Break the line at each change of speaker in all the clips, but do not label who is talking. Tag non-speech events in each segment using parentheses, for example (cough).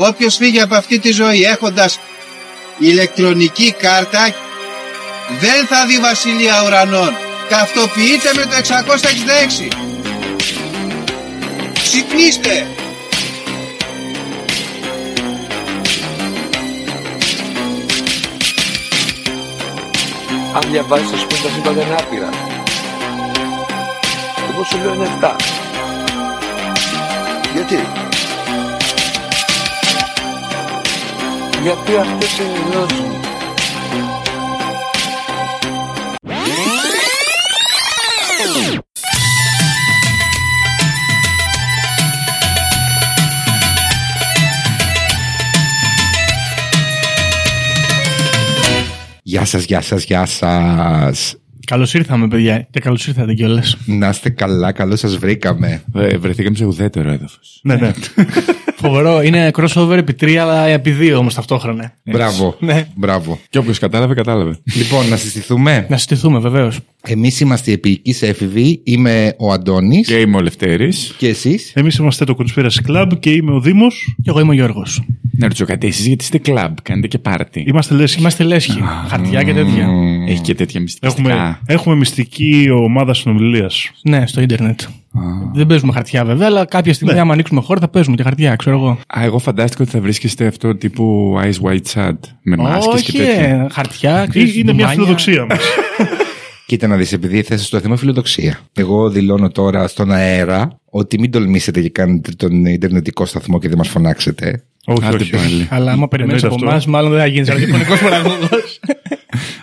Όποιος φύγει από αυτή τη ζωή έχοντας ηλεκτρονική κάρτα δεν θα δει βασιλεία ουρανών. Ταυτοποιείτε με το 666. Ξυπνήστε.
Αν διαβάζεις ας πούμε τα σύμπαντα είναι άπειρα. Εγώ σου λέω είναι 7.
Γιατί;
Γιατί αυτές είναι οι γνώσεις μου.
Γεια σας, γεια σας, γεια σας.
Καλώς ήρθαμε, παιδιά. Και καλώς ήρθατε κιόλας.
Να είστε καλά, καλώς σας βρήκαμε.
Ε, βρεθήκαμε σε ουδέτερο έδαφος.
Ναι, ναι. (laughs) Φοβερό. Είναι crossover επί τρία, αλλά επί δύο όμως ταυτόχρονα.
Μπράβο, (laughs)
Ναι.
μπράβο.
Και όποιος κατάλαβε, κατάλαβε.
Λοιπόν, να συστηθούμε.
Να συστηθούμε, βεβαίως.
Εμείς είμαστε οι επίοικοι έφηβοι. Είμαι ο Αντώνης
Και είμαι ο Λευτέρης.
και εσείς;
Ε,
Εμείς είμαστε το Conspiracy Club και είμαι ο Δήμος.
Και εγώ είμαι ο Γιώργος.
Να ρωτήσω κάτι, εσείς γιατί είστε κλαμπ, κάνετε και πάρτι.
Είμαστε λέσχοι.
Είμαστε λέσχοι. Χαρτιά και τέτοια.
Έχει και τέτοια μυστικά.
Έχουμε, έχουμε μυστική ομάδα συνομιλίας.
Ναι, στο ίντερνετ. Δεν παίζουμε χαρτιά βέβαια, αλλά κάποια στιγμή,
Ναι.
άμα ανοίξουμε χώρο, θα παίζουμε και χαρτιά, ξέρω εγώ.
Α, εγώ φαντάστηκα ότι θα βρίσκεστε αυτό τύπου Eyes White Shad με μάσκες και
Όχι,
τέτοια.
ε, χαρτιά, ξέρεις,
Είναι μια
ντουμάνια.
φιλοδοξία μας. (laughs)
Κοίτα να δεις, επειδή θέσαι στο θέμα φιλοδοξία. Εγώ δηλώνω τώρα στον αέρα ότι μην τολμήσετε και κάνετε τον Ιντερνετικό σταθμό και δεν μας φωνάξετε.
όχι,
Άντε
όχι.
πάλι.
Αλλά άμα περιμένεις
Εννοείται
από
αυτό.
εμάς, μάλλον δεν θα γίνει ραδιοφωνικό (laughs) παραγωγός.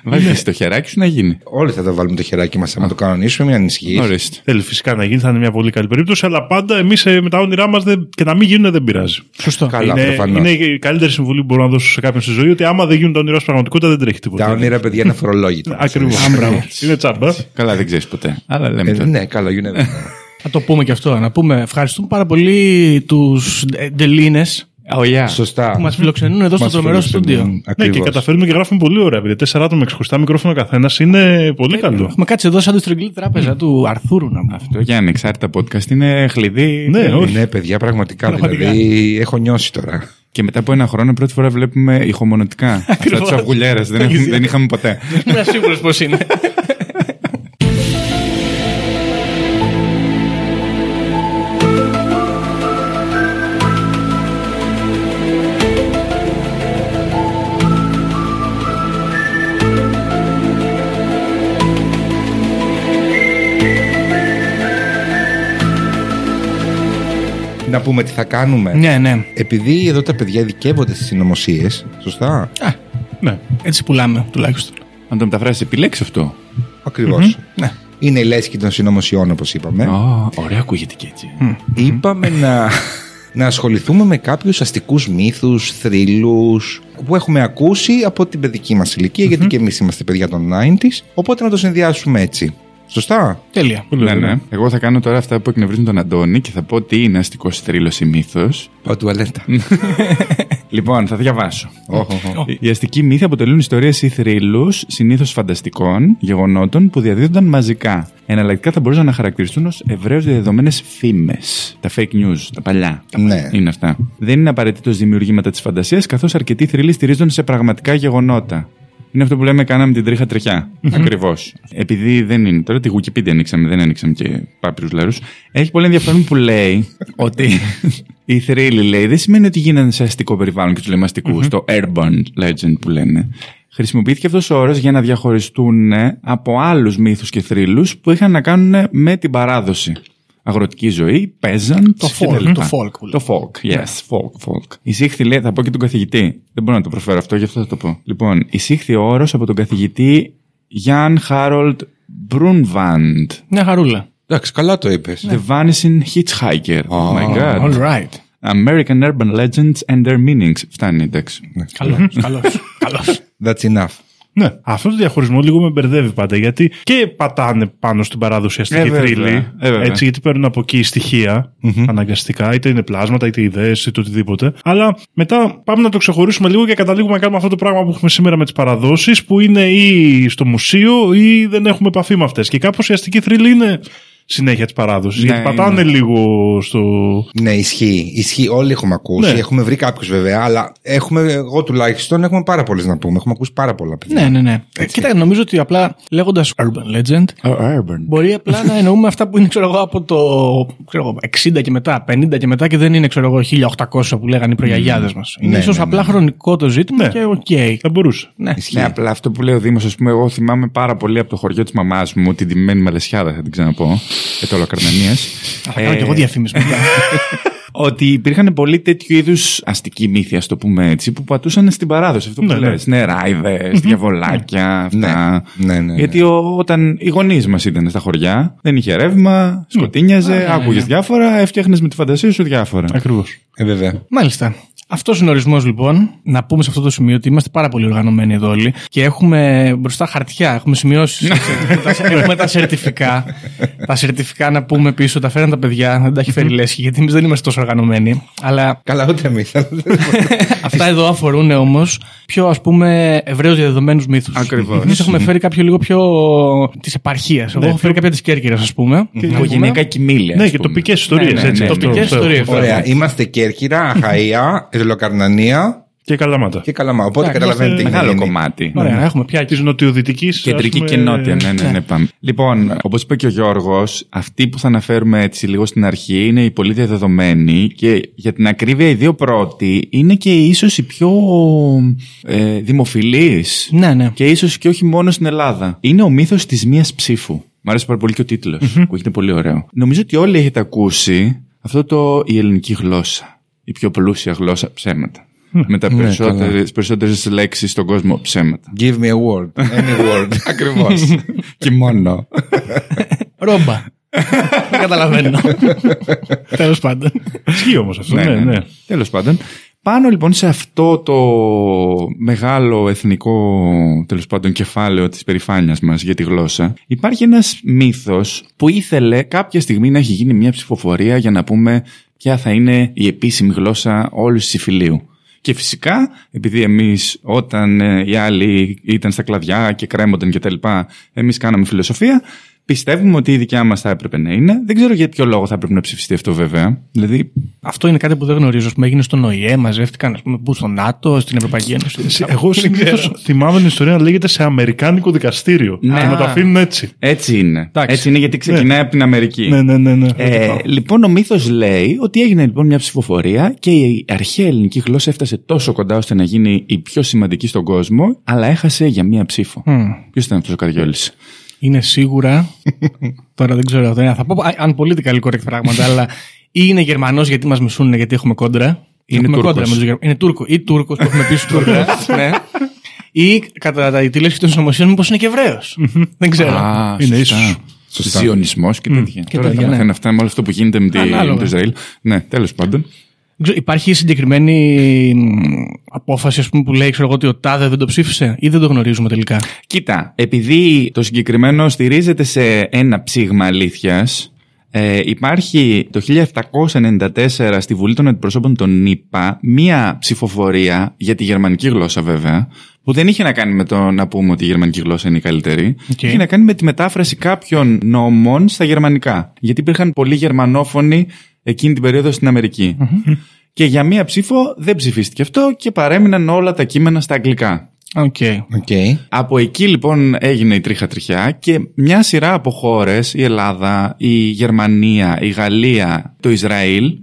Βάλτε εσύ το χεράκι σου να γίνει.
Όλοι θα το βάλουμε το χεράκι μας άμα το κανονίσουμε, μην ανησυχείς.
Ορίστε.
Θέλεις φυσικά να γίνει, θα είναι μια πολύ καλή περίπτωση, αλλά πάντα εμείς με τα όνειρά μας και να μην γίνουν δεν πειράζει.
Σωστό.
Καλά,
είναι,
προφανώς.
είναι η καλύτερη συμβουλή που μπορώ να δώσω σε κάποιον στη ζωή ότι άμα δεν γίνουν τα όνειρά σου πραγματικότητα δεν τρέχει τίποτα.
Τα όνειρα, παιδιά, είναι αφορολόγητα. (laughs)
Ακριβώς. είναι τσάμπα.
Καλά, δεν ξέρεις ποτέ. Αλλά λέμε
Ε,
τώρα.
ναι, καλά, you never (laughs) know.
Να το πούμε και αυτό. Να πούμε ευχαριστούμε πάρα πολύ τους Ντελίνες
Oh, yeah.
Σωστά.
που μας φιλοξενούν εδώ στο
Μας
τρομερό
φιλοξενούν,
στούντιο.
Ναι, και
ακριβώς.
καταφέρνουμε και γράφουμε πολύ ωραία. επειδή τέσσερα άτομα με ξεχωριστά μικρόφωνα καθένας είναι πολύ καλό.
Έχουμε κάτσει εδώ σαν τη στρογγυλή τράπεζα του Αρθούρου να πούμε.
Αυτό για ανεξάρτητα podcast είναι χλειδί.
Ναι, όχι.
Ναι, παιδιά, πραγματικά.
Πραγματικά.
Δηλαδή, έχω νιώσει τώρα.
Και μετά από ένα χρόνο πρώτη φορά βλέπουμε ηχομονωτικά. (laughs) Αυτά του αυγουλιέρε. δεν, έχουμε- δεν είχαμε ποτέ.
Είμαι σίγουρος πώς είναι. (laughs)
Να πούμε τι θα κάνουμε.
ναι, ναι.
Επειδή εδώ τα παιδιά ειδικεύονται στις συνωμοσίες, σωστά;
Ναι.
Έτσι πουλάμε τουλάχιστον.
Αν το μεταφράσει, επιλέξεις αυτό.
Ακριβώς.
Ναι.
Είναι η λέσχη των συνωμοσιών, όπως είπαμε.
Α, ωραία, ακούγεται και έτσι.
Είπαμε να, να ασχοληθούμε με κάποιους αστικούς μύθους, θρύλους που έχουμε ακούσει από την παιδική μας ηλικία, γιατί και εμείς είμαστε παιδιά των 90s. Οπότε να το συνδυάσουμε έτσι. Σωστά.
Τέλεια.
Πολύ
Ναι,
ωραία.
ναι. Εγώ θα κάνω τώρα αυτά που εκνευρίζουν τον Αντώνη και θα πω τι είναι αστικός θρύλος ή μύθο.
Πάω τουαλέτα. (laughs)
Λοιπόν, θα διαβάσω.
Οχ, οχ, οχ.
Οι αστικοί μύθοι αποτελούν ιστορίες ή θρύλους, συνήθως φανταστικών, γεγονότων που διαδίδονταν μαζικά. Εναλλακτικά θα μπορούσαν να χαρακτηριστούν ως ευρέως διαδεδομένες φήμες. Τα fake news, τα παλιά.
Ναι.
Είναι αυτά. Δεν είναι απαραίτητος δημιουργήματα της φαντασίας, καθώς αρκετοί θρύλοι στηρίζονται σε πραγματικά γεγονότα. Είναι αυτό που λέμε κάναμε την τρίχα τρεχιά. Ακριβώς. Επειδή δεν είναι. Τώρα τη Wikipedia ανοίξαμε, δεν ανοίξαμε και πάπυρους λάρου. Έχει πολύ ενδιαφέρον που λέει (laughs) ότι (laughs) οι θρύλοι λέει δεν σημαίνει ότι γίνανε σε αστικό περιβάλλον και τους λέμε αστικούς, το urban legend που λένε. Χρησιμοποιήθηκε αυτός ο όρος για να διαχωριστούν από άλλους μύθους και θρύλους που είχαν να κάνουν με την παράδοση. Αγροτική ζωή, παίζαν.
Το folk, το folk που
Το folk, yes, folk, folk. Εισήχθη, λέει, θα πω και τον καθηγητή. Δεν μπορώ να το προφέρω αυτό, γι' αυτό θα το πω. Λοιπόν, εισήχθη ο όρος από τον καθηγητή Jan Harold Brunvand.
Μια χαρούλα.
Εντάξει, καλά το είπες.
The Vanishing Hitchhiker. Oh my god.
All right.
American urban legends and their meanings. Φτάνει, εντάξει.
Καλός. Καλός. Καλός.
That's enough.
Ναι, αυτό το διαχωρισμό λίγο με μπερδεύει πάντα γιατί και πατάνε πάνω στην παράδοση αστική
Ε, βέβαια.
θρύλη.
Ε, βέβαια.
έτσι, γιατί παίρνουν από εκεί στοιχεία αναγκαστικά, είτε είναι πλάσματα, είτε ιδέες, είτε οτιδήποτε. Αλλά μετά πάμε να το ξεχωρίσουμε λίγο και καταλήγουμε να κάνουμε αυτό το πράγμα που έχουμε σήμερα με τις παραδόσεις, που είναι ή στο μουσείο ή δεν έχουμε επαφή με αυτές. Και κάπως η αστική θρύλη είναι συνέχεια της παράδοσης.
Ναι,
γιατί πατάνε
είναι.
λίγο στο.
Ναι, ισχύει. ισχύει. Όλοι έχουμε ακούσει.
Ναι.
Έχουμε βρει κάποιους βέβαια, αλλά έχουμε, εγώ τουλάχιστον έχουμε πάρα πολλές να πούμε. Έχουμε ακούσει πάρα πολλά παιδιά.
Ναι, ναι, ναι. Ε, Κοίτα, νομίζω ότι απλά λέγοντας Urban Legend,
urban.
μπορεί απλά να εννοούμε αυτά που είναι ξέρω εγώ, από το ξέρω εγώ, 60 και μετά, 50 και μετά και δεν είναι ξέρω εγώ, 1800 που λέγανε οι προγιαγιάδες μας. Είναι
Ναι,
ίσως
ναι, ναι,
απλά
ναι.
χρονικό το ζήτημα
Ναι.
και οκ.
Θα μπορούσε.
Ναι.
Ισχύει.
Ναι, απλά αυτό που λέει ο Δήμος, ας πούμε, εγώ θυμάμαι πάρα πολύ από το χωριό της μαμάς μου, την τιμημένη Μαλεσιάδα, θα την ξαναπώ, και το Ολοκαρνανία.
Θα κάνω κι εγώ διαφήμιση μετά. (laughs)
ότι υπήρχαν πολλοί τέτοιου είδους αστικοί μύθοι, ας το πούμε έτσι, που πατούσαν στην παράδοση. Αυτό που
Ναι, ναι.
λες. Ναι, ράιδε, (laughs) διαβολάκια, αυτά.
Ναι, ναι, ναι, ναι.
Γιατί ο- όταν οι γονείς μας ήταν στα χωριά, δεν είχε ρεύμα, σκοτίνιαζε, άκουγες διάφορα, έφτιαχνες με τη φαντασία σου διάφορα.
Ακριβώς.
Ε, βέβαια.
Μάλιστα. Αυτός είναι ο ορισμός λοιπόν. Να πούμε σε αυτό το σημείο ότι είμαστε πάρα πολύ οργανωμένοι εδώ όλοι και έχουμε μπροστά χαρτιά, έχουμε σημειώσεις. (laughs) έχουμε τα σερτιφικά. τα σερτιφικά να πούμε πίσω, τα φέραν τα παιδιά, δεν τα έχει φέρει η Λέσχη, γιατί εμείς δεν είμαστε τόσο οργανωμένοι. Αλλά
Καλά, ούτε εμείς. (laughs)
αυτά εδώ αφορούν όμως πιο ας πούμε ευρέως διαδεδομένους μύθους.
Ακριβώς.
Εμείς έχουμε φέρει κάποιο λίγο πιο της επαρχίας. Εγώ έχω φέρει κάποια της Κέρκυρας, ας πούμε.
Οικογενειακά κοιμήλια.
Ναι,
ας
και
πούμε.
τοπικέ ιστορίες.
Ναι, ναι,
έτσι.
ναι,
αυτό-
τοπικές
αυτό-
ιστορίες.
Ωραία. Είμαστε Κέρκυρα, Αχαία, (laughs) Ελοκαρνανία
Και καλαμάτα.
και Καλαμά. Οπότε
Εντάξει,
καταλαβαίνετε τι
Μεγάλο
είναι.
κομμάτι.
Ωραία, έχουμε πια
Τη νοτιοδυτική.
Κεντρική και νότια, ναι, ναι, ναι, πάμε. Λοιπόν, όπως είπε και ο Γιώργος, αυτοί που θα αναφέρουμε έτσι λίγο στην αρχή είναι οι πολύ διαδεδομένοι και για την ακρίβεια οι δύο πρώτοι είναι και ίσως οι πιο ε, δημοφιλείς
Ναι, ναι.
και ίσως και όχι μόνο στην Ελλάδα. Είναι ο μύθος της μίας ψήφου. Μ' αρέσει πάρα πολύ και ο τίτλος. Ακούγεται πολύ ωραίο. Νομίζω ότι όλοι έχετε ακούσει αυτό το η ελληνική γλώσσα. Η πιο πλούσια γλώσσα ψέματα. Με τα
Ναι,
περισσότερες, περισσότερες λέξεις στον κόσμο ψέματα.
Give me a word. Any word. (laughs)
Ακριβώς. (laughs) και μόνο. (laughs)
Ρόμπα. Δεν καταλαβαίνω. Τέλος πάντων.
Ισχύει όμως αυτό. Ναι, ναι.
Τέλος πάντων. Πάνω λοιπόν σε αυτό το μεγάλο εθνικό τέλος πάντων κεφάλαιο της περηφάνειας μας για τη γλώσσα υπάρχει ένας μύθος που ήθελε κάποια στιγμή να έχει γίνει μια ψηφοφορία για να πούμε ποια θα είναι η επίσημη γλώσσα όλου της υφηλίου. Και φυσικά, επειδή εμείς όταν ε, οι άλλοι ήταν στα κλαδιά και κρέμονταν και τα λοιπά, εμείς κάναμε φιλοσοφία, πιστεύουμε ότι η δικιά μας θα έπρεπε να είναι. Δεν ξέρω για ποιο λόγο θα έπρεπε να ψηφιστεί αυτό βέβαια. Δηλαδή,
Αυτό είναι κάτι που δεν γνωρίζω. Ας πούμε, έγινε στον ΟΗΕ, μαζεύτηκαν ας πούμε, που στο ΝΑΤΟ, στην Ευρωπαϊκή Ένωση.
Εγώ συνήθως θυμάμαι την ιστορία να λέγεται σε Αμερικάνικο δικαστήριο.
Ναι.
Και να το αφήνουν έτσι.
έτσι είναι.
Εντάξει.
Έτσι είναι γιατί ξεκινάει από την Αμερική.
Ναι, ναι, ναι. ναι.
Ε, λοιπόν, ο μύθος λέει ότι έγινε λοιπόν μια ψηφοφορία και η αρχαία ελληνική γλώσσα έφτασε τόσο κοντά ώστε να γίνει η πιο σημαντική στον κόσμο, αλλά έχασε για μία ψήφο. Ποιος ήταν αυτός ο Καριόλη.
Είναι σίγουρα. (laughs) Τώρα δεν ξέρω. Δεν, θα πω αν πολιτικά correct πράγματα, αλλά ή είναι Γερμανός γιατί μας μισούν γιατί έχουμε κόντρα.
Είναι
έχουμε
Τούρκος.
κόντρα με τους Γερ- Είναι Τούρκο. Ή Τούρκος που έχουμε πει στους κόντρα. (laughs) ναι. Ή κατά τη λέξη των συνωμοσίων, μήπως είναι και Εβραίος. (laughs) δεν ξέρω.
Α,
είναι
σωστά.
ίσως.
Σωστά.
Ζιονισμό και τέτοια.
Και
Τώρα
τέτοια,
τα
ναι.
μαθαίνω αυτά με όλο αυτό που γίνεται με, τη,
Ανάλογα.
με το Ισραήλ. Ναι, τέλος πάντων.
Δεν ξέρω, Υπάρχει συγκεκριμένη μ, απόφαση ας πούμε, που λέει ξέρω εγώ, ότι ο Τάδε δεν το ψήφισε ή δεν το γνωρίζουμε τελικά;
Κοίτα, επειδή το συγκεκριμένο στηρίζεται σε ένα ψήγμα αλήθειας, ε, υπάρχει το 1794 στη Βουλή των Αντιπροσώπων των ΗΠΑ μία ψηφοφορία για τη γερμανική γλώσσα βέβαια, που δεν είχε να κάνει με το να πούμε ότι η γερμανική γλώσσα είναι η καλύτερη.
Οκ.
Είχε να κάνει με τη μετάφραση κάποιων νόμων στα γερμανικά. Γιατί υπήρχαν πολλοί γερμανόφωνοι εκείνη την περίοδο στην Αμερική Και για μία ψήφο δεν ψηφίστηκε αυτό και παρέμειναν όλα τα κείμενα στα αγγλικά.
OK.
OK.
Από εκεί λοιπόν έγινε η τρίχα τριχιά και μια σειρά από χώρες, η Ελλάδα, η Γερμανία, η Γαλλία, το Ισραήλ,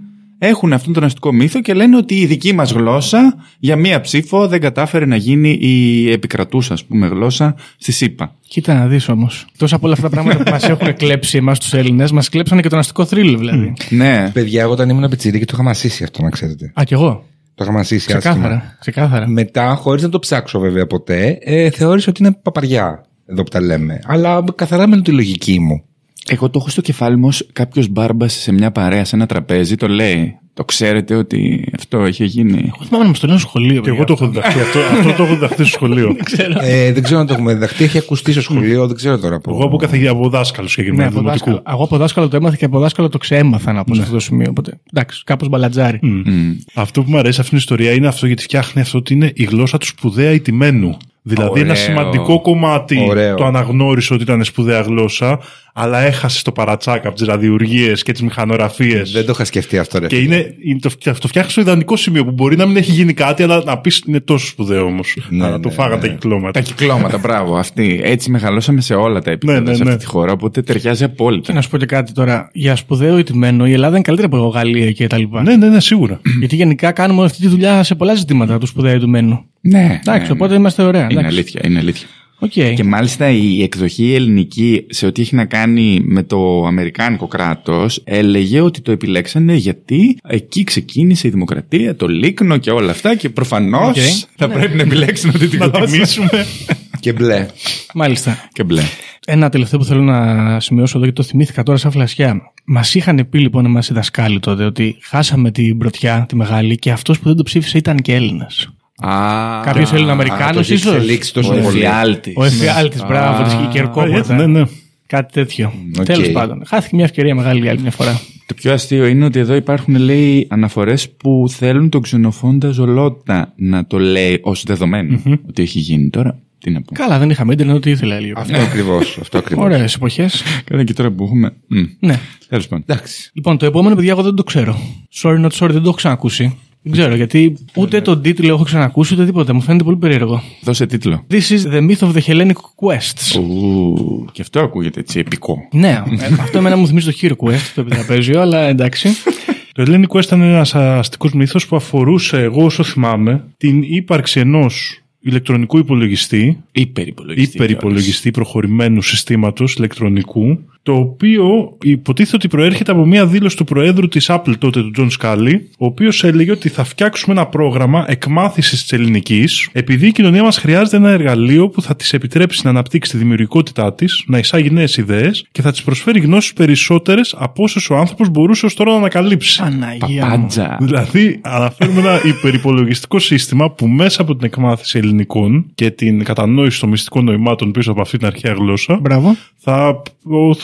έχουν αυτόν τον αστικό μύθο και λένε ότι η δική μας γλώσσα για μία ψήφο δεν κατάφερε να γίνει η επικρατούσα ας πούμε γλώσσα στις ΗΠΑ.
Κοίτα να δεις όμως. Τόσα από όλα αυτά τα πράγματα που μας έχουν κλέψει εμάς τους Έλληνες, μας κλέψανε και τον αστικό θρύλο δηλαδή.
Ναι,
Παιδιά, εγώ όταν ήμουν πιτσιρίκι το είχα μασίσει αυτό, να ξέρετε.
Α, κι εγώ.
Το είχα μασίσει άσχημα.
Ξεκάθαρα. Ξεκάθαρα.
Μετά, χωρίς να το ψάξω βέβαια ποτέ, ε, θεώρησα ότι είναι παπαριά εδώ που τα λέμε. Αλλά καθαρά με τη λογική μου.
Εγώ το έχω στο κεφάλι μου ως κάποιος μπάρμπας σε μια παρέα, σε ένα τραπέζι, το λέει. Το ξέρετε ότι αυτό είχε γίνει.
Εγώ θυμάμαι να μου το λένε στο σχολείο.
Και εγώ το έχω διδαχθεί. αυτό, αυτό το έχω διδαχθεί στο σχολείο.
ε, δεν ξέρω αν το έχουμε διδαχτεί. Έχει ακουστεί στο σχολείο, δεν ξέρω τώρα.
Εγώ από καθηγητή, από δάσκαλο
Ναι,
συγκεκριμένα.
από
δημοτικού.
δάσκαλο. Εγώ από δάσκαλο το έμαθα και από δάσκαλο το ξέμαθα να πω σε αυτό το σημείο. Οπότε, εντάξει, κάπως μπαλατζάρι.
Μμ.
Αυτό που μου αρέσει αυτήν την ιστορία είναι αυτό γιατί φτιάχνει αυτό ότι είναι η γλώσσα του σπουδαία ηττημένου. Δηλαδή ένα
Ωραίο.
σημαντικό κομμάτι
Ωραίο.
το αναγνώρισε ότι ήταν σπουδαία γλώσσα, αλλά έχασε το παρατσάκα από τις ραδιουργίες και τις μηχανογραφίες.
Δεν το είχα σκεφτεί αυτό, ρε.
Και
φίλε.
είναι, είναι το, φτιά- το φτιάχνει στο ιδανικό σημείο που μπορεί να μην έχει γίνει κάτι, αλλά να πεις είναι τόσο σπουδαίο όμως.
Ναι,
αλλά το
ναι,
φάγανε
ναι.
τα κυκλώματα.
Τα κυκλώματα, μπράβο, αυτή. Έτσι μεγαλώσαμε σε όλα τα επίπεδα
Ναι, ναι,
σε
ναι.
αυτή τη χώρα, οπότε ταιριάζει
Και
απόλυτα.
να σου πω και κάτι τώρα. Για σπουδαίο ηττημένο, η Ελλάδα είναι καλύτερη από Γαλλία και τα λοιπά.
Ναι, ναι, ναι, σίγουρα. (clears throat)
Γιατί γενικά κάνουμε αυτή τη δουλειά σε πολλά ζητήματα του σπουδαίου ηττημένου.
Ναι,
Εντάξει,
ναι,
οπότε είμαστε ωραία.
Είναι
εντάξει.
αλήθεια, είναι αλήθεια.
Οκ.
Και μάλιστα η εκδοχή ελληνική σε ό,τι έχει να κάνει με το Αμερικάνικο κράτος έλεγε ότι το επιλέξανε γιατί εκεί ξεκίνησε η δημοκρατία, το λίκνο και όλα αυτά και προφανώς
Οκ.
θα πρέπει να επιλέξουν αυτή τη
να
γλώσσα.
τιμήσουμε.
Και μπλε.
Μάλιστα.
Και μπλε.
Ένα τελευταίο που θέλω να σημειώσω εδώ και το θυμήθηκα τώρα σαν φλασιά. Μας είχαν πει λοιπόν εμάς οι δασκάλοι τότε ότι χάσαμε την πρωτιά, τη μεγάλη, και αυτός που δεν το ψήφισε ήταν και Έλληνας.
Α,
Κάποιος
Α, το
Έλληνα-Αμερικάνο
έχει
ίσως;
εξελίξει τόσο
ο
πολύ.
Εφιάλτης.
Ο Εφιάλτης, μπράβο, τη
Α, έτσι,
Κερκόπορτα.
ναι, ναι.
Κάτι τέτοιο.
οκ.
Τέλος πάντων. Χάθηκε μια ευκαιρία μεγάλη για άλλη μια φορά.
Το πιο αστείο είναι ότι εδώ υπάρχουν, λέει, αναφορές που θέλουν τον Ξενοφώντα Ζολώτα να το λέει ως δεδομένο ότι έχει γίνει τώρα. Τι να πω.
Καλά, δεν είχαμε ίντερνετ, ό,τι ήθελα λίγο.
Αυτό ακριβώς. Αυτό ακριβώς.
Ωραίες εποχές.
Καλά και τώρα που έχουμε. Μμ.
Ναι.
Τέλος πάντων.
Εντάξει.
Λοιπόν, το επόμενο, παιδιά, εγώ δεν το ξέρω. Sorry, not sorry, δεν το έχω ξανακούσει. Δεν ξέρω γιατί ούτε τον τίτλο έχω ξανακούσει ούτε τίποτα. Μου φαίνεται πολύ περίεργο.
Δώσε τίτλο.
This is the myth of the Hellenic Quests.
Ου, και αυτό ακούγεται έτσι επικό.
Ναι, ε, αυτό εμένα μου θυμίζει το Hero Quest, το επιτραπέζιο, αλλά εντάξει.
Το Hellenic Quest ήταν ένας αστικός μύθος που αφορούσε, εγώ όσο θυμάμαι, την ύπαρξη ενός ηλεκτρονικού υπολογιστή,
Υπερυπολογιστή.
υπερυπολογιστή προχωρημένου συστήματος ηλεκτρονικού, το οποίο υποτίθεται ότι προέρχεται από μια δήλωση του Προέδρου της Apple τότε, του John Scully, ο οποίος έλεγε ότι θα φτιάξουμε ένα πρόγραμμα εκμάθησης της ελληνικής, επειδή η κοινωνία μας χρειάζεται ένα εργαλείο που θα της επιτρέψει να αναπτύξει τη δημιουργικότητά της, να εισάγει νέες ιδέες και θα της προσφέρει γνώσεις περισσότερες από όσες ο άνθρωπος μπορούσε ως τώρα να ανακαλύψει.
Παναγία. μου.
Παπάντζα.
Δηλαδή, αναφέρουμε ένα υπερυπολογιστικό σύστημα που μέσα από την εκμάθηση ελληνικών και την κατανόηση των μυστικών νοημάτων πίσω από αυτή την αρχαία γλώσσα
Μπράβο.
θα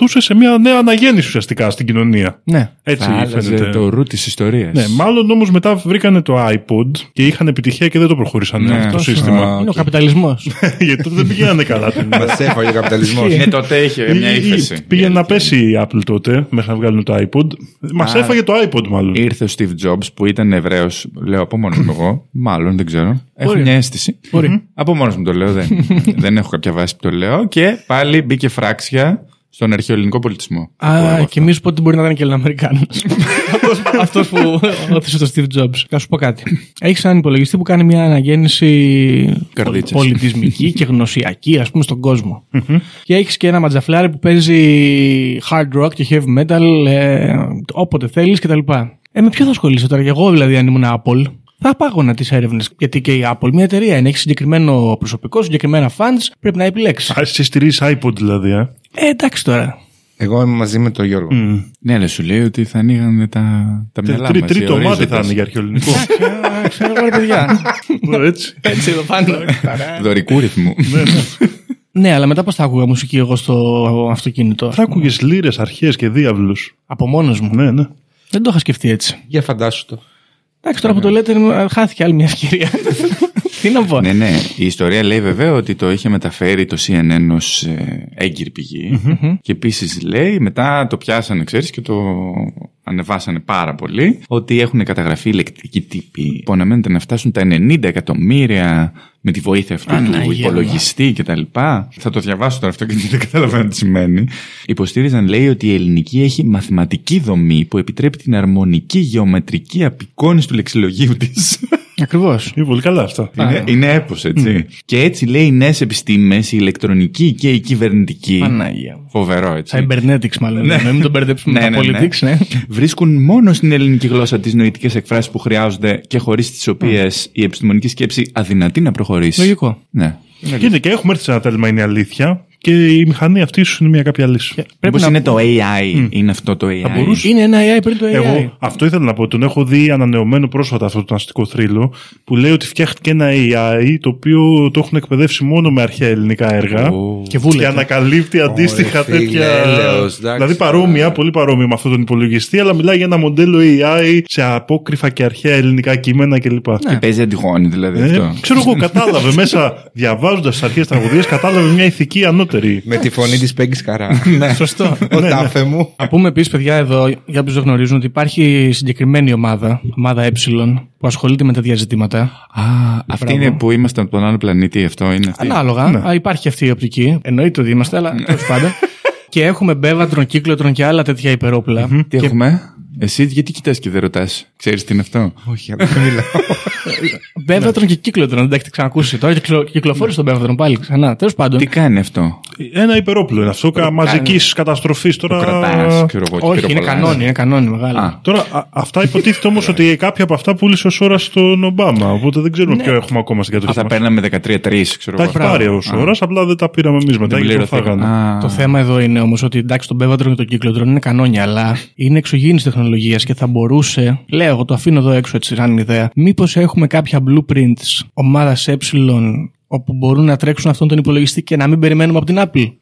ωθούσε σε μια νέα αναγέννηση ουσιαστικά στην κοινωνία.
Ναι.
Έτσι
Θα άλλαζε
φαίνεται.
το ρου της ιστορίας.
Ναι, μάλλον όμως μετά βρήκανε το iPod και είχαν επιτυχία και δεν το προχωρήσαν
Ναι.
αυτό το
Αυτός,
σύστημα.
α,
Είναι ο
οκ.
καπιταλισμός. (laughs)
Γιατί τότε δεν πηγαίνανε καλά. την-
Μας έφαγε ο καπιταλισμός.
Ναι, τότε είχε μια
Ή- ή-
ύφεση.
Πήγαινε να πέσει η Apple τότε μέχρι να βγάλουν το iPod. Μας
Α.
έφαγε το iPod μάλλον.
Ήρθε ο Steve Jobs που ήταν Εβραίος, λέω από μόνος μου εγώ, (laughs) μάλλον δεν ξέρω. Έχω
Μπορεί.
μια αίσθηση.
Μπορεί.
Από μόνος μου το λέω, δεν, (laughs) δεν έχω κάποια βάση που το λέω. Και πάλι μπήκε φράξια στον αρχαιοελληνικό πολιτισμό.
Α, και μη σου πω ότι μπορεί να ήταν και Έλληνα-Αμερικάνο. Αυτό που όθησε το Steve Jobs. Θα σου πω κάτι. Έχεις έναν υπολογιστή που κάνει μια αναγέννηση
Καρδίτσες.
πολιτισμική και γνωσιακή, ας πούμε, στον κόσμο. και έχεις και ένα ματζαφλάρι που παίζει hard rock και heavy metal ε, όποτε θέλεις κτλ. Ε, με ποιο θα ασχολείσαι τώρα, και εγώ δηλαδή, αν ήμουν Apple; Θα πάγωνα τις έρευνες. Γιατί και η Apple, μια εταιρεία είναι, έχει συγκεκριμένο προσωπικό, συγκεκριμένα fans, πρέπει να επιλέξεις.
Α, εσύ στηρίζεις iPod δηλαδή. Ε;
Ε, εντάξει τώρα.
Εγώ είμαι μαζί με τον Γιώργο.
Ναι, αλλά σου λέει ότι θα ανοίγανε τα, τα
Τρί-
μυαλά
τρί-
μας. οι
Τρίτο μάτι
ορίζοντες.
θα είναι για αρχαιοελληνικό.
Α, (laughs) Ξέρω εγώ, ρε παιδιά.
Έτσι.
Έτσι εδώ πάνω.
Δωρικού ρυθμού.
ναι, αλλά μετά πώς θα άκουγα μουσική εγώ στο αυτοκίνητο;
Θα άκουγε λύρε, αρχές και διάβλους.
Από μόνος μου.
Ναι, ναι.
Δεν το είχα σκεφτεί έτσι.
Για φαντάσου το.
Εντάξει, τώρα που το λέτε, μου- χάθηκε άλλη μια ευκαιρία. (laughs) Τι να πω.
ναι, ναι. Η ιστορία λέει βέβαια ότι το είχε μεταφέρει το CNN ως ε, έγκυρη πηγή. Και επίσης λέει, μετά το πιάσανε, ξέρεις, και το ανεβάσανε πάρα πολύ, ότι έχουν καταγραφεί ηλεκτρικοί τύποι που αναμένεται να φτάσουν τα 90 εκατομμύρια με τη βοήθεια αυτού του
Παναγία μου.
υπολογιστή κτλ. Θα το διαβάσω τώρα αυτό γιατί δεν καταλαβαίνω τι σημαίνει. Υποστήριζαν, λέει, ότι η ελληνική έχει μαθηματική δομή που επιτρέπει την αρμονική γεωμετρική απεικόνηση του λεξιλογίου της. (laughs)
Ακριβώς.
Είναι πολύ καλά αυτά.
Είναι, είναι έπος, έτσι. Και έτσι λέει οι νέες επιστήμες, η ηλεκτρονική και η κυβερνητική.
Παναγία μου.
Φοβερό, έτσι.
Cybernetics, μάλλον.
Ναι.
Να μην τον μπερδέψουμε (laughs) με
Ναι,
τα
ναι, ναι.
politics, ναι.
Βρίσκουν μόνο στην ελληνική γλώσσα τις νοητικές εκφράσεις που χρειάζονται και χωρίς τις οποίες η επιστημονική σκέψη αδυνατεί να προχωρήσει.
Λογικό.
Ναι.
Και, είναι και έχουμε έρθει σε ένα τέλμα, είναι η αλήθεια. Και η μηχανή αυτή ίσω είναι μια κάποια λύση.
Πρέπει
Μήπως
να
είναι το AI, είναι αυτό το AI.
Θα μπορούσε.
Είναι ένα AI πριν το AI.
Εγώ αυτό ήθελα να πω. Τον έχω δει ανανεωμένο πρόσφατα αυτό το αστικό θρύλο που λέει ότι φτιάχτηκε ένα AI το οποίο το έχουν εκπαιδεύσει μόνο με αρχαία ελληνικά έργα.
Ω.
Και
Και
βούλεται.
ανακαλύπτει αντίστοιχα
φίλε,
τέτοια.
έλεος, εντάξει.
δηλαδή παρόμοια, πολύ παρόμοια με αυτόν τον υπολογιστή, αλλά μιλάει για ένα μοντέλο AI σε απόκρυφα και αρχαία ελληνικά κείμενα κλπ.
Και παίζει αντιγόνη δηλαδή
Ε,
αυτό.
ξέρω εγώ, κατάλαβε μέσα, διαβάζοντας τι αρχαίε τραγωδίες, κατάλαβε μια ηθική ανώτερη.
Με τη φωνή της Πέγκης Καρά. (laughs)
Ναι.
Σωστό.
Ο τάφε μου.
Να πούμε επίσης, παιδιά, εδώ, για όποιους δεν γνωρίζουν, ότι υπάρχει συγκεκριμένη ομάδα, ομάδα Ε, που ασχολείται με τέτοια ζητήματα.
Α, αυτή
Μπράβο.
είναι που είμαστε από τον άλλο πλανήτη, αυτό είναι αυτή.
Ανάλογα.
Ναι.
Α, υπάρχει αυτή η οπτική. Εννοείται ότι είμαστε, αλλά τέλος πάντων. (laughs) Και έχουμε μπέβατρον, κύκλωτρον και άλλα τέτοια υπερόπλα.
Τι
Και
έχουμε; Εσύ γιατί κοιτάς και δεν ρωτάς; Ξέρεις τι είναι αυτό;
Όχι, αλλά δεν μιλάω. (laughs)
Μπέβατρον και κύκλωτρον, δεν τα έχετε ξανακούσει. Τώρα κυκλο- κυκλοφόρησε τον μπέβατρον πάλι ξανά. Τέλος πάντων.
Τι κάνει αυτό;
Ένα υπερόπλο είναι αυτό, μαζικής καταστροφής.
Το
Τώρα,
κρατάς, ξέρω εγώ. και
Όχι, είναι
πυροβολάς.
κανόνι, είναι κανόνι μεγάλο.
Α.
τώρα α- αυτά υποτίθεται όμως ότι κάποια από αυτά πούλησε ως ώρα στον Ομπάμα. Οπότε δεν ξέρουμε ποιο έχουμε ακόμα στην
Α,
κατοχή.
θα
μας.
παίρναμε 13-3, ξέρω
Τα
εγώ.
έχει πάρει ως ώρας, απλά δεν τα πήραμε εμείς μετά
Δεν
γιατί το
πληρωθήκαν.
φάγανε.
Α,
Το θέμα εδώ είναι όμως ότι εντάξει, τον Μπέβατρον και τον Κύκλωτρον είναι κανόνια, αλλά είναι εξωγήινης τεχνολογίας και θα μπορούσε. Λέω, εγώ το αφήνω εδώ έξω έτσι, σαν ιδέα. Μήπως έχουμε κάποια blueprints ομάδας ε όπου μπορούν να τρέξουν αυτόν τον υπολογιστή και να μην περιμένουμε από την Apple;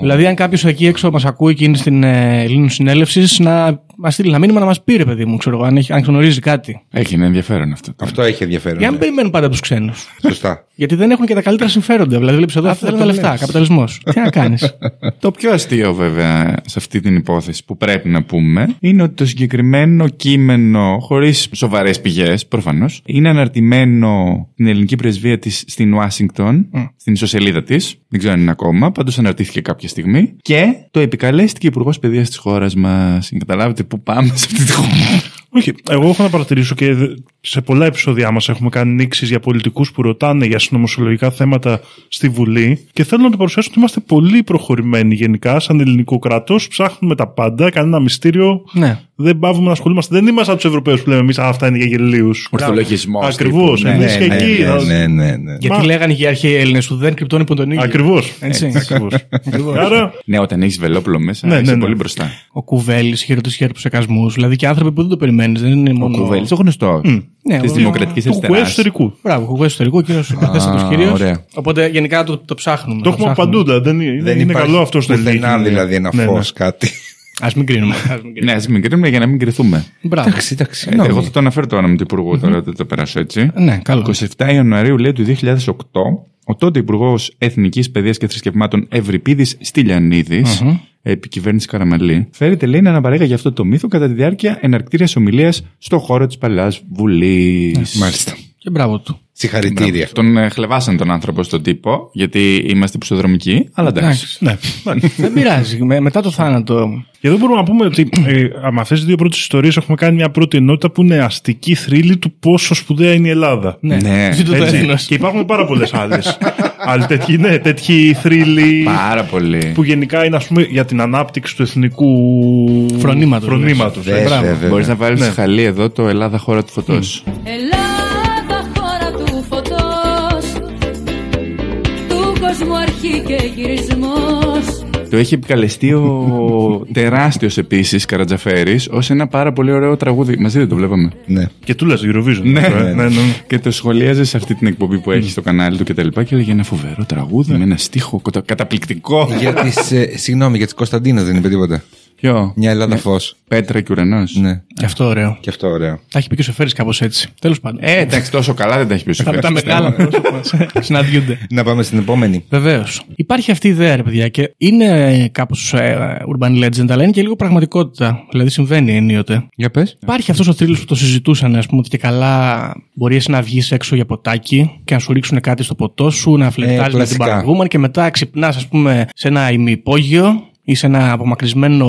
Δηλαδή, αν κάποιος εκεί έξω μας ακούει και είναι στην ε, Ελλήνων συνέλευση, να μας στείλει ένα μήνυμα να μας πει, ρε παιδί μου, ξέρω εγώ, αν, έχει- αν γνωρίζει κάτι.
Έχει ένα ενδιαφέρον αυτό.
Αυτό έχει ενδιαφέρον.
Για να μην
ναι.
περιμένουν πάντα τους ξένους.
Σωστά. (laughs)
Γιατί δεν έχουν και τα καλύτερα συμφέροντα. Δηλαδή, βλέπεις εδώ, θέλουν τα λεφτά, καπιταλισμός. Τι να κάνεις; (laughs)
Το πιο αστείο βέβαια σε αυτή την υπόθεση που πρέπει να πούμε είναι ότι το συγκεκριμένο κείμενο, χωρίς σοβαρές πηγές προφανώς, είναι αναρτημένο στην ελληνική πρεσβεία της στην Ουάσιγκτον, στην ισοσελίδα της. Δεν ξέρω αν είναι ακόμα, πάντως αναρτήθηκε κάποια στιγμή. Και το επικαλέστηκε υπουργός παιδείας της χώρας μας. Καταλάβετε πού πάμε σε αυτή τη χώρα.
Όχι, εγώ έχω να παρατηρήσω και δε- σε πολλά επεισόδια μας έχουμε κάνει νήξεις για πολιτικούς που ρωτάνε για συνωμοσιολογικά θέματα στη Βουλή και θέλω να το παρουσιάσω ότι είμαστε πολύ προχωρημένοι γενικά σαν ελληνικό κράτος. Ψάχνουμε τα πάντα, κανένα μυστήριο.
ναι.
Δεν πάβουμε να ασχολούμαστε. Δεν είμαστε από τους Ευρωπαίους που λέμε εμείς αυτά είναι για γελίους.
Ορθολογισμό.
Ακριβώς.
τύπου, ναι.
Εμείς
Ναι,
και
ναι,
εκεί.
ναι, ναι, ναι, ναι.
Γιατί
Μα-
λέγανε και οι αρχαίοι Έλληνες που δεν κρυπτώνει που τον ίδιο.
Ακριβώς.
Έτσι.
Άρα
Ναι, όταν έχεις βελόπουλο μέσα,
Ναι,
είσαι
ναι, ναι.
πολύ μπροστά.
Ο Κουβέλης είχε ρωτήσει για του εκασμού. Δηλαδή και άνθρωποι που δεν το περιμένεις. Δεν είναι
Ο
μόνο.
Κουβέλης, ο γνωστό.
Ναι,
Της
ο-
Δημοκρατικής
του κουκουέ
Αριστεράς.
εσωτερικού.
Μπράβο, κουβέλη εσωτερικού, κύριος υπερθέστατο κύριος.
ωραία.
Οπότε γενικά το, το ψάχνουμε.
Το έχουμε παντού. δηλαδή, Δεν είναι,
Δεν
είναι
υπάρχει
καλό αυτό στο
πουθενά
ελληνικό.
δηλαδή ένα
Ναι, ναι.
φως κάτι.
Α μην κρίνουμε. (laughs) ας μην κρίνουμε.
Ναι, ας μην κρίνουμε για να μην κρυθούμε.
Μπράβο.
Εντάξει, εντάξει.
Ε,
συγγνώμη.
εγώ θα το αναφέρω το όνομα του Υπουργού τώρα, δεν το περάσω έτσι.
Ναι, καλό.
27 Ιανουαρίου λέει του 2008, ο τότε Υπουργός Εθνικής Παιδείας και Θρησκευμάτων Ευρυπίδης Στυλιανίδης, επί κυβέρνηση Καραμαλή, φέρεται λέει να αναπαρέγα για αυτό το μύθο κατά τη διάρκεια εναρκτήριας ομιλίας στο χώρο της Παλαιάς Βουλής.
Μάλιστα.
Και μπράβο του.
Συγχαρητήρια.
Τον ε, χλεβάσαν τον άνθρωπο στον τύπο, γιατί είμαστε πισοδρομικοί, αλλά εντάξει.
Ναι.
Δεν πειράζει. Με- μετά το θάνατο.
Και εδώ μπορούμε να πούμε ότι ε, με αυτέ τι δύο πρώτες ιστορίες έχουμε κάνει μια πρώτη ενότητα που είναι αστική θρύλη του πόσο σπουδαία είναι η Ελλάδα.
Ναι,
Ναι,
Ζήτω το
Έτσι.
έθνος.
Και υπάρχουν πάρα πολλές άλλες. Άλλοι τέτοιοι, ναι, τέτοιοι θρύλοι
Πάρα πολύ.
που γενικά είναι ας πούμε, για την ανάπτυξη του εθνικού
Φρονήματος,
φρονήματος,
Βέβαια,
ε.
βέβαια, βέβαια.
Μπορείς να βάλεις χαλί εδώ το Ελλάδα χώρα του φωτός.
Ελλάδα Του κόσμου αρχή και γυρισμός
Το έχει επικαλεστεί ο τεράστιος επίσης Καρατζαφέρης ως ένα πάρα πολύ ωραίο τραγούδι. Μαζί δεν το βλέπαμε.
Ναι.
Και του λες Eurovision.
Ναι,
αυτό, ε.
ναι,
ναι, ναι.
Και το σχολίαζε σε αυτή την εκπομπή που έχεις στο κανάλι του και τα λοιπά και έλεγε ένα φοβερό τραγούδι με ένα στίχο κατα- καταπληκτικό.
Για τις, ε, συγγνώμη, για τις Κωνσταντίνες δεν είπε τίποτα.
Ποιο;
Μια Ελλάδα φως.
Πέτρα και ουρανός.
Ναι.
Και αυτό ωραίο.
Και αυτό ωραίο.
Τα έχει πει και ο Σεφέρη κάπως έτσι. Τέλος πάντων.
Ε, εντάξει, τόσο καλά δεν τα έχει πει ο
τα, τα
Σοφέρης,
μεγάλα
πιστεύω.
πρόσωπα συναντιούνται.
Να πάμε στην επόμενη.
Βεβαίως. Υπάρχει αυτή η ιδέα, ρε παιδιά, και είναι κάπως urban legend, αλλά είναι και λίγο πραγματικότητα. Δηλαδή συμβαίνει ενίοτε.
Για πες.
Υπάρχει αυτός ο θρύλος που το συζητούσαν, ας πούμε, ότι και καλά μπορείς εσύ να βγεις έξω για ποτάκι και να σου ρίξουν κάτι στο ποτό σου, να φλερτάρεις με την
κλασικά.
παραγούμενη και μετά ξυπνάς, ας πούμε, σε ένα ημιυπόγειο ή σε ένα απομακρυσμένο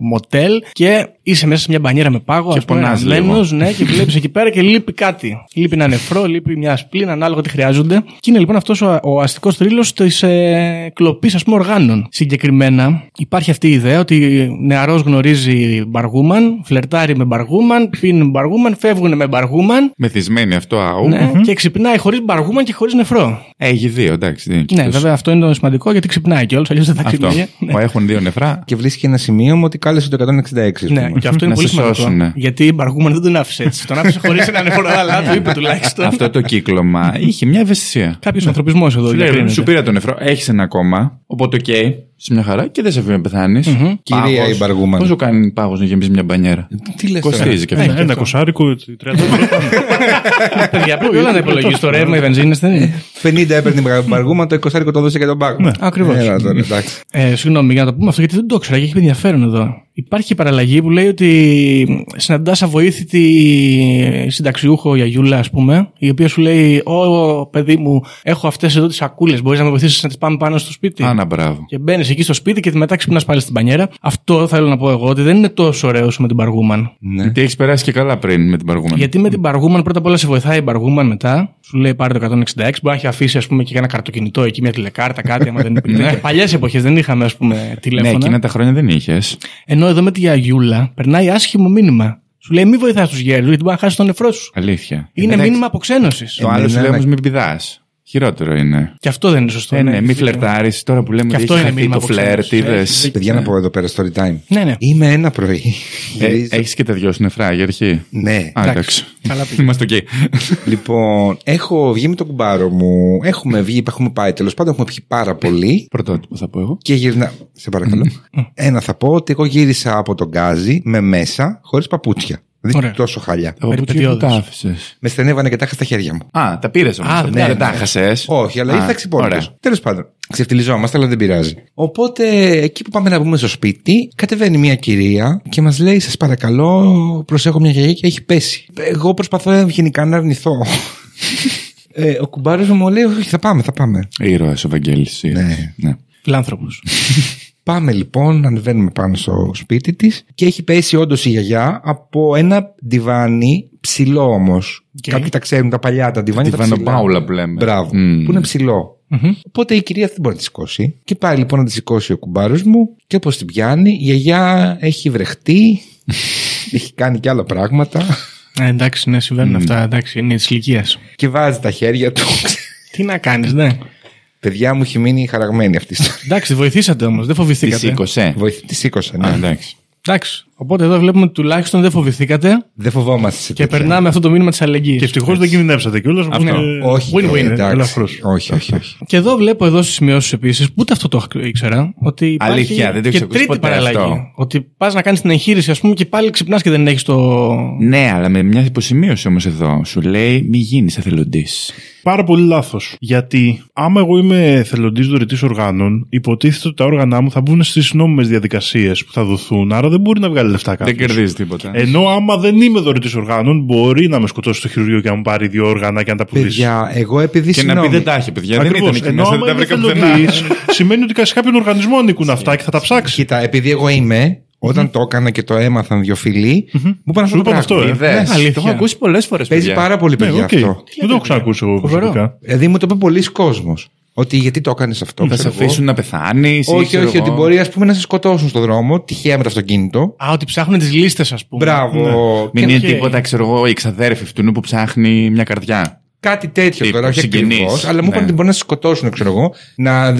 μοτέλ και είσαι μέσα σε μια μπανιέρα με πάγο,
Και
ας πούμε,
πονάς
αναμένος, ναι, και βλέπεις εκεί πέρα και λείπει κάτι. Λείπει ένα νεφρό, λείπει μια σπλήν, ανάλογα τι χρειάζονται. Και είναι λοιπόν αυτός ο, ο αστικός θρύλος της ε, κλοπής, ας πούμε, οργάνων. Συγκεκριμένα, υπάρχει αυτή η ιδέα ότι νεαρός γνωρίζει μπαργούμαν, φλερτάρει με μπαργούμαν, πίνει μπαργούμαν, φεύγουν με μπαργούμαν.
Μεθυσμένη αυτό, αού.
Ναι, και ξυπνάει χωρίς μπαργούμαν και χωρίς νεφρό.
Έχει δύο, εντάξει. δεν είναι
Ναι,
τόσο-
βέβαια αυτό είναι το σημαντικό γιατί ξυπνάει κιόλας, αλλιώς δεν θα
Αυτό.
ξυπνάει. Ναι.
Μα Έχουν δύο νεφρά.
Και βρίσκει ένα σημείο μου ότι κάλεσε το 166. ας
Ναι,
πούμε.
και αυτό είναι
Να
πολύ
σε
σημαντικό.
σώσουνε.
Γιατί η Μπαργούμαν δεν τον άφησε έτσι. Τον άφησε χωρίς ένα νεφρό, αλλά το είπε τουλάχιστον.
Αυτό το κύκλωμα είχε μια ευαισθησία.
Κάποιος ανθρωπισμός εδώ
Σου λέει,
διακρίνεται.
σου πήρα το νεφρό, έχεις ένα ακόμα. Οπότε, οκ, σε μια χαρά και δεν σε αφήνει να πεθάνεις.
Κυρία η Μπαργούμαν.
Πόσο κάνει πάγος να γεμίσει μια μπανιέρα;
Τι λες τώρα;
Κοστίζει και
Ένα,
αυτό.
ένα κοσάρικο, 30 ευρώ. (laughs)
Παιδιά, πρέπει όλα να υπολογίσει το ρεύμα, οι βενζίνες δεν είναι;
50 έπαιρνε την Μπαργούμα, το 20 το δώσε για τον πάγο.
Ακριβώς.
Έλα τώρα, εντάξει.
Ε, συγγνώμη για να το πούμε αυτό, γιατί δεν το ήξερα και έχει ενδιαφέρον εδώ. Υπάρχει παραλλαγή που λέει ότι συναντάς αβοήθητη συνταξιούχο γιαγιούλα, ας πούμε, η οποία σου λέει: Ω παιδί μου, έχω αυτές εδώ τις σακούλες. Μπορείς να με βοηθήσεις να τις πάμε πάνω στο σπίτι;
Άνα, μπράβο.
Και μπαίνεις εκεί στο σπίτι και μετά ξυπνά πάλι στην πανιέρα. Αυτό θέλω να πω εγώ ότι δεν είναι τόσο ωραίος όσο με την Μπαργούμαν.
Ναι.
Γιατί έχεις περάσει και καλά πριν με την παργούμενη.
Γιατί με την Μπαργούμαν πρώτα απ' όλα σε βοηθάει η Μπαργούμαν μετά. Σου λέει πάρε το 166. Μπορεί να έχει αφήσει ας πούμε, και ένα καρτοκινητό εκεί, μια τηλεκάρτα, κάτι. άμα δεν υπήρχε. και παλιές εποχές δεν είχαμε ας πούμε,
Ναι,
τηλέφωνα.
εκείνα τα χρόνια δεν είχες.
Ενώ εδώ με τη Γιαγιούλα περνάει άσχημο μήνυμα. Σου λέει μη βοηθάς τους γέρους γιατί μπορεί να χάσεις τον νεφρό σου.
Αλήθεια.
Είναι
Εντάξει,
μήνυμα αποξένωσης.
Το άλλο σου
Εμένα
λέει
να-
όμως μην πηδάς. Χειρότερο είναι.
Και αυτό δεν είναι σωστό.
Ε, ναι, μη φλερτάρεις. Τώρα που λέμε
Και
ότι
αυτό
έχει
είναι
χαθεί
μήνυμα
το φλερτ,
αποξένωσης.
είδες.
Έχεις
Παιδιά να πω εδώ πέρα story time.
Ναι, ναι.
Είμαι ένα πρωί. Γυρίζω-
Έχεις και τα δυο σου νεφρά για αρχή.
Ναι.
Α, εντάξει.
Καλά πήγες.
Είμαστε οκ.
Λοιπόν, έχω βγει με τον κουμπάρο μου. Έχουμε βγει, έχουμε πάει τέλος πάντων. Έχουμε πιει πάρα πολύ.
Πρωτότυπο θα πω εγώ.
Και γυρνά. Σε παρακαλώ. Ένα θα πω ότι εγώ γύρισα από τον Γκάζι με μέσα, χωρίς παπούτσια.
Ωραία.
Δηλαδή τόσο χάλια.
Τα παπούτσια που
Περιπετειώδες.
τα άφησε.
Με στενεύανε και τα είχα στα χέρια μου.
Α, τα πήρες όμως.
Α, ναι,
δεν τα
ναι.
χασέ.
Όχι, αλλά ήρθα ξυπόλυτος.
Ωραία.
Τέλος πάντων. Ξεφτυλιζόμαστε, αλλά δεν πειράζει. Οπότε, εκεί που πάμε να μπούμε στο σπίτι, κατεβαίνει μια κυρία και μας λέει: Σας παρακαλώ, προσέχω μια γιαγιά και έχει πέσει. Εγώ προσπαθώ γενικά να αρνηθώ. (laughs) ε, ο κουμπάρος μου λέει: Όχι, θα πάμε, θα πάμε.
Ήρωας ο Βαγγέλη.
Ναι.
ναι.
Φιλάνθρωπος. (laughs)
Πάμε λοιπόν, ανεβαίνουμε πάνω στο σπίτι της και έχει πέσει όντως η γιαγιά από ένα ντιβάνι ψηλό όμως. Κάποιοι τα ξέρουν τα παλιά, τα ντιβάνια. τα ψηλά.
Διβανοπάουλα που λέμε.
Μπράβο.
Μμμ.
Που είναι ψηλό. Οπότε η κυρία δεν μπορεί να τη σηκώσει. Και πάει λοιπόν να τη σηκώσει ο κουμπάρος μου και όπως την πιάνει, η γιαγιά έχει βρεχτεί. (laughs) έχει κάνει και άλλα πράγματα.
Ε, εντάξει, ναι, συμβαίνουν αυτά. Εντάξει, είναι της ηλικίας.
και βάζει τα χέρια του.
Τι να κάνεις, ναι.
Παιδιά μου έχει μείνει χαραγμένη αυτή η ιστορία.
Εντάξει, βοηθήσατε όμως, δεν
Τη
φοβηθήκατε.
σήκωσε.
Βοηθή, τη σήκωσε,
Α,
ναι.
εντάξει.
Εντάξει. Οπότε εδώ βλέπουμε ότι τουλάχιστον δεν φοβηθήκατε
Δεν φοβόμαστε σε
και
τέτοια.
περνάμε αυτό το μήνυμα της αλληλεγγύης.
Και ευτυχώς δεν κινδυνεύσατε κιόλας.
Αυτό.
Όχι,
Win-win,
ε, εντάξει.
ελαφρώς.
όχι, όχι, όχι.
Και εδώ βλέπω εδώ στις σημειώσεις επίσης, ούτε αυτό το ήξερα, ότι υπάρχει
Αλήθεια, δεν το
και
έχεις ακούσει
τρίτη
ποτέ
παραλλαγή.
αυτό.
Ότι πας να κάνεις την εγχείρηση, ας πούμε, και πάλι ξυπνάς και δεν έχεις το.
Ναι, αλλά με μια υποσημείωση όμως εδώ. Σου λέει μη γίνεις εθελοντής.
Πάρα πολύ λάθος. Γιατί άμα εγώ είμαι εθελοντής δωρητής οργάνων, υποτίθεται ότι τα όργανα μου θα μπουν στις νόμιμες διαδικασίες που θα δοθούν, άρα δεν μπορεί να βγάλεις λεφτά κάποιος.
Δεν κερδίζει τίποτα.
Ενώ άμα δεν είμαι δωρητής οργάνων, μπορεί να με σκοτώσει στο χειρουργείο και να μου πάρει δύο όργανα και να τα πουλήσει.
Παιδιά, εγώ επειδή
Και να πει
συγγνώμη,
δεν τα έχει, παιδιά. Δεν
Ακριβώς.
ήταν εκεί
Ενώ
μέσα,
άμα
δεν τα
είμαι
βρήκα πουθενά.
εθελοντής, σημαίνει ότι σε κάποιον οργανισμό ανήκουν αυτά και θα τα ψάξει.
Κοίτα, επειδή εγώ είμαι, όταν το έκανα και το έμαθαν δύο φίλοι, μου είπαν αυτό
Σου
το
είπαν
πράγμα.
αυτό, ε.
Είδες;
αλήθεια.
Το έχω ακούσει πολλές φορές.
Παίζει πάρα πολύ
Ναι,
παιδιά
οκ.
αυτό.
Δεν το έχω ξανακούσει εγώ
Φοβερό.
προσωπικά.
Δηλαδή μου το είπε πολύς κόσμος. Ότι γιατί το έκανες αυτό.
Θα σε
ξέρω εγώ.
αφήσουν να πεθάνεις.
Όχι, όχι, ότι μπορεί ας πούμε, να σε σκοτώσουν στον δρόμο, τυχαία με το αυτοκίνητο.
Α, ότι ψάχνουν τις λίστες, ας πούμε.
Μπράβο.
Μην
Και-
είναι
οκ.
τίποτα, ξέρω εγώ, η ξαδέρφη αυτού που ψάχνει μια καρδιά.
Κάτι τέτοιο
Τύπου,
τώρα, όχι
συγγενείς.
ακριβώς. Αλλά μου είπαν
Ναι.
ότι μπορεί να σε σκοτώσουν, ξέρω εγώ, να ε,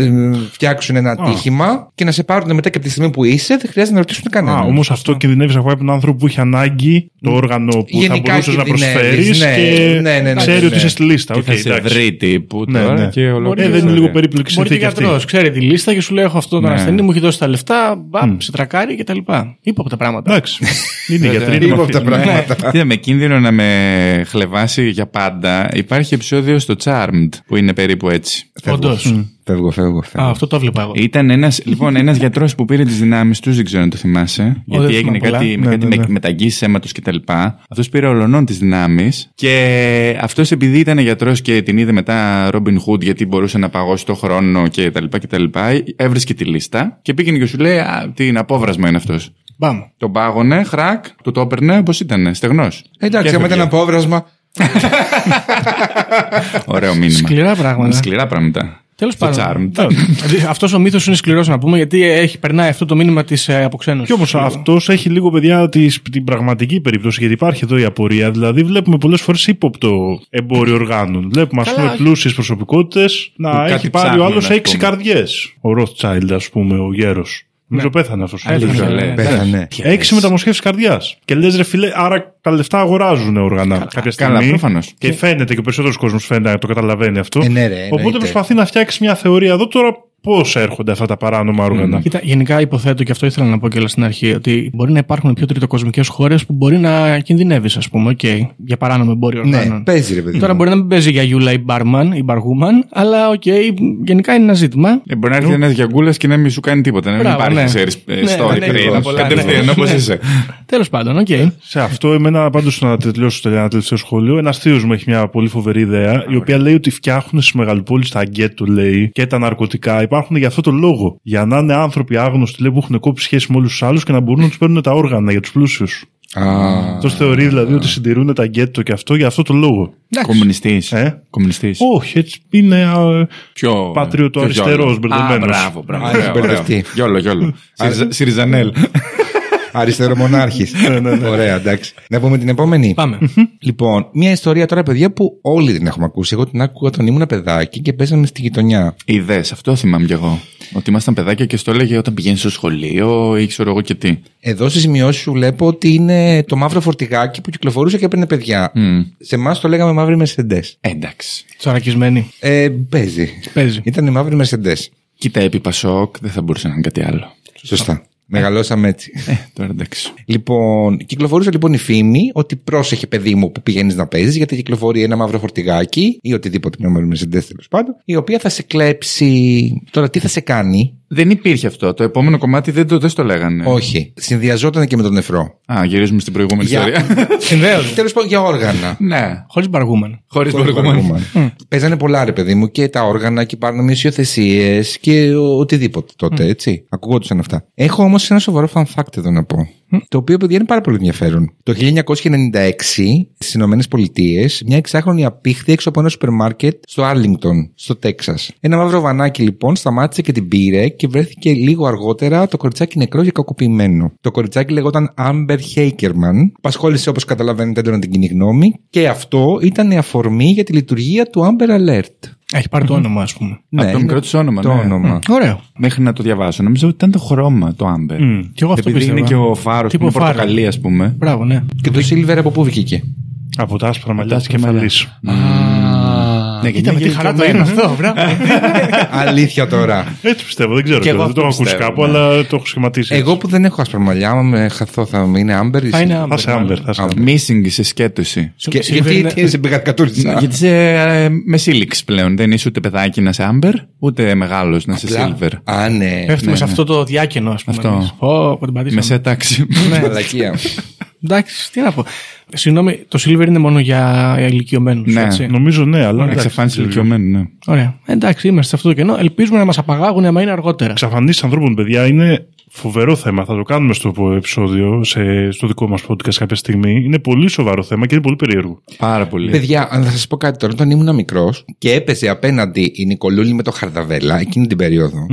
φτιάξουν ένα ατύχημα και να σε πάρουν μετά και από τη στιγμή που είσαι, δεν χρειάζεται να ρωτήσουν
Α,
κανέναν.
όμως αυτό κινδυνεύεις από έναν άνθρωπο που έχει ανάγκη το όργανο που
Γενικά
θα μπορούσες να
κινδυνεύεις,
προσφέρεις
ναι,
και
ναι, ναι, ναι,
ξέρει
ναι,
ότι
ναι.
είσαι στη λίστα.
Και
Οκ,
θα σε
εντάξει.
βρει τύπου
Ναι,
τώρα
ναι.
και όλο.
Ε, δεν είναι λίγο περίπλοκη
Μπορεί και
συνθήκη αυτή.
γιατρός, ξέρει τη λίστα και σου λέει: Έχω αυτό τον
Ναι.
ασθενή, μου έχει δώσει τα λεφτά, μπαμ, σε τρακάρει κτλ. Είπα από τα πράγματα.
Εντάξει. Είναι (laughs) γιατροί, είναι
Λίγο από τα
μαθητές.
πράγματα.
Κοίτα, με κίνδυνο να με χλευάσει για πάντα, είπα Υπάρχει επεισόδιο στο Charmed που είναι περίπου έτσι.
Όντως.
Φεύγω, φεύγω, φεύγω.
Α, αυτό το βλέπα εγώ.
Ήταν ένας λοιπόν, ένας γιατρός που πήρε τις δυνάμεις τους, δεν ξέρω αν το θυμάσαι. γιατί
δεν
έγινε
θυμάμαι
κάτι,
πολλά.
με
Ναι,
κάτι
ναι, ναι.
με μεταγγίσεις αίματος κτλ. Αυτός πήρε ολονών τις δυνάμεις και αυτός επειδή ήταν γιατρός και την είδε μετά Robin Hood γιατί μπορούσε να παγώσει το χρόνο κτλ. κτλ έβρισκε τη λίστα και πήγαινε και σου λέει Α, τι είναι απόβρασμα είναι αυτός.
Πάμε.
Τον πάγωνε, χρακ, του το έπαιρνε όπω ήταν, στεγνός.
Εντάξει, άμα ήταν απόβρασμα.
Ωραίο μήνυμα.
Σκληρά πράγματα.
Σκληρά πράγματα.
Τέλος
Στο
πάντων.
Charmed.
Δηλαδή, αυτός ο μύθος είναι σκληρός να πούμε γιατί έχει, περνάει αυτό το μήνυμα της ε, αποξένωση.
Κι όμως αυτός έχει λίγο, παιδιά, της- την πραγματική περίπτωση, γιατί υπάρχει εδώ η απορία. Δηλαδή, βλέπουμε πολλές φορές ύποπτο εμπόριο οργάνων. Βλέπουμε, ας
Καλά,
πούμε,
όχι.
πλούσιες προσωπικότητες να
Που κάτι
έχει πάρει ο
ψάχνουν,
άλλος
ας
έξι
πούμε.
καρδιές. Ο Rothschild, ας πούμε, ο γέρος. Νομίζω πέθανε αυτός.
Αλήθεια,
Αλήθεια,
ναι,
λέει.
ναι.
Πέθανε.
Έξι μεταμοσχεύσει καρδιάς. Και λες, ρε φιλέ, άρα τα λεφτά αγοράζουν όργανα κάποια στιγμή.
καλά, προφανώς.
Και φαίνεται και ο περισσότερος κόσμος φαίνεται να το καταλαβαίνει αυτό.
Ε, ναι, ρε,
Οπότε
εννοείται.
προσπαθεί να φτιάξει μια θεωρία εδώ τώρα πώς έρχονται αυτά τα παράνομα όργανα.
Κοίτα, γενικά υποθέτω και αυτό ήθελα να πω και στην αρχή, ότι μπορεί να υπάρχουν πιο τριτοκοσμικές χώρες που μπορεί να κινδυνεύεις, ας πούμε, οκ, για παράνομο εμπόριο
Ναι,
οργάνων.
παίζει ρε παιδί.
Τώρα
μου.
μπορεί να μην παίζει για Γιούλα ή μπάρμαν ή μπαργούμαν, αλλά οκ, γενικά είναι ένα ζήτημα.
Ε, μπορεί να έρθει ένας γιαγκούλα και να μην σου κάνει τίποτα. Να μην
Μπράβο,
υπάρχει
ναι.
ξέρεις, ε,
Ναι,
story
ναι,
πριν.
ναι, πολλά,
Κατευθείαν
ναι.
όπως
Ναι.
είσαι.
Τέλος πάντων, οκ.
Σε αυτό, εμένα πάντως να τελειώσω ένα τελευταίο σχόλιο. Ένας θείος μου έχει μια πολύ φοβερή ιδέα, η οποία λέει ότι φτιάχνουν στις μεγαλοπόλεις τα γκέτο, λέει, και τα ναρκωτικά. Υπάρχουν για αυτό το λόγο. Για να είναι άνθρωποι άγνωστοι, λέει, που έχουν κόψει σχέση με όλους τους άλλους και να μπορούν να τους παίρνουν τα όργανα για τους πλούσιους.
Α,
Αυτό θεωρεί δηλαδή ότι συντηρούν τα γκέτο και αυτό για αυτό το λόγο.
Κομμουνιστής.
Ε;
Κομμουνιστής.
Όχι, έτσι είναι. α,
Πιο.
πατριωτοαριστερός,
πιο γιόλο.
μπερδεμένος.
Α, Μπράβο, μπράβο.
Α,
Ωραίο,
έχει
ωραίο.
μπερδευτεί.
Γιόλο, γιόλο. Σιριζα- Σιριζανέλ.
Αριστερομονάρχης. Ωραία, εντάξει. Να πούμε την επόμενη.
Πάμε.
Λοιπόν, μια ιστορία τώρα, παιδιά, που όλοι την έχουμε ακούσει. Εγώ την άκουγα όταν ήμουν παιδάκι και παίζαμε στη γειτονιά.
Ιδέες, αυτό θυμάμαι κι εγώ. Ότι ήμασταν παιδάκια και στο έλεγε όταν πηγαίνει στο σχολείο ή ξέρω εγώ και τι.
Εδώ στις σημειώσεις σου βλέπω ότι είναι το μαύρο φορτηγάκι που κυκλοφορούσε και έπαιρνε παιδιά.
Μμ.
Σε εμάς το λέγαμε μαύρη Mercedes.
Ε, Εντάξει.
Τσαρακισμένη.
Ε, παίζει.
Παίζει.
Ήταν η μαύρη Mercedes.
Κοίτα, επί Πασόκ δεν θα μπορούσε να είναι κάτι άλλο.
Σωστά. Μεγαλώσαμε έτσι.
Ε, τώρα εντάξει.
Λοιπόν, κυκλοφορούσε λοιπόν η φήμη ότι πρόσεχε παιδί μου που πηγαίνεις να παίζεις, γιατί κυκλοφορεί ένα μαύρο φορτηγάκι ή οτιδήποτε μια μαύρη Mercedes τέλος πάντων, η οποία θα σε κλέψει. Τώρα τι θα σε κάνει,
Δεν υπήρχε αυτό. Το επόμενο κομμάτι δεν το, δεν στο λέγανε.
Όχι. Συνδυαζόταν και με τον νεφρό.
Α, γυρίζουμε στην προηγούμενη
Για-
ιστορία. (laughs)
Συνδέονται.
Τέλος πάντων για όργανα.
ναι.
Χωρίς μπαργούμαν.
Χωρίς
Χωρίς
προηγούμενη.
προηγούμενο. Παίζανε πολλά ρε παιδί μου και τα όργανα και υπάρχουν υιοθεσίε και ο- οτιδήποτε τότε, έτσι. Ακούγονταν αυτά. Έχω όμως ένα σοβαρό fun fact εδώ να πω. Το οποίο, παιδιά, είναι πάρα πολύ ενδιαφέρον. Το 1996 στις Ηνωμένες Πολιτείες, μια εξάχρονη απήχθη έξω από ένα σούπερ μάρκετ στο Άρλινγκτον, στο Τέξας. Ένα μαύρο βανάκι λοιπόν σταμάτησε και την πήρε και βρέθηκε λίγο αργότερα το κοριτσάκι νεκρό και κακοποιημένο. Το κοριτσάκι λεγόταν Amber Hakerman, απασχόλησε όπως καταλαβαίνετε έντονα την κοινή γνώμη και αυτό ήταν η αφορμή για τη λειτουργία του Amber Alert.
Έχει πάρει το όνομα, ας πούμε.
Από το
είναι
μικρό της όνομα,
Το
ναι.
όνομα.
Ωραίο.
Μέχρι να το διαβάσω. Νομίζω ότι ήταν το χρώμα το Amber.
Κι εγώ αυτό
Επειδή
πίστευα.
είναι και ο φάρος που
Τύπου
είναι
φάρο.
πορτοκαλί, ας πούμε.
Μπράβο, ναι.
Και το Silver από πού βγήκε;
Από τα άσπρα μαλλιά της
άσπρα μαλλιά.
Κεφαλή.
Ναι, και
Κοίτα με τι χαρά το είναι αυτό, μπράβο. (laughs)
Αλήθεια τώρα.
Έτσι πιστεύω, δεν ξέρω.
Και εγώ
δεν
αυτό
το έχω ακούσει
πιστεύω,
κάπου,
ναι.
αλλά το έχω σχηματίσει.
Εγώ που δεν έχω άσπρα μαλλιά, άμα με χαθώ θα είναι Amber. ή
Θα είναι
Silver.
Θα σε άμπερ, θα σε άμπερ.
Missing σε σκέτωση.
Και,
Silver
γιατί
είναι-
τι, σε μπηγατκατούρισα.
Γιατί είσαι ε, με σύλληξη πλέον. Δεν είσαι ούτε παιδάκι να είσαι Amber, ούτε μεγάλος να είσαι Silver.
Α, ναι.
Πέφτουμε σε αυτό το διάκαινο, ας πούμε.
Αυτό.
εμείς. Πω, πω, την πατήσαμε.
Μεσαία τάξη.
Μαλακία. (laughs)
Εντάξει, τι να πω. Συγγνώμη, το silver είναι μόνο για ηλικιωμένους.
Ναι.
έτσι.
Νομίζω ναι, αλλά. εντάξει,
Εξαφάνιση
δεν ξέρω.
ηλικιωμένου, ναι.
Ωραία. Εντάξει, είμαστε σε αυτό το κενό. Ελπίζουμε να μας απαγάγουν άμα είναι αργότερα.
Εξαφανίσεις ανθρώπων, παιδιά, είναι φοβερό θέμα. Θα το κάνουμε στο επεισόδιο, σε, στο δικό μας podcast κάποια στιγμή. Είναι πολύ σοβαρό θέμα και είναι πολύ περίεργο.
Πάρα πολύ.
Παιδιά, αν θα σας πω κάτι τώρα, όταν ήμουν μικρός και έπεσε απέναντι η Νικολούλη με το Χαρδαβέλα εκείνη την περιοδο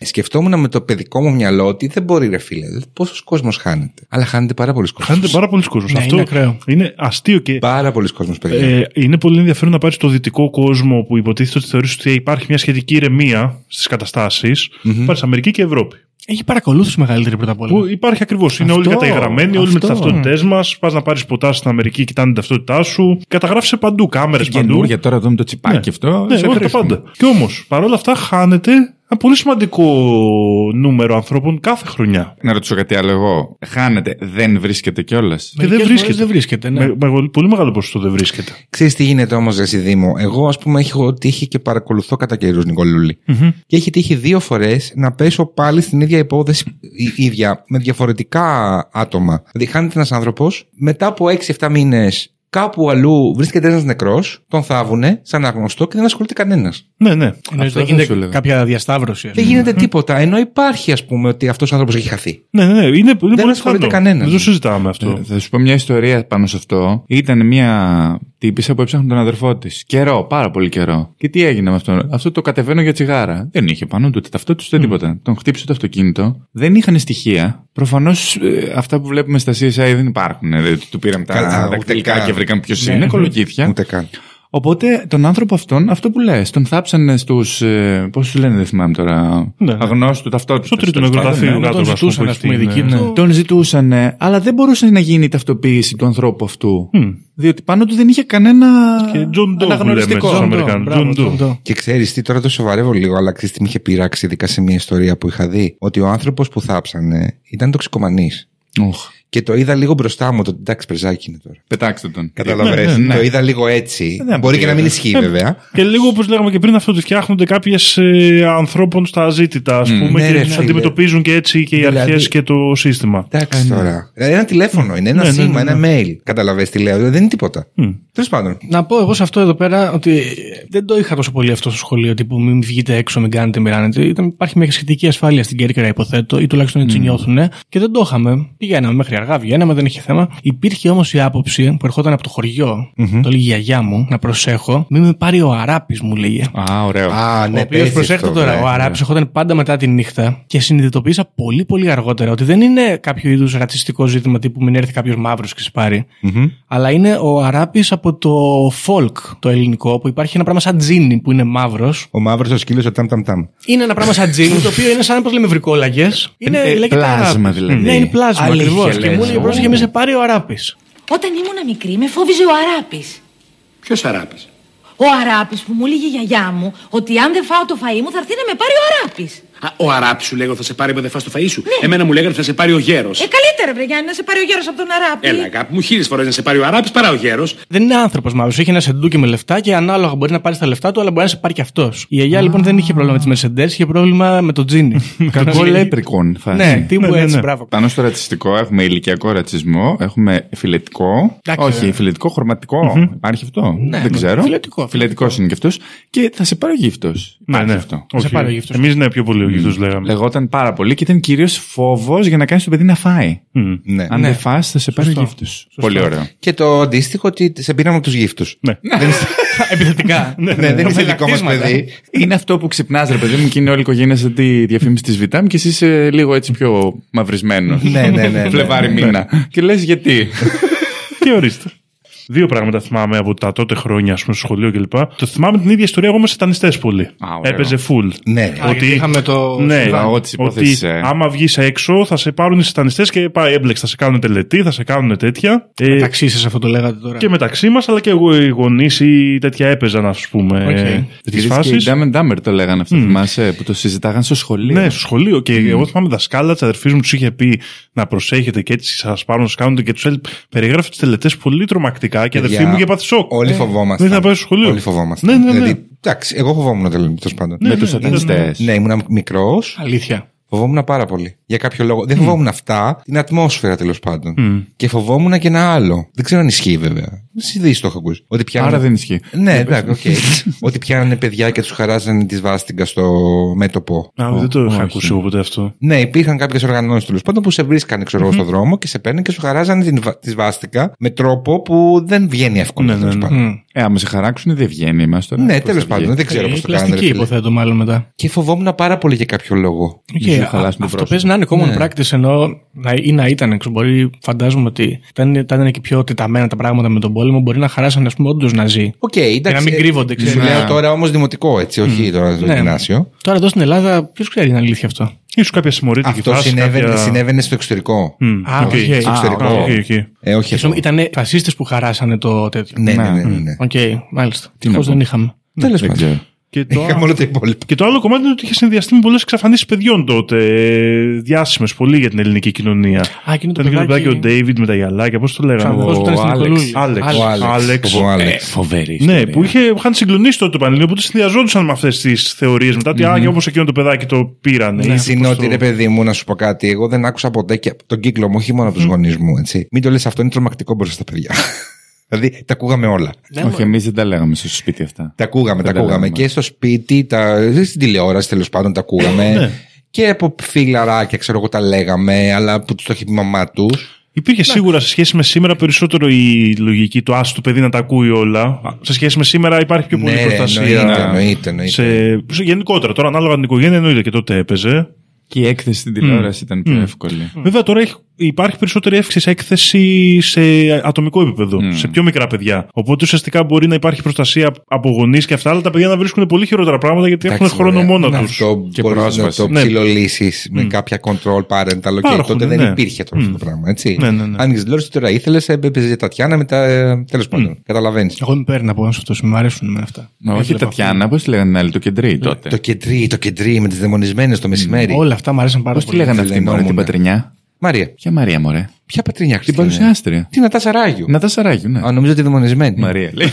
σκεφτόμουν με το παιδικό μου μυαλό ότι δεν μπορεί, ρε φίλε. Πόσος κόσμος χάνεται. Αλλά χάνεται πάρα πολλοί κόσμος.
Χάνεται πάρα πολλοί κόσμος.
Ναι,
Αυτό
είναι ακραίο.
είναι αστείο και.
Πάρα πολλοί κόσμος, παιδιά.
Ε, είναι πολύ ενδιαφέρον να πάρεις το δυτικό κόσμο που υποτίθεται ότι θεωρείς ότι υπάρχει μια σχετική ηρεμία στις καταστάσεις. Πάρεις Αμερική και Ευρώπη.
Έχει παρακολούθηση μεγαλύτερη πρώτα απ' όλα.
Που υπάρχει ακριβώς. Είναι
Αυτό,
όλοι καταγεγραμμένοι, όλοι με τις
αυτό.
ταυτότητές μας. Πας να πάρεις ποτά στην Αμερική, κοιτάνε την ταυτότητά σου. Καταγράφει παντού, κάμερες παντού.
Καινούργια τώρα δούμε το τσιπάκι αυτό.
Ναι,
σε
όχι τα
χρήσιμο.
πάντα. Και όμως, παρόλα αυτά, χάνεται Ένα πολύ σημαντικό νούμερο ανθρώπων κάθε χρονιά.
Να ρωτήσω κάτι άλλο εγώ. Χάνεται, δεν βρίσκεται κιόλας;
Και δεν
Μερικές
βρίσκεται.
φορές δεν βρίσκεται, ναι.
Με, με πολύ μεγάλο ποσοστό δεν βρίσκεται.
Ξέρεις τι γίνεται όμως Ρε Δήμο. Εγώ ας πούμε έχω τύχει και παρακολουθώ κατά καιρούς Νικολούλη. Και έχει τύχει δύο φορές να πέσω πάλι στην ίδια υπόθεση η ίδια με διαφορετικά άτομα. Δηλαδή χάνεται ένας άνθρωπος μετά από 6-7 μήνες κάπου αλλού βρίσκεται ένας νεκρός, τον θάβουνε σαν αγνωστό και δεν ασχολείται κανένας.
Ναι, ναι.
Εννοείς
Αυτό
δεν
θα σου
γίνεται
έλεγα.
κάποια διασταύρωση. ας
Δεν
πούμε.
γίνεται τίποτα. Ενώ υπάρχει ας πούμε ότι αυτός ο άνθρωπος έχει χαθεί.
Ναι, ναι, ναι. Είναι, είναι πολύ
ασχολείται
πιθανό.
κανένας.
Δεν το συζητάμε αυτό.
Ε, θα σου πω μια ιστορία πάνω σε αυτό. Ήταν μια τύπησα που έψαχνε τον αδερφό της. Καιρό, πάρα πολύ καιρό. Και τι έγινε με αυτό. Αυτό το κατεβαίνω για τσιγάρα. Δεν είχε πάνω του ούτε ταυτότητα ούτε τίποτα. Τον χτύπησε το αυτοκίνητο. Δεν είχαν στοιχεία. Προφανώς αυτά που βλέπουμε στα CSI δεν υπάρχουν. Ε, δηλαδή, του πήραμε τα
Καλά, ούτε
δακτυλικά
καν.
και βρήκαμε ποιο
Ναι.
είναι. Κολοκύθια.
Ούτε καν.
Οπότε τον άνθρωπο αυτόν, αυτό που λες, τον θάψανε στους. Ε, Πώς τους λένε, δεν θυμάμαι τώρα.
Ναι.
Αγνώστου ταυτότητα.
Στο τρίτο νεκροταφείο
ναι,
κάτω
τον
ας πούμε,
ζητούσαν,
που
ας πούμε,
έχει
οι δικοί
την,
του.
ναι.
Τον ζητούσαν, αλλά δεν μπορούσε να γίνει η ταυτοποίηση του ανθρώπου αυτού.
Μμ.
Διότι πάνω του δεν είχε κανένα.
Και John Doe που λέμε
αναγνωριστικό.
στους
John Doe,
Αμερικάνους.
μπράβο,
John Doe.
John Doe.
Και ξέρεις τι, τώρα το σοβαρεύω λίγο, αλλά ξέρεις τι με είχε πειράξει, ειδικά σε μια ιστορία που είχα δει. Ότι ο άνθρωπος που θάψανε ήταν τοξικομανής.
Οχ,
Και το είδα λίγο μπροστά μου, το εντάξει, πρεζάκι είναι τώρα.
πετάξτε τον.
Καταλαβαίνετε.
Ναι, ναι, ναι.
Το είδα λίγο έτσι.
Δεν
Μπορεί και να μην
αποκλείεται.
ισχύει βέβαια.
Και λίγο όπως λέγαμε και πριν, αυτό ότι φτιάχνονται κάποιες ε, ανθρώπων στα αζήτητα, ας πούμε,
ναι,
και
ρε,
τους
φίλε.
αντιμετωπίζουν και έτσι και οι
Δηλαδή-
αρχές και το σύστημα.
Εντάξει τώρα. Δηλαδή, Ένα τηλέφωνο είναι, ένα
Ναι, ναι,
σήμα,
ναι,
ένα mail. Καταλαβαίνετε τι λέω. Δηλαδή, Δεν είναι τίποτα.
Μμ.
Τέλος πάντων.
Να πω εγώ σε αυτό εδώ πέρα ότι δεν το είχα τόσο πολύ αυτό στο σχολείο. Τύπου μην βγείτε έξω, μην κάνετε, μην ράνετε. Ήταν, υπάρχει μια σχετική ασφάλεια στην Κέρκυρα, υποθέτω, ή τουλάχιστον έτσι νιώθουν. Και δεν το είχαμε. Πηγαίναμε μέχρι αργά, βγαίναμε, δεν είχε θέμα. Υπήρχε όμως η άποψη που ερχόταν από το χωριο το έλεγε η γιαγιά μου, να προσέχω, μην με πάρει ο Αράπης, μου λέγε.
Α, ωραίο.
Α, ναι,
ο οποίος
πες
προσέχετε
αυτό,
τώρα,
ναι,
ο
ναι.
Αράπης ερχόταν πάντα μετά τη νύχτα και συνειδητοποίησα πολύ πολύ αργότερα ότι δεν είναι κάποιο είδους ρατσιστικό ζήτημα τύπου μην έρθει κάποιος μαύρος και σε πάρει. Αλλά είναι ο Αράπης από το folk το ελληνικό που υπάρχει ένα πράγμα σαν τζίνι που είναι μαύρος.
Ο μαύρος ο σκύλος, ο ταμ ταμ ταμ.
Είναι ένα πράγμα σαν τζίνι το οποίο είναι σαν πώ λέμε βρικόλαγες. Είναι
Ε,
λέγεται
πλάσμα
Αράπης.
δηλαδή.
Ναι, είναι πλάσμα
Αλήθεια
ακριβώς. Και
λες.
Μου έλεγε πρόσεχε μην σε πάρει ο Αράπης.
Όταν ήμουν μικρή με φόβιζε ο Αράπης.
Ποιος αράπης;
Ο Αράπης που μου έλεγε η γιαγιά μου ότι αν δεν φάω το φαΐ μου θα έρθει να με πάρει ο Αράπης.
Ο αράπη σου λέγω θα σε πάρει που δεν φας το φαΐ σου. Εμένα μου λέγανε ότι θα σε πάρει ο γέρος.
Ε, καλύτερα βρε Γιάννη να σε πάρει ο γέρος από τον Αράπη.
Έλα, αγάπη μου, χίλιες φορές να σε πάρει ο αράπης παρά ο γέρος.
Δεν είναι άνθρωπος μαύρο. Έχει ένα σεντούκι με λεφτά και ανάλογα μπορεί να πάρει τα λεφτά του, αλλά μπορεί να σε πάρει και αυτός. Η γιαγιά λοιπόν δεν είχε πρόβλημα με τις Mercedes, είχε πρόβλημα με το τζίνι. (laughs)
Κακό λέπρικον φάση.
Ναι, τύπου
Ναι, ναι,
έτσι,
ναι.
μπράβο.
Πάνω στο ρατσιστικό έχουμε ηλικιακό ρατσισμό, έχουμε φιλετικό.
Εντάξει,
όχι,
ε.
φιλετικό, χρωματικό. Υπάρχει αυτό;
Ναι,
δεν
ναι,
ξέρω.
φιλετικό,
Φιλετικό είναι και αυτός. Και θα σε πάρει ο γύφτος.
Ναι,
Υπάρχει
ναι.
αυτό.
σε πάρει ο γύφτος.
Εμείς ναι, πιο πολύ ο γύφτο λέγαμε.
Λεγόταν πάρα πολύ και ήταν κυρίως φόβος για να κάνεις το παιδί να φάει.
Μμ.
Ναι.
Αν
Ναι.
δεν φας θα σε πάρει ο γύφτο. Πολύ ωραίο.
Και το αντίστοιχο ότι σε πήραμε από τους γύφτους.
Ναι. (laughs)
Επιθετικά. (laughs)
Ναι, δεν είσαι δικό μας
χτίσματα.
παιδί.
Είναι αυτό που ξυπνάς, ρε παιδί μου, και είναι όλη η οικογένεια σε τη διαφήμιση της Βιτάμ και εσύ είσαι λίγο έτσι πιο μαυρισμένος.
Ναι, ναι, ναι, (laughs) ναι.
Φλεβάρι μήνα. Και λες γιατί;
Και ορίστε. Δύο πράγματα θυμάμαι από τα τότε χρόνια, ας πούμε, στο σχολείο κλπ. Το θυμάμαι την ίδια ιστορία εγώ με σατανιστές πολύ.
ωραίο.
Έπαιζε full.
Ναι.
Α, γιατί είχαμε το.
Ναι,
Συμβάν. Λαό της
ότι
υπόθεσης, ε.
άμα βγεις έξω θα σε πάρουν οι σατανιστές και πάει έμπλεξες. Θα σε κάνουν τελετή, θα σε κάνουν τέτοια. Ε,
Μεταξύ σας αυτό το λέγατε τώρα.
και μεταξύ μας, αλλά και εγώ οι γονείς ή τέτοια έπαιζαν, ας πούμε.
Οκ.
Okay. Τέτοιες
Και οι
φάσεις.
Dumb and Dumber το λέγανε αυτό, θυμάσαι, που το συζητάγαν στο σχολείο.
Ναι, στο σχολείο. Και εγώ θυμάμαι δασκάλα της αδερφής μου τους είχε πει να προσέχετε και έτσι σας πάρουν, σας κάνουν και τους περιγράφει τις τελετές πολύ τρομακτικά και η αδερφή
Παιδιά,
μου είχε πάθει σοκ.
Όλοι φοβόμαστε.
δεν θα πάει στο σχολείο.
Όλοι φοβόμαστε.
Ναι, ναι, ναι.
Δηλαδή, εντάξει, εγώ φοβόμουν τέλος πάντων.
με τους σατανιστές.
Ναι, ήμουν μικρός.
Αλήθεια.
Φοβόμουν πάρα πολύ. Για κάποιο λόγο. Δεν φοβόμουν αυτά, την ατμόσφαιρα τέλος πάντων. Και φοβόμουν και ένα άλλο. Δεν ξέρω αν ισχύει βέβαια. Εσύ το έχω ακούσει. Ότι πιάνανε...
Άρα δεν ισχύει.
Ναι, εντάξει, οκ. (laughs) Ότι πιάνανε παιδιά και τους χαράζανε τη σβάστικα στο μέτωπο.
Α, δεν το είχα
όχι.
ακούσει εγώ ποτέ αυτό.
Ναι, υπήρχαν κάποιες οργανώσεις τέλος πάντων που σε βρίσκανε ξέρω, εγώ, στον δρόμο και σε παίρνουν και σου χαράζανε την, βα- τη σβάστικα με τρόπο που δεν βγαίνει εύκολα.
Ναι, ναι,
τέλος
ναι.
πάντων.
Ε, άμα σε χαράξουν δεν βγαίνει εμά τώρα.
Ναι,
Πώς
τέλος
θα
πάντων,
βγει.
δεν ξέρω
Ε,
πώς το κάνανε. ρε
Πλαστική
φίλε.
υποθέτω μάλλον μετά.
Και φοβόμουν πάρα πολύ για κάποιο λόγο.
Οκ,
Για να
α-
χαλάσουν το
αυτό
πρόσωπο.
παίζει να είναι common
Ναι.
practice ενώ να, ή να ήταν. Ξέρω, μπορεί, φαντάζομαι ότι ήταν, ήταν και πιο τεταμένα τα πράγματα με τον πόλεμο. Μπορεί να χαράσανε, ας πούμε, όντως ναζί.
Οκ, εντάξει.
να μην
ε,
κρύβονται, ξέρεις.
Σου
Ναι.
λέω τώρα όμως δημοτικό, έτσι, όχι τώρα στο
Ναι.
γυμνάσιο.
Τώρα εδώ στην Ελλάδα, ποιος ξέρει είναι αλήθεια αυτό;
Σω κάποια συμμορήτικη
Αυτό
φάση.
συνέβαινε,
κάποια...
συνέβαινε στο εξωτερικό.
Μμ,
Α,
οκ.
οκ.
Στο εξωτερικό.
Α, οκ, οκ.
Ε, όχι εδώ.
Ήταν φασίστες που χαράσανε το τέτοιο.
Ναι, ναι, ναι. ναι, ναι.
Οκ, μάλιστα.
Τι να
Πώς
πω.
δεν είχαμε.
Τέλος
Δεν
πάντων.
Ξέρω.
Και το,
Είχαμε όλα τα υπόλοιπα.
και το άλλο κομμάτι είναι ότι είχε συνδυαστεί με πολλές εξαφανίσεις παιδιών τότε. Διάσημες πολύ για την ελληνική κοινωνία.
Α, εκείνο το
Ήταν και το
παιδάκι-
παιδάκι ο Ντέιβιντ με τα γυαλάκια, πώς το λέγανε.
Ξαναδός
ο-
που ήταν στην
Άλεξ.
Νικολούλη.
Άλεξ.
Ο Άλεξ.
Άλεξ.
Ο
Ε,
Άλεξ.
φοβερή
Ναι,
ιστορία.
που είχε, είχαν συγκλονίσει τότε το Πανελλήνιο, οπότε συνδυαζόντουσαν με αυτές τις θεωρίες μετά. Ότι α, όπως εκείνο το παιδάκι το πήρανε. ή
Συν
πώς
ότι
το-
ρε παιδί μου, να σου πω κάτι. Εγώ δεν άκουσα ποτέ και από τον κύκλο μου, όχι μόνο από του γονείς μου. Έτσι. Μην το λες αυτό, είναι τρομακτικό μπροστά στα παιδιά. Δηλαδή τα ακούγαμε όλα.
Όχι, εμείς δεν τα λέγαμε στο σπίτι αυτά.
Τα ακούγαμε, τα
Δεν τα
ακούγαμε.
λέγαμε.
Και στο σπίτι, τα, στην τηλεόραση τέλος πάντων τα ακούγαμε. Και από φιλαράκια, ξέρω εγώ, τα λέγαμε, αλλά που του το έχει πει η μαμά τους.
Υπήρχε σίγουρα σε σχέση με σήμερα περισσότερο η λογική του άστο παιδί να τα ακούει όλα. Σε σχέση με σήμερα υπάρχει πιο πολύ
Ναι,
προστασία.
εννοείται, εννοείται, εννοείται.
Σε, σε γενικότερα, τώρα ανάλογα την οικογένεια εννοείται και τότε έπαιζε.
Και η έκθεση στην τηλεόραση ήταν πιο εύκολη.
Βέβαια τώρα έχει, υπάρχει περισσότερη εύξη σε έκθεση σε ατομικό επίπεδο, σε πιο μικρά παιδιά. Οπότε ουσιαστικά μπορεί να υπάρχει προστασία από γονείς και αυτά, αλλά τα παιδιά να βρίσκουν πολύ χειρότερα πράγματα γιατί έχουν
Εντάξει,
χρόνο
βέβαια,
μόνο
να
του.
Αυτό
Και
μπορείς να
πρόσβαση.
το
Ναι.
ψιλολύσει με κάποια control parental. Okay,
Υπάρχουν,
τότε
ναι.
δεν υπήρχε τώρα αυτό το πράγμα. Έτσι.
Ναι, ναι, ναι.
Άνοιγε τηλεόραση τώρα ήθελες, έπαιζε Τατιάνα μετά. Τέλος πάντων, καταλαβαίνεις.
Εγώ είμαι πέρα να πω σε αυτό, μου αρέσουν με αυτά.
Μα όχι
Έβλεπα
Τατιάνα, πώς τη λέγανε την άλλη, το κεντρί τότε;
Το κεντρί, το κεντρί με τις δαιμονισμένες το μεσημέρι.
αυτά. Όλα αυτά μου αρέσαν πάρα
Πώς τη
πολύ.
λέγανε αυτή, μωρέ, την
Λενόμουν.
πατρινιά;
Μαρία,
Ποια Μαρία, μωρέ;
ποια πατρινιά
Την
Χριστίνα.
παρουσιάστρια.
Τι Νατάσα Ράγιου.
Νατάσα Ράγιου, ναι.
Α, νομίζω ότι δαιμονισμένη.
Μαρία, λέει.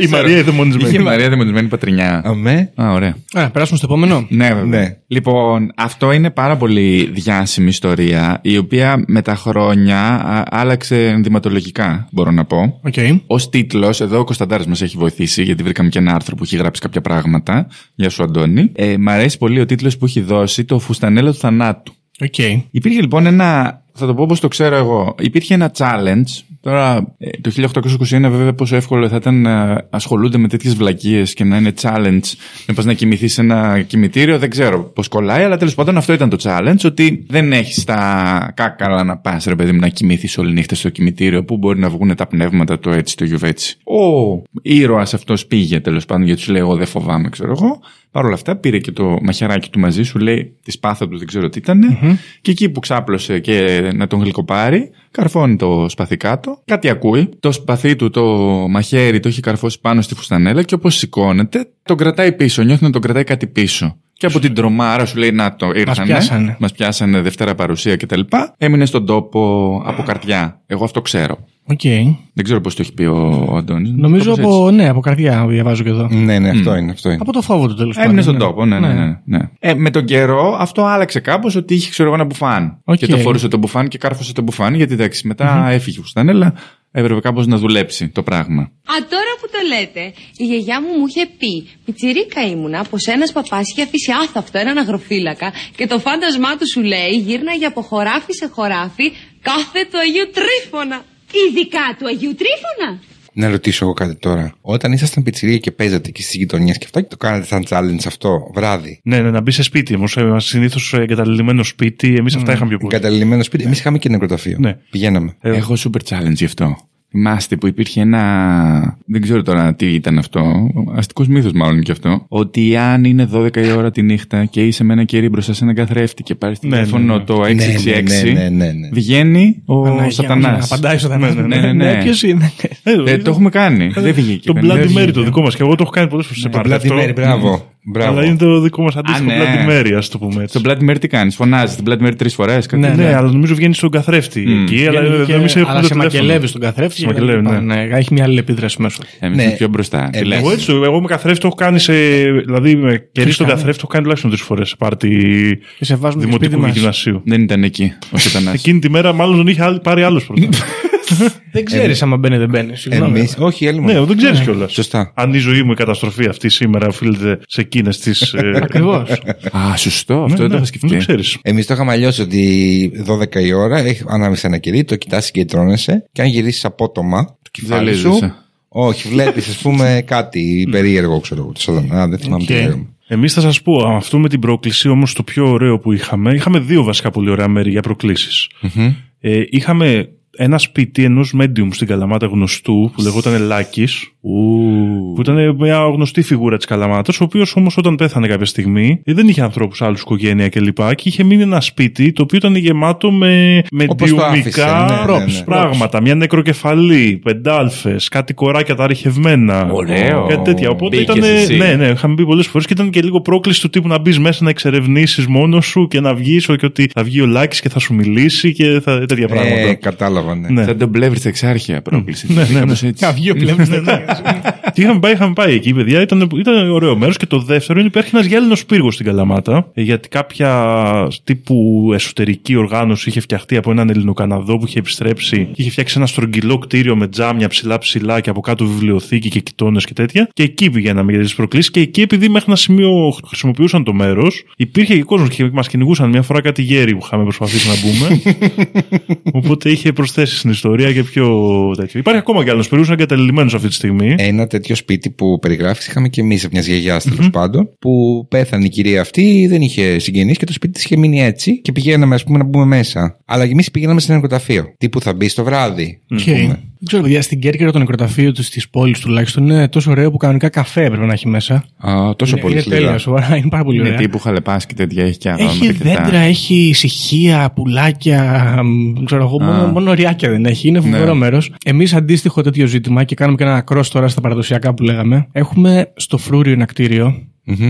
(laughs)
Η Μαρία η δαιμονισμένη.
Είχε Μαρία δαιμονισμένη πατρινιά.
Αμέ.
Α, ωραία.
Α, περάσουμε στο επόμενο.
Ναι, βέβαια.
Ναι.
Λοιπόν, αυτό είναι πάρα πολύ διάσημη ιστορία, η οποία με τα χρόνια α, άλλαξε ενδυματολογικά, μπορώ να πω.
Οκ.
Ο τίτλος, εδώ ο Κωνσταντάρης μας έχει βοηθήσει, γιατί βρήκαμε και ένα άρθρο που έχει γράψει κάποια πράγματα. Γεια σου, Αντώνη. Ε, μ' αρέσει πολύ ο τίτλος που έχει δώσει, Το Φουστανέλο του Θανάτου.
Οκ.
Υπήρχε λοιπόν ένα. Θα το πω όπως το ξέρω εγώ. Υπήρχε ένα challenge. Τώρα, ε, το 1821, βέβαια, πόσο εύκολο θα ήταν να ασχολούνται με τέτοιες βλακείες και να είναι challenge. Να πας να κοιμηθείς σε ένα κοιμητήριο, δεν ξέρω πώς κολλάει, αλλά τέλος πάντων αυτό ήταν το challenge. Ότι δεν έχεις τα κάκαλα να πας, ρε παιδί μου, να κοιμηθείς όλη νύχτα στο κοιμητήριο, που μπορεί να βγουν τα πνεύματα το έτσι, το γιουβέτσι. Ο ήρωας αυτός πήγε τέλος πάντων, γιατί σου λέει: Εγώ δεν φοβάμαι, ξέρω εγώ. Παρ' όλα αυτά πήρε και το μαχαιράκι του μαζί σου λέει τη σπάθα του, δεν ξέρω τι ήταν Και εκεί που ξάπλωσε και να τον γλυκοπάρει, καρφώνει το σπαθί κάτω, κάτι ακούει. Το σπαθί του, το μαχαίρι, το έχει καρφώσει πάνω στη φουστανέλα και όπως σηκώνεται, τον κρατάει πίσω. Νιώθει να τον κρατάει κάτι πίσω. Και από την τρομάρα σου λέει: Να το, ήρθανε.
πιάσανε.
Μας πιάσανε Δευτέρα παρουσία κτλ. Έμεινε στον τόπο από καρδιά. Εγώ αυτό ξέρω.
Οκ.
Δεν ξέρω πώς το έχει πει ο Αντώνης.
Νομίζω από, ναι, από καρδιά διαβάζω και εδώ.
Ναι, ναι, αυτό είναι. Αυτό είναι.
Από το φόβο του τέλος πάντων.
Έμεινε στον
ναι.
τόπο, ναι, ναι. ναι, ναι. Ε, με τον καιρό αυτό άλλαξε κάπως ότι είχε ξέρω εγώ ένα μπουφάν.
Οκ.
Και το φορούσε το μπουφάν και κάρφωσε το μπουφάν, γιατί εντάξει, μετά έφυγε η φουστανέλα, έπρεπε κάπως να δουλέψει το πράγμα.
Α, τώρα που το λέτε, η γιαγιά μου μου είχε πει, πιτσιρίκα ήμουνα, πως ένας παπάς είχε αφήσει άθαφτο έναν αγροφύλακα και το φάντασμά του σου λέει γύρναγε από χωράφι σε χωράφι κάθε του Αγίου Τρίφωνα.
Ειδικά του Αγίου Τρίφωνα.
Να ρωτήσω εγώ κάτι τώρα. Όταν ήσασταν πιτσιρία και παίζατε εκεί στις γειτονιές και αυτά και το κάνατε σαν challenge αυτό βράδυ.
Ναι, ναι, να μπει σε σπίτι όμω. Συνήθως εγκαταλειμμένο σπίτι, εμείς αυτά είχαμε πιο πολύ.
Εγκαταλειμμένο σπίτι. Εμείς είχαμε και νεκροταφείο.
Ναι.
Πηγαίναμε.
Ε,
Έχω super challenge γι' αυτό. Θυμάστε που υπήρχε ένα. Δεν ξέρω τώρα τι ήταν αυτό. Αστικός μύθος, μάλλον και αυτό. Ότι αν είναι 12 η ώρα τη νύχτα και είσαι με ένα κερί μπροστά σε έναν καθρέφτη και πάρεις
Ναι,
τηλέφωνο
ναι, ναι.
το 666,
Ναι, ναι, ναι, ναι, ναι.
βγαίνει ο
Παναγία
Σατανάς.
μου, Απαντάει ο Σατανάς.
Ναι, ναι,
ναι, ναι.
Ποιος είναι;
ε,
Ε, το έχουμε κάνει. Δεν βγήκε.
Το
κανένα.
Bloody
Δεν
Mary
βγήκε.
το δικό μας. Και εγώ το έχω κάνει πολλές φορές σε
Το
πάρτι
Bloody
αυτό.
Mary, μπράβο. Μπράβο.
Αλλά είναι το δικό μας αντίστοιχο
Α, ναι.
Bloody Mary, ας το πούμε έτσι.
Στο Bloody Mary τι κάνεις, φωνάζεις την Bloody Mary τρεις φορές.
Ναι,
Ναι, αλλά νομίζω βγαίνει στον καθρέφτη εκεί. Αλλά
Βγαίνει και-
εμείς έχουμε
αλλά
το
σε
τηλέφωνο.
μακελεύει στον καθρέφτη.
Σε μακελεύει,
και-
ναι.
Έχει μια άλλη επίδραση μέσα.
Εμείς
Ναι.
είμαστε πιο μπροστά.
Ε,
Τι λες;
Εγώ έτσι, εγώ με καθρέφτη το έχω κάνει σε. Δηλαδή με κερί στον
κάνει;
καθρέφτη το έχω κάνει τουλάχιστον τρεις φορές σε πάρτι
Και σε βάζουμε και σπίτι
δημοτικού
μας.
γυμνασίου.
Δεν ήταν εκεί ο Σατανά.
Εκείνη τη μέρα μάλλον τον είχε άλλη- πάρει άλλος πρώτα. (laughs)
Δεν ξέρεις άμα μπαίνει δεν μπαίνεις. Συγγνώμη.
Εμεί, όχι, άλλοι
ναι,
μόνο.
δεν ξέρεις κιόλας.
Σωστά.
Αν η ζωή μου η καταστροφή αυτή σήμερα οφείλεται σε εκείνες τις. (laughs)
Ακριβώς.
Α, σωστό, αυτό δεν το είχα σκεφτεί.
Ναι, Δεν ξέρεις.
Εμείς το είχαμε αλλιώς ότι 12 η ώρα έχει ανάμεσα ένα κερί, το κοιτάς και τρώνεσαι και αν γυρίσεις απότομα το κεφάλι σου.
Ζαλίζεσαι.
Όχι, βλέπεις, ας πούμε, (laughs) κάτι περίεργο, ξέρω εγώ. το Σατανά, δεν θυμάμαι τι
Οκ.
λέγαμε.
Εμείς θα σας πω, αυτό με την πρόκληση όμως το πιο ωραίο που είχαμε. Είχαμε δύο βασικά πολύ ωραία μέρη για προκλήσεις. Ε, είχαμε ένα σπίτι ενός medium στην Καλαμάτα γνωστού που λεγόταν Λάκης, Που ήταν μια γνωστή φιγούρα της Καλαμάτας, ο οποίος όμως όταν πέθανε κάποια στιγμή ε, δεν είχε ανθρώπους άλλους, οικογένεια κλπ. Και, και είχε μείνει ένα σπίτι το οποίο ήταν γεμάτο με, με
Όπως το άφησε,
διουμικά
ναι, ναι, ναι.
πράγματα. Μια νεκροκεφαλή, πεντάλφες, κάτι κοράκια τα ρηχευμένα.
Ωραίο.
Κάτι τέτοια. Οπότε
Μπήκες
ήταν.
εσύ.
Ναι, ναι, είχαμε πει πολλές φορές και ήταν και λίγο πρόκληση του τύπου να μπεις μέσα να εξερευνήσεις μόνος σου και να βγεις και ότι θα βγει ο Λάκης και θα σου μιλήσει και θα, τέτοια πράγματα.
Ε, κατάλαβα, ναι.
Ναι.
Σαν τον πλεύρη εξάρχεια πρόκληση.
Ναι, ναι, ναι.
Κάπως έτσι.
Να βγει ο πλεύρης δεν
Και (laughs) είχαμε πάει, είχαμε πάει εκεί, παιδιά. Ήταν, ήταν ωραίο μέρος. Και το δεύτερο είναι ότι υπάρχει ένας γυάλινος πύργος στην Καλαμάτα. ε, Γιατί κάποια τύπου εσωτερική οργάνωση είχε φτιαχτεί από έναν Ελληνοκαναδό που είχε επιστρέψει και είχε φτιάξει ένα στρογγυλό κτίριο με τζάμια ψηλά-ψηλά και από κάτω βιβλιοθήκη και κοιτώνες και τέτοια. Και εκεί πηγαίναμε για τις προκλήσεις. Και εκεί, επειδή μέχρι ένα σημείο χρησιμοποιούσαν το μέρος, υπήρχε και κόσμος και μας κυνηγούσαν μια φορά κάτι γέρι που είχαμε προσπαθήσει να μπούμε. (laughs) Οπότε είχε προσθέσεις στην ιστορία και πιο τέτοιο. Υπάρχει ακόμα κι άλλο πύργος, είναι εγκαταλειμμένος αυτή τη στιγμή.
Ένα τέτοιο σπίτι που περιγράφει είχαμε και εμείς από μιας γιαγιάς τέλος πάντων. Που πέθανε η κυρία αυτή, δεν είχε συγγενείς και το σπίτι της είχε μείνει έτσι. Και πηγαίναμε, ας πούμε, να μπούμε μέσα. Αλλά εμείς πηγαίναμε σε ένα νοικοταφείο. Τι που θα μπει στο βράδυ. ας
Οκ.
πούμε.
Δεν ξέρω, παιδιά, στην Κέρκυρα το νεκροταφείο της πόλης τουλάχιστον είναι τόσο ωραίο που κανονικά καφέ έπρεπε να έχει μέσα.
Α, τόσο
είναι,
πολύ
είναι
σκληρά.
τέλειο, σοβαρά, είναι πάρα πολύ
Είναι
ωραία.
τύπου χαλεπάς και τέτοια έχει και αρώματα.
Έχει
και τα-
δέντρα, έχει ησυχία, πουλάκια, μ, ξέρω εγώ, μόνο, μόνο ριάκια δεν έχει. Είναι φοβερό
Ναι.
μέρος. Εμείς αντίστοιχο τέτοιο ζήτημα και κάνουμε και ένα κρός τώρα στα παραδοσιακά που λέγαμε. Έχουμε στο Φρούριο ένα κτίριο,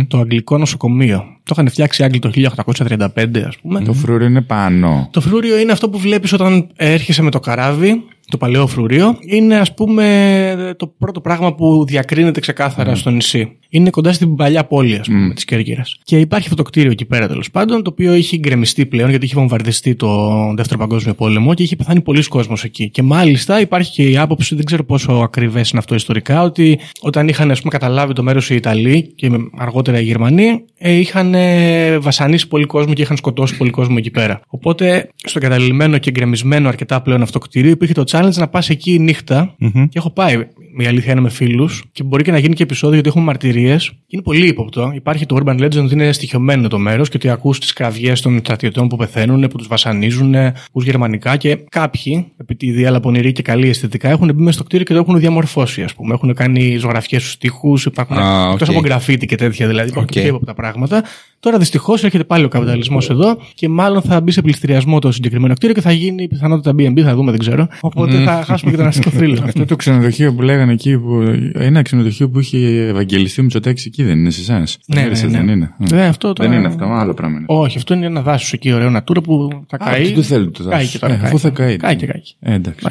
το Αγγλικό Νοσοκομείο. Το είχαν φτιάξει οι Άγγλοι το 1835, ας πούμε.
Το φρούριο είναι πάνω.
Το φρούριο είναι αυτό που βλέπεις όταν έρχεσαι με το καράβι, το παλαιό φρούριο. Είναι ας πούμε το πρώτο πράγμα που διακρίνεται ξεκάθαρα στο νησί. Είναι κοντά στην παλιά πόλη, ας πούμε, της Κέρκυρας. Και υπάρχει αυτό το κτίριο εκεί πέρα τέλος πάντων, το οποίο έχει γκρεμιστεί πλέον γιατί είχε βομβαρδιστεί το Δεύτερο Παγκόσμιο Πόλεμο και είχε πεθάνει πολλοί κόσμος εκεί. Και μάλιστα υπάρχει και η άποψη, δεν ξέρω πόσο ακριβές είναι αυτό ιστορικά, ότι όταν είχαν ας πούμε, καταλάβει το μέρος οι Ιταλοί και αργότερα οι Γερμανοί, ε, είχαν ε, βασανίσει πολύ κόσμο και είχαν σκοτώσει πολύ κόσμο εκεί πέρα. Οπότε στο εγκαταλειμμένο και γκρεμισμένο αρκετά πλέον αυτό κτίριο υπήρχε το challenge να πας εκεί νύχτα. Και έχω πάει. Η αλήθεια είναι με φίλους και μπορεί και να γίνει και επεισόδιο γιατί έχουμε μαρτυρίες. Είναι πολύ ύποπτο. Υπάρχει το urban legend ότι είναι στοιχειωμένο το μέρος και ότι ακούς τις κραυγές των στρατιωτών που πεθαίνουν, που τους βασανίζουν, πους γερμανικά και κάποιοι, επειδή άλλα πονηροί και καλοί αισθητικά, έχουν μπει μέσα στο κτίριο και το έχουν διαμορφώσει, ας πούμε. Έχουν κάνει ζωγραφιές στους τοίχου, υπάρχουν
Α, οκ.
εκτό από γραφίτι και τέτοια δηλαδή. Υπάρχουν
Οκ.
και ύποπτα πράγματα. Τώρα δυστυχώς έρχεται πάλι ο καπιταλισμός εδώ και μάλλον θα μπει σε πληστηριασμό το συγκεκριμένο κτίριο και θα γίνει πιθανότητα BNB, θα δούμε, δεν ξέρω. Οπότε θα χάσουμε και τον αστικό θρύλο.
Αυτό το ξενοδοχείο που λέγανε εκεί, που, ένα ξενοδοχείο που είχε Ευαγγελιστεί ο Μητσοτάκης εκεί δεν είναι σε εσάς;
Ναι, ναι, ναι.
δεν είναι;
Ναι, αυτό
δεν
τώρα-
είναι αυτό, άλλο πράγμα είναι.
Όχι, αυτό είναι ένα δάσος εκεί, ωραίο νατούρα που θα
Α,
καεί.
τι του θέλει το
Κάει
δάσος.
και τώρα.
Ε, αφού θα καεί.
Κάει και κάει.
Ε, εντάξει.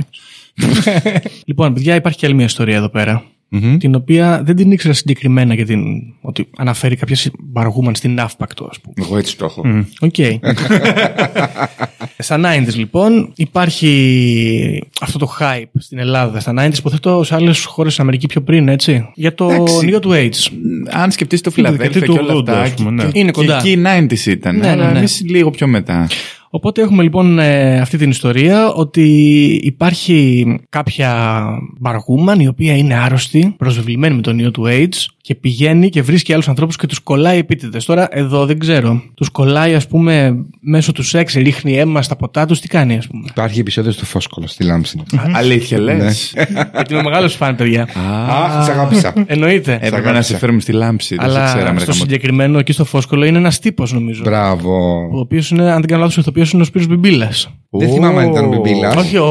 (laughs)
Λοιπόν, παιδιά, υπάρχει και άλλη μια ιστορία εδώ πέρα. Την οποία δεν την ήξερα συγκεκριμένα γιατί ότι αναφέρει κάποια συμπαργούμαν στην Ναύπακτο, ας πούμε.
Εγώ έτσι το έχω.
Μμ, Οκ. (laughs) Στα 90s λοιπόν υπάρχει αυτό το hype στην Ελλάδα. Στα 90s υποθέτω σε άλλες χώρες στην Αμερική πιο πριν, έτσι. Για το
Εντάξει.
νέο του AIDS.
Αν σκεφτείς το
Είναι
Φιλαδέλφια και
δεκαετία του
όλα
80,
αυτά.
ας πούμε, ναι.
και-
Είναι
και
κοντά.
εκεί οι 90s ήταν.
Ναι, ναι,
αλλά
ναι.
εμείς λίγο πιο μετά.
Οπότε έχουμε λοιπόν ε, αυτή την ιστορία ότι υπάρχει κάποια μπαργούμαν η οποία είναι άρρωστη, προσβεβλημένη με τον ιό του AIDS και πηγαίνει και βρίσκει άλλους ανθρώπους και τους κολλάει επίτηδες. Τώρα εδώ δεν ξέρω. Τους κολλάει ας πούμε μέσω του σεξ, ρίχνει αίμα στα ποτά τους, τι κάνει ας πούμε.
Υπάρχει επεισόδιο στο Φόσκολο, στη Λάμψη.
Αλήθεια λες;
Γιατί είμαι μεγάλος φαν παιδιά.
Αχ, σε αγάπησα.
Εννοείται.
Έπρεπε να
αγάπησα.
σε φέρουμε στη λάμψη. Δεν σε
Αλλά
ξέραμε. ρε
στο
γαμώτο.
συγκεκριμένο εκεί στο Φόσκολο είναι ένας τύπος νομίζω.
Μπράβο.
Ο οποίος είναι, αν δεν κάνω λάθος, ο ηθοποιό είναι ο Σπύρος Μπιμπίλας.
Δεν θυμάμαι αν ήταν ο Μπιμπίλας.
Όχι, ο.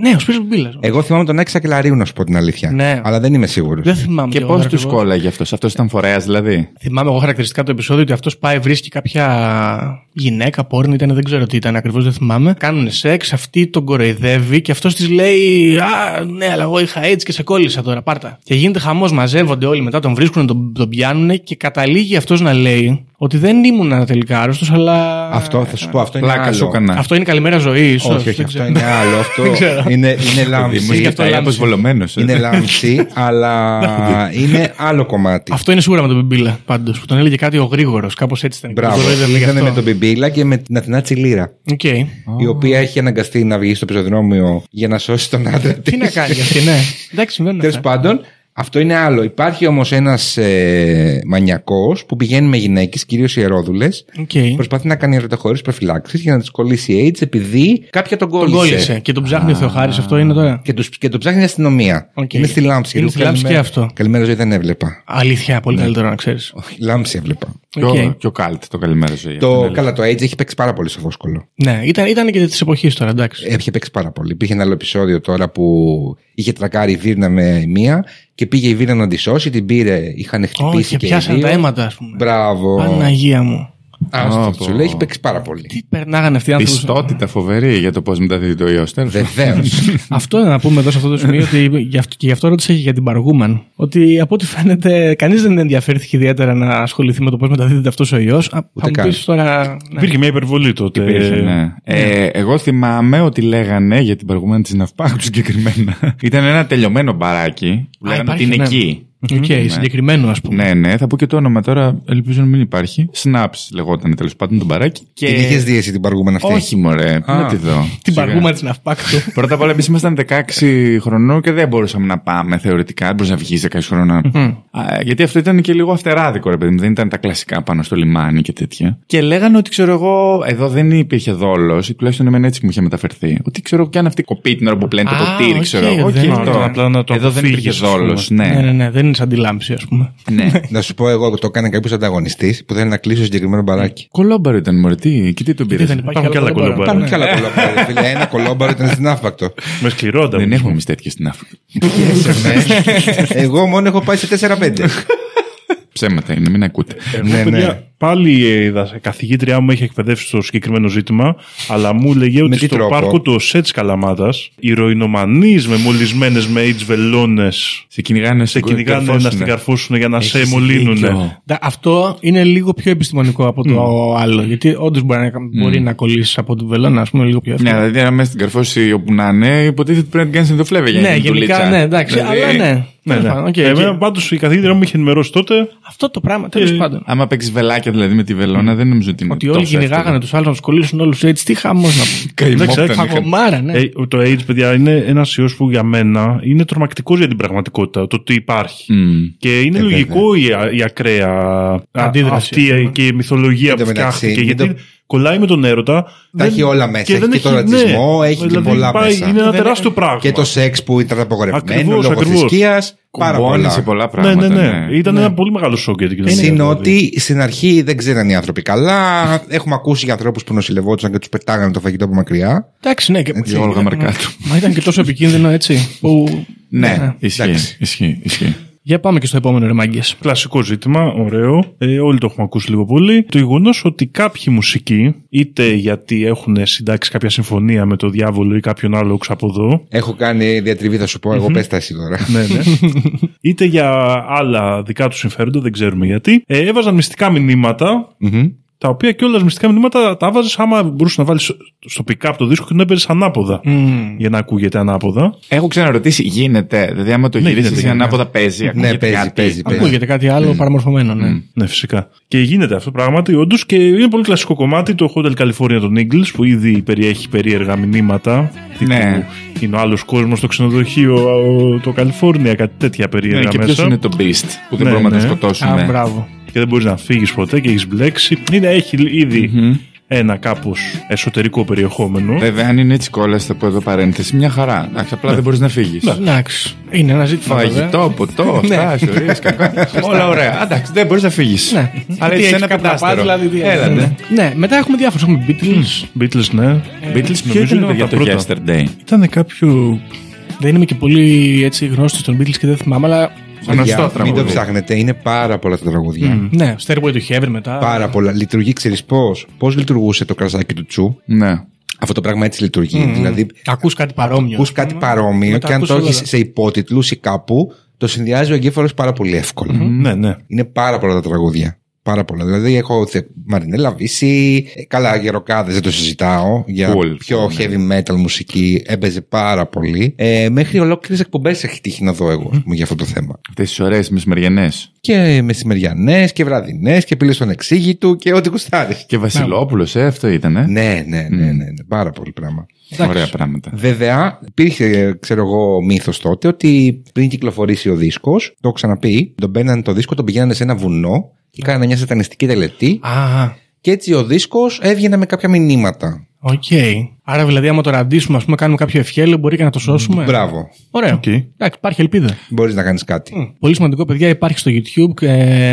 Ναι, ο Σπύρος Μπιμπίλας.
Εγώ θυμάμαι τον Έξα Κελαρίου, να σου πω την αλήθεια.
Ναι.
Αλλά δεν είμαι σίγουρος.
Δεν θυμάμαι.
Και
κι εγώ
πώς
τώρα
τους
ακριβώς.
κόλλαγε αυτός; Αυτός ήταν φορέας δηλαδή;
Θυμάμαι εγώ χαρακτηριστικά το επεισόδιο ότι αυτός πάει, βρίσκει κάποια γυναίκα, πόρνη ήταν, δεν ξέρω τι ήταν ακριβώς, δεν θυμάμαι. Κάνουν σεξ, αυτή τον κοροϊδεύει και αυτός της λέει Α, ναι, αλλά εγώ είχα έτσι και σε κόλλησα τώρα, πάρτα. Και γίνεται χαμός, μαζεύονται όλοι μετά, τον βρίσκουν, τον, τον πιάνουν και καταλήγει αυτός να λέει ότι δεν ήμουν τελικά άρρωστος, αλλά.
Αυτό θα σου πω, αυτό είναι
Πλάκα σου
άλλο.
έκανα.
Αυτό είναι καλημέρα ζωή, ίσως.
Όχι, όχι, αυτό είναι άλλο. Αυτό
ξέρω.
είναι, είναι
Μου
Λάμψη.
αυτό
είχε
Λάμψη.
αποσβολωμένο.
Είναι Λάμψη, αλλά (laughs) είναι άλλο κομμάτι.
Αυτό είναι σίγουρα με τον Μπιμπίλα πάντως, που τον έλεγε κάτι ο Γρήγορος, κάπως έτσι ήταν.
Μπράβο.
Τον κοροϊδεύε γι'
Ήταν
αυτό.
με τον Μπιμπίλα και με την Αθηνά Τσιλίρα.
Οκ.
Η οποία έχει αναγκαστεί να βγει στο πεζοδρόμιο για να σώσει τον άντρα της.
Τι να κάνει αυτή, ναι. Εντάξει, συμβαίνουν
Τέλος
αυτά.
πάντων, Αυτό είναι άλλο. Υπάρχει όμως ένας ε, μανιακός που πηγαίνει με γυναίκες, κυρίως ιερόδουλες.
Οκ.
Προσπαθεί να κάνει έρωτα χωρίς προφυλάξεις για να τις κολλήσει AIDS επειδή κάποια τον
Τον
κόλλησε.
κόλλησε και τον ψάχνει ο Θεοχάρης, αυτό είναι τώρα.
Και, τους, και το ψάχνει η αστυνομία.
Οκ.
Είναι στη Λάμψη.
Είναι
Εγώ
στη Λάμψη
καλημέρα-
και αυτό.
Καλημέρα ζωή δεν έβλεπα.
Αλήθεια,
Ναι.
πολύ καλύτερο να ξέρεις.
Όχι, Λάμψη έβλεπα.
Και ο- Και ο Καλτ, το καλημέρα ζωή.
Το,
Αυτό είναι
καλά, το AIDS έχει παίξει πάρα πολύ στο Φώσκολο.
Ναι, ήταν, ήταν και της εποχής τώρα, εντάξει.
Έχει παίξει πάρα πολύ. Υπήρχε ένα άλλο επεισόδιο τώρα που είχε τρακάρει η Βίρνα με μία και πήγε η Βίρνα να τη σώσει, την πήρε, είχαν χτυπήσει
Όχι,
και οι
πιάσαν
δύο.
τα αίματα, ας πούμε.
Μπράβο.
Παναγία μου.
Άστο,
Πω,
σου λέει, έχει παίξει πάρα πολύ.
Τι περνάγανε αυτοί οι άνθρωποι;
Πιστότητα φοβερή για το πώς μεταδίδει το ιός.
Βεβαίως. (laughs)
Αυτό να πούμε εδώ σε αυτό το σημείο ότι γι' αυτό, και γι' αυτό ρώτησα και για την Παργούμαν. Ότι από ό,τι φαίνεται κανείς δεν ενδιαφέρθηκε ιδιαίτερα να ασχοληθεί με το πώς μεταδίδεται αυτός ο ιός. Θα μου
καν.
πεις τώρα. ναι.
Υπήρχε μια υπερβολή τότε.
Υπήρχε, ναι. Ε, εγώ θυμάμαι ότι λέγανε για την προηγούμενη της Ναυπάγου συγκεκριμένα. Ήταν ένα τελειωμένο μπαράκι που
Α,
λέγανε ότι
υπάρχει,
είναι
ναι.
εκεί.
Οκ,
Ναι.
συγκεκριμένο ας πούμε.
Ναι, ναι, θα πω και το όνομα τώρα. Ελπίζω να μην υπάρχει. Snaps λεγόταν τέλος πάντων το μπαράκι. Και...
Την είχες δει εσύ την μπαργούμαν αυτή;
Όχι, μωρέ. Πού να τη δω.
Την
Σιγά.
Μπαργούμαν της Ναυπάκτου. (laughs)
Πρώτα απ' όλα, εμείς ήμασταν 16 χρονών και δεν μπορούσαμε να πάμε θεωρητικά. Δεν μπορούσε να βγεις 16 χρονών. Α, γιατί αυτό ήταν και λίγο αφτεράδικο, ρε παιδί μου. Δεν ήταν τα κλασικά πάνω στο λιμάνι και τέτοια. Και λέγανε ότι ξέρω εγώ, εδώ δεν υπήρχε δόλος, ή τουλάχιστον εμένα έτσι μου είχε μεταφερθεί. Ότι ξέρω εγώ, και αν αυτή κοπεί την ώρα που πλένει το
Α,
ποτήρι,
οκ,
ξέρω εγώ.
δεν
και
είναι.
αυτό.
Απλά να το
Εδώ δεν υπήρχε
αποφύγεις, ας
δόλος.
πούμε.
Ναι,
Ναι.
ναι, ναι, δεν είναι σαν τη λάμψη ας πούμε.
ναι. (laughs)
Να σου πω εγώ, το έκανε κάποιος ανταγωνιστής που θέλει να κλείσει το συγκεκριμένο μπαράκι.
Κολόμπαρο ήταν μωρέ, τι, και τι τον πήρες;
δεν υπάρχει
Υπάρχουν και άλλα
άλλο κολόμπαρο.
κολόμπαρα.
Υπάρχουν και άλλα κολόμπαρα. φίλε. Ένα κολόμπαρο ήταν στην άφακτο.
Με σκληρό
Δεν
ανταγωνισμό.
έχουμε εμείς τέτοια στην Αφρική. (laughs)
Εγώ μόνο έχω πάει σε 4-5.
Ψέματα είναι, μην ακούτε.
ναι, ναι.
Παιδιά, Πάλι ε, η δα- καθηγήτριά μου έχει εκπαιδεύσει στο συγκεκριμένο ζήτημα, αλλά μου έλεγε ότι
τι
στο
τρόπο;
πάρκο του ΟΣΕ τη Καλαμάτα, ηροϊνομανείς με μολυσμένες με AIDS βελόνες
Σε κυνηγάνε,
σε κυνηγάνε να στην καρφώσουν για να σε μολύνουν.
Τα- Αυτό είναι λίγο πιο επιστημονικό από το άλλο. Γιατί όντως μπορεί να, μπορεί να κολλήσεις από την βελόνα, ας πούμε, λίγο πιο
Ναι,
εύκολα.
δηλαδή αν μέσα στην καρφώσει όπου να είναι, υποτίθεται ότι πρέπει να την κάνεις ενδοφλέβεια για να
Ναι,
γίνει
γενικά,
δουλίτσα.
ναι, εντάξει.
Δηλαδή,
Αλλά ναι.
Ναι,
Τέλος
ναι.
πάντων, οκ,
Εμένα
οκ.
πάντως η καθηγήτρια μου είχε ενημερώσει τότε.
Αυτό το πράγμα, τέλος
Ε,
πάντων.
Άμα παίξεις βελάκια δηλαδή με τη βελόνα, δεν νομίζω ότι είναι
Ότι όλοι
τόσο
κυνηγάγανε
εύκολο.
τους άλλους να τους κολλήσουν όλους έτσι. Τι χαμός να (laughs) πούμε.
Καημόταν,
Εντάξει,
είχαν-
Φαγωμάρα, ναι.
Ε, το AIDS, παιδιά, είναι ένας ιός που για μένα είναι τρομακτικός για την πραγματικότητα. Το ότι υπάρχει.
Μμ.
Και είναι
Ε,
λογικό η, α- η ακραία
Αντίδραση,
αυτή
ας πούμε.
και η μυθολογία
Εν τω
που
μεταξύ,
φτιάχτηκε.
μην
Γιατί
το-
κολλάει με τον έρωτα.
Τα
δεν-
έχει όλα μέσα. Έχει
δεν
και τον ρατσισμό, έχει και
δηλαδή
πολλά
πάει-
μέσα.
Είναι ένα
Δεν-
τεράστιο πράγμα.
Και το σεξ που ήταν απογορευμένο,
Ακριβώς,
λόγω
ακριβώς.
θρησκείας. Πάρα
Κουμπώνει
πολλά.
σε πολλά
Ναι,
πράγματα.
ναι, ναι. Ήταν ένα πολύ μεγάλο σοκ για την κοινωνία.
Συν
δηλαδή.
ότι στην αρχή δεν ξέραν οι άνθρωποι καλά. Έχουμε ακούσει για ανθρώπους που νοσηλευόντουσαν και τους πετάγανε το φαγητό από μακριά.
Εντάξει, ναι. Και...
Έτσι,
Όλγα Μαρκάτου.
Μα ήταν και τόσο επικίνδυνο έτσι. Που...
Ναι, ισχύει.
εντάξει.
Ισχύει, ισχύει.
Για πάμε και στο επόμενο ρε μάγκες.
Κλασικό ζήτημα, ωραίο. Ε, όλοι το έχουμε ακούσει λίγο πολύ. Το γεγονός ότι κάποιοι μουσικοί, είτε γιατί έχουν συντάξει κάποια συμφωνία με το διάβολο ή κάποιον άλλο ξαποδό,
Έχω κάνει διατριβή, θα σου πω. Εγώ πες τα εσύ τώρα.
ναι, ναι. (laughs) είτε για άλλα δικά του συμφέροντα, δεν ξέρουμε γιατί, ε, έβαζαν μυστικά μηνύματα. Τα οποία και όλα μυστικά μηνύματα τα βάζεις άμα μπορούσες να βάλεις στο pick-up το δίσκο και τον έπαιζε ανάποδα. Για να ακούγεται ανάποδα.
Έχω ξαναρωτήσει, γίνεται. Δηλαδή, άμα το
Ναι,
γυρίσεις
γίνεται,
εσύ
γίνεται.
ανάποδα, παίζει.
Ναι,
ακούγεται
παίζει,
κάτι;
παίζει, παίζει.
Ακούγεται κάτι άλλο παραμορφωμένο, ναι.
Ναι, φυσικά. Και γίνεται αυτό πράγματι, όντως. Και είναι πολύ κλασικό κομμάτι το Hotel California των Eagles που ήδη περιέχει περίεργα μηνύματα. τύπου
Ναι.
Είναι ο άλλος κόσμος στο ξενοδοχείο, ο- το California, κάτι τέτοια περίεργα
Ναι, και
μέσα.
ποιος είναι το Beast που δεν
Ναι,
μπορούμε να
ναι.
το σκοτώσουμε.
Α, μπράβο.
Και δεν μπορείς να φύγεις ποτέ και έχεις μπλέξει. Είναι, έχει ήδη ένα κάπως εσωτερικό περιεχόμενο.
Βέβαια, αν είναι έτσι κόλλας, θα πω εδώ παρένθεση, μια χαρά. Εντάξει, απλά δεν μπορείς να φύγεις.
Εντάξει. Είναι ένα ζήτημα. βέβαια.
Φαγητό, ποτό,
Ναι.
αυτά, ιστορίε, κακά. (laughs) Όλα ωραία. Εντάξει, δεν μπορείς να φύγεις.
Ναι.
Αλλά
Τι
έχει
έχεις
ένα
κάτι να πας,
πεντάστερο.
δηλαδή, τι
Έλα,
έχεις,
ναι.
Ναι, μετά έχουμε διάφορου. Έχουμε Beatles.
Beatles, ναι.
Beatles, ποιο
Νομίζω
ήταν
ήταν
για
τα
το
πρώτα.
Yesterday.
Ήταν κάποιο.
Δεν είμαι και πολύ έτσι γνώστης των Beatles και δεν θυμάμαι, αλλά.
Γνωστό
Για- Μην
τραγούδι.
το ψάχνετε, είναι πάρα πολλά τα τραγούδια.
Ναι, Stairway to Heaven μετά.
Πάρα πολλά. Λειτουργεί, ξέρεις πώς; Πώς λειτουργούσε το κρασάκι του τσου;
Ναι.
Αυτό το πράγμα έτσι λειτουργεί. Δηλαδή,
Ακούς κάτι παρόμοιο.
ακούς κάτι παρόμοιο
Μετά
και αν
ακούς
το
όλα.
έχεις σε υπότιτλους ή κάπου, το συνδυάζει ο εγκέφαλος πάρα πολύ εύκολα.
Ναι, ναι.
Είναι πάρα πολλά τα τραγούδια. Πάρα πολλά. Δηλαδή έχω θε- Μαρινέλα Βύση. ε, Καλά, γεροκάδες δεν το συζητάω. Για
Cool,
πιο
ναι.
heavy metal μουσική έπαιζε πάρα πολύ. Ε, μέχρι ολόκληρες εκπομπές έχει τύχει να δω εγώ ας πούμε, για αυτό το θέμα.
Αυτές τις ωραίες μεσημεριανές.
Και μεσημεριανές και βραδινές και πύλες στον εξήγητου και ό,τι κουστάρει.
Και Βασιλόπουλος, ε, αυτό ήταν. Ε;
Ναι, ναι, ναι, ναι, ναι, πάρα πολύ πράγμα.
Ωραία πράγματα.
Βέβαια, υπήρχε, ξέρω εγώ, μύθος τότε ότι πριν κυκλοφορήσει ο δίσκος, το έχω ξαναπεί, τον μπαίνανε το δίσκο, τον πηγαίνανε σε ένα βουνό και κάνανε μια σατανιστική τελετή
Α,
και έτσι ο δίσκος έβγαινε με κάποια μηνύματα.
οκ. Άρα δηλαδή, άμα το ραντίσουμε, ας πούμε, κάνουμε κάποιο ευχέλιο, μπορεί και να το σώσουμε;
Μπράβο.
Ωραίο.
Οκ.
Εντάξει, υπάρχει ελπίδα.
Μπορείς να κάνεις κάτι.
Πολύ σημαντικό, παιδιά, υπάρχει στο YouTube. Ε,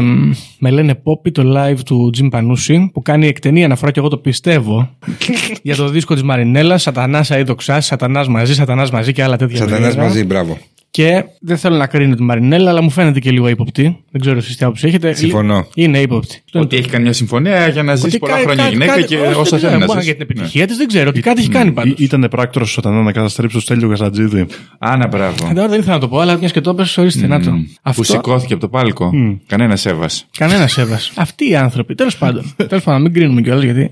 με λένε Poppy το live του Jim Panucci που κάνει εκτενή αναφορά και εγώ το πιστεύω (laughs) για το δίσκο της Μαρινέλας. Σατανάς αίδοξα, Σατανάς μαζί, Σατανάς μαζί και άλλα τέτοια
Σατανάς
περίεργα.
μαζί, μπράβο.
Και δεν θέλω να κρίνω τη Μαρινέλα, αλλά μου φαίνεται και λίγο ύποπτη. Δεν ξέρω εσείς τι άποψη έχετε.
Συμφωνώ.
Είναι ύποπτη.
Ότι έχει κάνει μια συμφωνία για να ζήσει
Ότι
πολλά
κα-
χρόνια
κα-
γυναίκα
κάτι-
και
όχι,
όσα
δεν
θέλει
ξέρω,
να
μπορεί
ζήσει.
Για την επιτυχία της δεν ξέρω. Ότι κάτι έχει κάνει πάντως.
Ήταν πράκτορος σατανά να καταστρέψει το Στέλιο Καζατζίδη.
Άνα, μπράβο.
Τώρα δεν ήθελα να το πω, αλλά μιας και το έπεσε, ορίστε να το.
Που
Αυτό.
σηκώθηκε από το πάλκο. Κανένα έβα.
Κανένα έβα. Αυτοί οι άνθρωποι. Τέλος πάντων. (laughs) Τέλος πάντων, μην κρίνουμε κιόλας γιατί.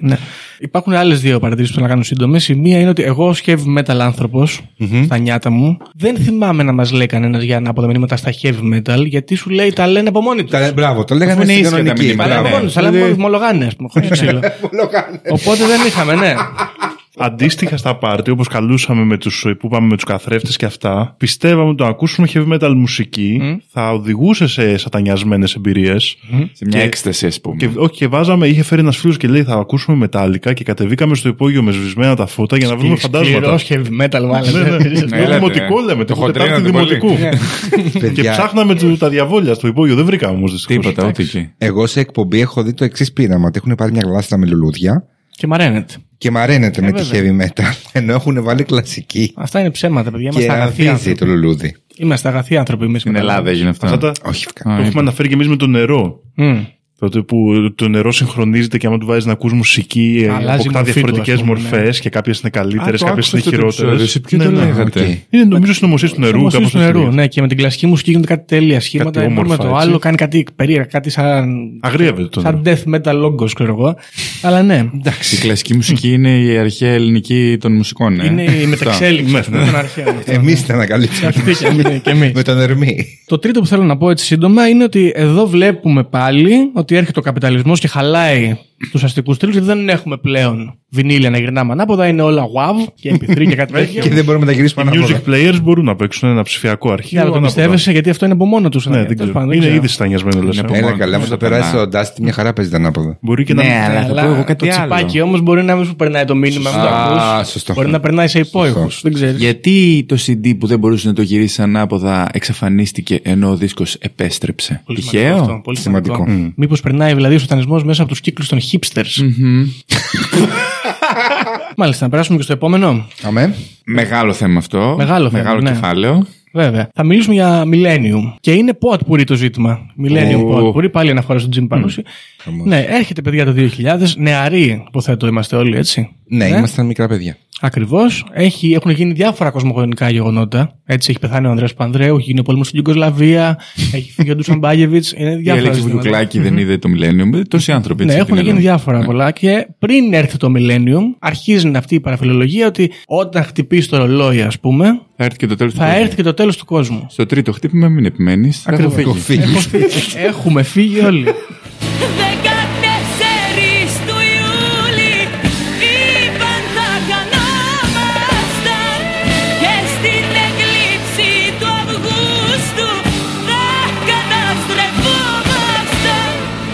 Ναι. Υπάρχουν άλλες δύο παρατηρήσεις που θέλω να κάνω σύντομες. Η μία είναι ότι εγώ ως heavy metal άνθρωπος, στα νιάτα μου, δεν θυμάμαι να μας λέει κανένας για να αποδομηνύματα στα heavy metal, γιατί σου λέει τα λένε από μόνοι τους.
Τα- Μπράβο, το λέγανε
Αφού είναι
στην
ίσια τα
κανονική.
μηνύματα,
Αλλά
Μπράβο.
από μόνοι τους, αλλά
Δηλαδή-
μόνο μολογάνε, ας πούμε, χωρίς (laughs) ξύλο. Οπότε δεν είχαμε, ναι.
Αντίστοιχα στα πάρτι, όπως καλούσαμε με τους, που είπαμε με τους καθρέφτες και αυτά, πιστεύαμε ότι το να ακούσουμε heavy metal μουσική θα οδηγούσε σε σατανιασμένες εμπειρίες.
Σε μια
Και-
έκσταση, ας πούμε.
Και, όχι, και βάζαμε, είχε φέρει ένας φίλος και λέει: Θα ακούσουμε μετάλλικα και κατεβήκαμε στο υπόγειο με σβησμένα τα φώτα για να βρούμε φαντάσματα.
Σκληρός heavy metal, μάλλον.
Ναι, ναι.
Ναι,
Το
έλατε,
δημοτικό
ε.
λέμε,
Το
το
χοντρένατε
Τετάρτη
πολύ.
δημοτικού. (laughs) Και
Παιδιά,
ψάχναμε του- τα διαβόλια στο υπόγειο, δεν βρήκαμε όμως δυστυχώς.
Τίποτα, ούτε εκεί.
εγώ σε εκπομπή έχω δει το εξής πείραμα. Ότι έχουν πάρει μια γλάστα με λουλούδια
Και μαραίνεται.
και μαραίνεται με τη
βέβαια.
heavy metal. (laughs) Ενώ έχουν βάλει κλασική
Αυτά είναι ψέματα, παιδιά.
και
Είμαστε αγαθοί
ανθίζει το
άνθρωποι.
λουλούδι.
Είμαστε αγαθοί άνθρωποι εμείς.
Στην Ελλάδα έγινε αυτό.
Αυτά τα
Όχι,
το έχουμε αναφέρει και εμείς με το νερό. Τότε που το νερό συγχρονίζεται και άμα του βάζεις να ακούς μουσική, ε,
Αλλάζει η
αποκτά
μορφή του,
διαφορετικές
ας πούμε,
μορφές
ναι.
και κάποιες είναι καλύτερες,
Α, το
κάποιες
άκουσα
είναι
αυτό το
χειρότερες.
επεισόδιο. Σε ποιο το λέγατε;
οκ.
Είναι νομίζω συνωμοσίες του νερού,
Νερού,
κάπω
του νερού, ναι, και με την κλασική μουσική γίνονται κάτι τέλεια σχήματα.
Κάτι
Ενώ με
όμορφα,
το
έτσι.
άλλο κάνει κάτι περίεργα, κάτι σαν.
Αγρίευεται το
Σαν death metal logo, ξέρω εγώ. Αλλά ναι,
Η κλασική μουσική είναι η αρχαία ελληνική των μουσικών. ε.
είναι η μεταξέλιξη
Ναι,
αυτό,
ναι.
των αρχαίων. αυτό.
Εμείς την ανακαλύψαμε.
Αυτή και εμείς- και εμείς.
με τον Ερμή.
Το τρίτο που θέλω να πω έτσι σύντομα είναι ότι εδώ βλέπουμε πάλι ότι έρχεται ο καπιταλισμός και χαλάει τους αστικούς τίτλου γιατί δεν έχουμε πλέον βινίλια να γυρνάμε ανάποδα. Είναι όλα WAV και MP3 και κάτι (laughs) τέτοιο.
Και δεν μπορούμε να τα γυρίσουμε
Οι
ανάποδα.
music players μπορούν να παίξουν ένα ψηφιακό αρχείο.
Για να το
ανάποδα.
πιστεύεσαι γιατί αυτό είναι από μόνο τους.
Ναι, δεν ξέρω. Είναι ήδη στανιασμένο λες.
από
Έλα
μόνο
καλά,
τους,
μου το
σατανά.
περάσει ο Ντάστι μια χαρά παίζει τα ανάποδα.
Μπορεί και να
Ναι,
μην.
αλλά θα πω εγώ κάτι
το
άλλο.
τσιπάκι όμως μπορεί να μην σου περνάει το μήνυμα. μην το
Α,
ακούς.
σωστό.
Μπορεί να περνάει σε υπόϊχους. Δεν ξέρεις.
Γιατί το CD που δεν μπορούσε να το γυρίσει ανάποδα εξαφανίστηκε ενώ ο δίσκος επέστρεψε; Τυχαίο;
Σημαντικό.
Μήπως περνάει δηλαδή ο σατανισμός μέσα από τους κύκλους των hipsters. (laughs) Μάλιστα, να περάσουμε και στο επόμενο.
Αμέ.
Μεγάλο θέμα αυτό.
Μεγάλο θέμα, ναι.
κεφάλαιο.
Βέβαια. Θα μιλήσουμε για Millennium. Και είναι ποτπουρί το ζήτημα. Millennium
Ω.
potpourri, πάλι αναφορά στον Jim Panucci. Ναι, έρχεται παιδιά το 2000. Νεαροί, υποθέτω, είμαστε όλοι έτσι.
Ναι, ήμασταν μικρά παιδιά.
Ακριβώς. Έχουν γίνει διάφορα κοσμογονικά γεγονότα. Έτσι, έχει πεθάνει ο Ανδρέας Πανδρέου, έχει γίνει ο πόλεμος στην Ιουγκοσλαβία, (laughs) έχει φύγει ο Ντούσαν Μπάγεβιτς. Είναι
Η
διάφορα.
Αλέξη
ζητήματα.
Βουλιουκλάκη δεν είδε το Millennium. Τόσοι άνθρωποι
Ναι,
έτσι
έχουν
την
γίνει
εννοούν.
διάφορα πολλά και πριν έρθει το Millennium, αρχίζει αυτή η παραφιλολογία ότι όταν χτυπήσει το ρολόι, ας πούμε,
Θα έρθει και το τέλος του
θα
κόσμου.
έρθει και το τέλος του κόσμου.
Στο τρίτο χτύπημα, μην επιμένεις. Θα έχω
Ακριβώς.
φύγει.
Φύγει.
Έχω φύγει. Έχουμε φύγει όλοι. (laughs)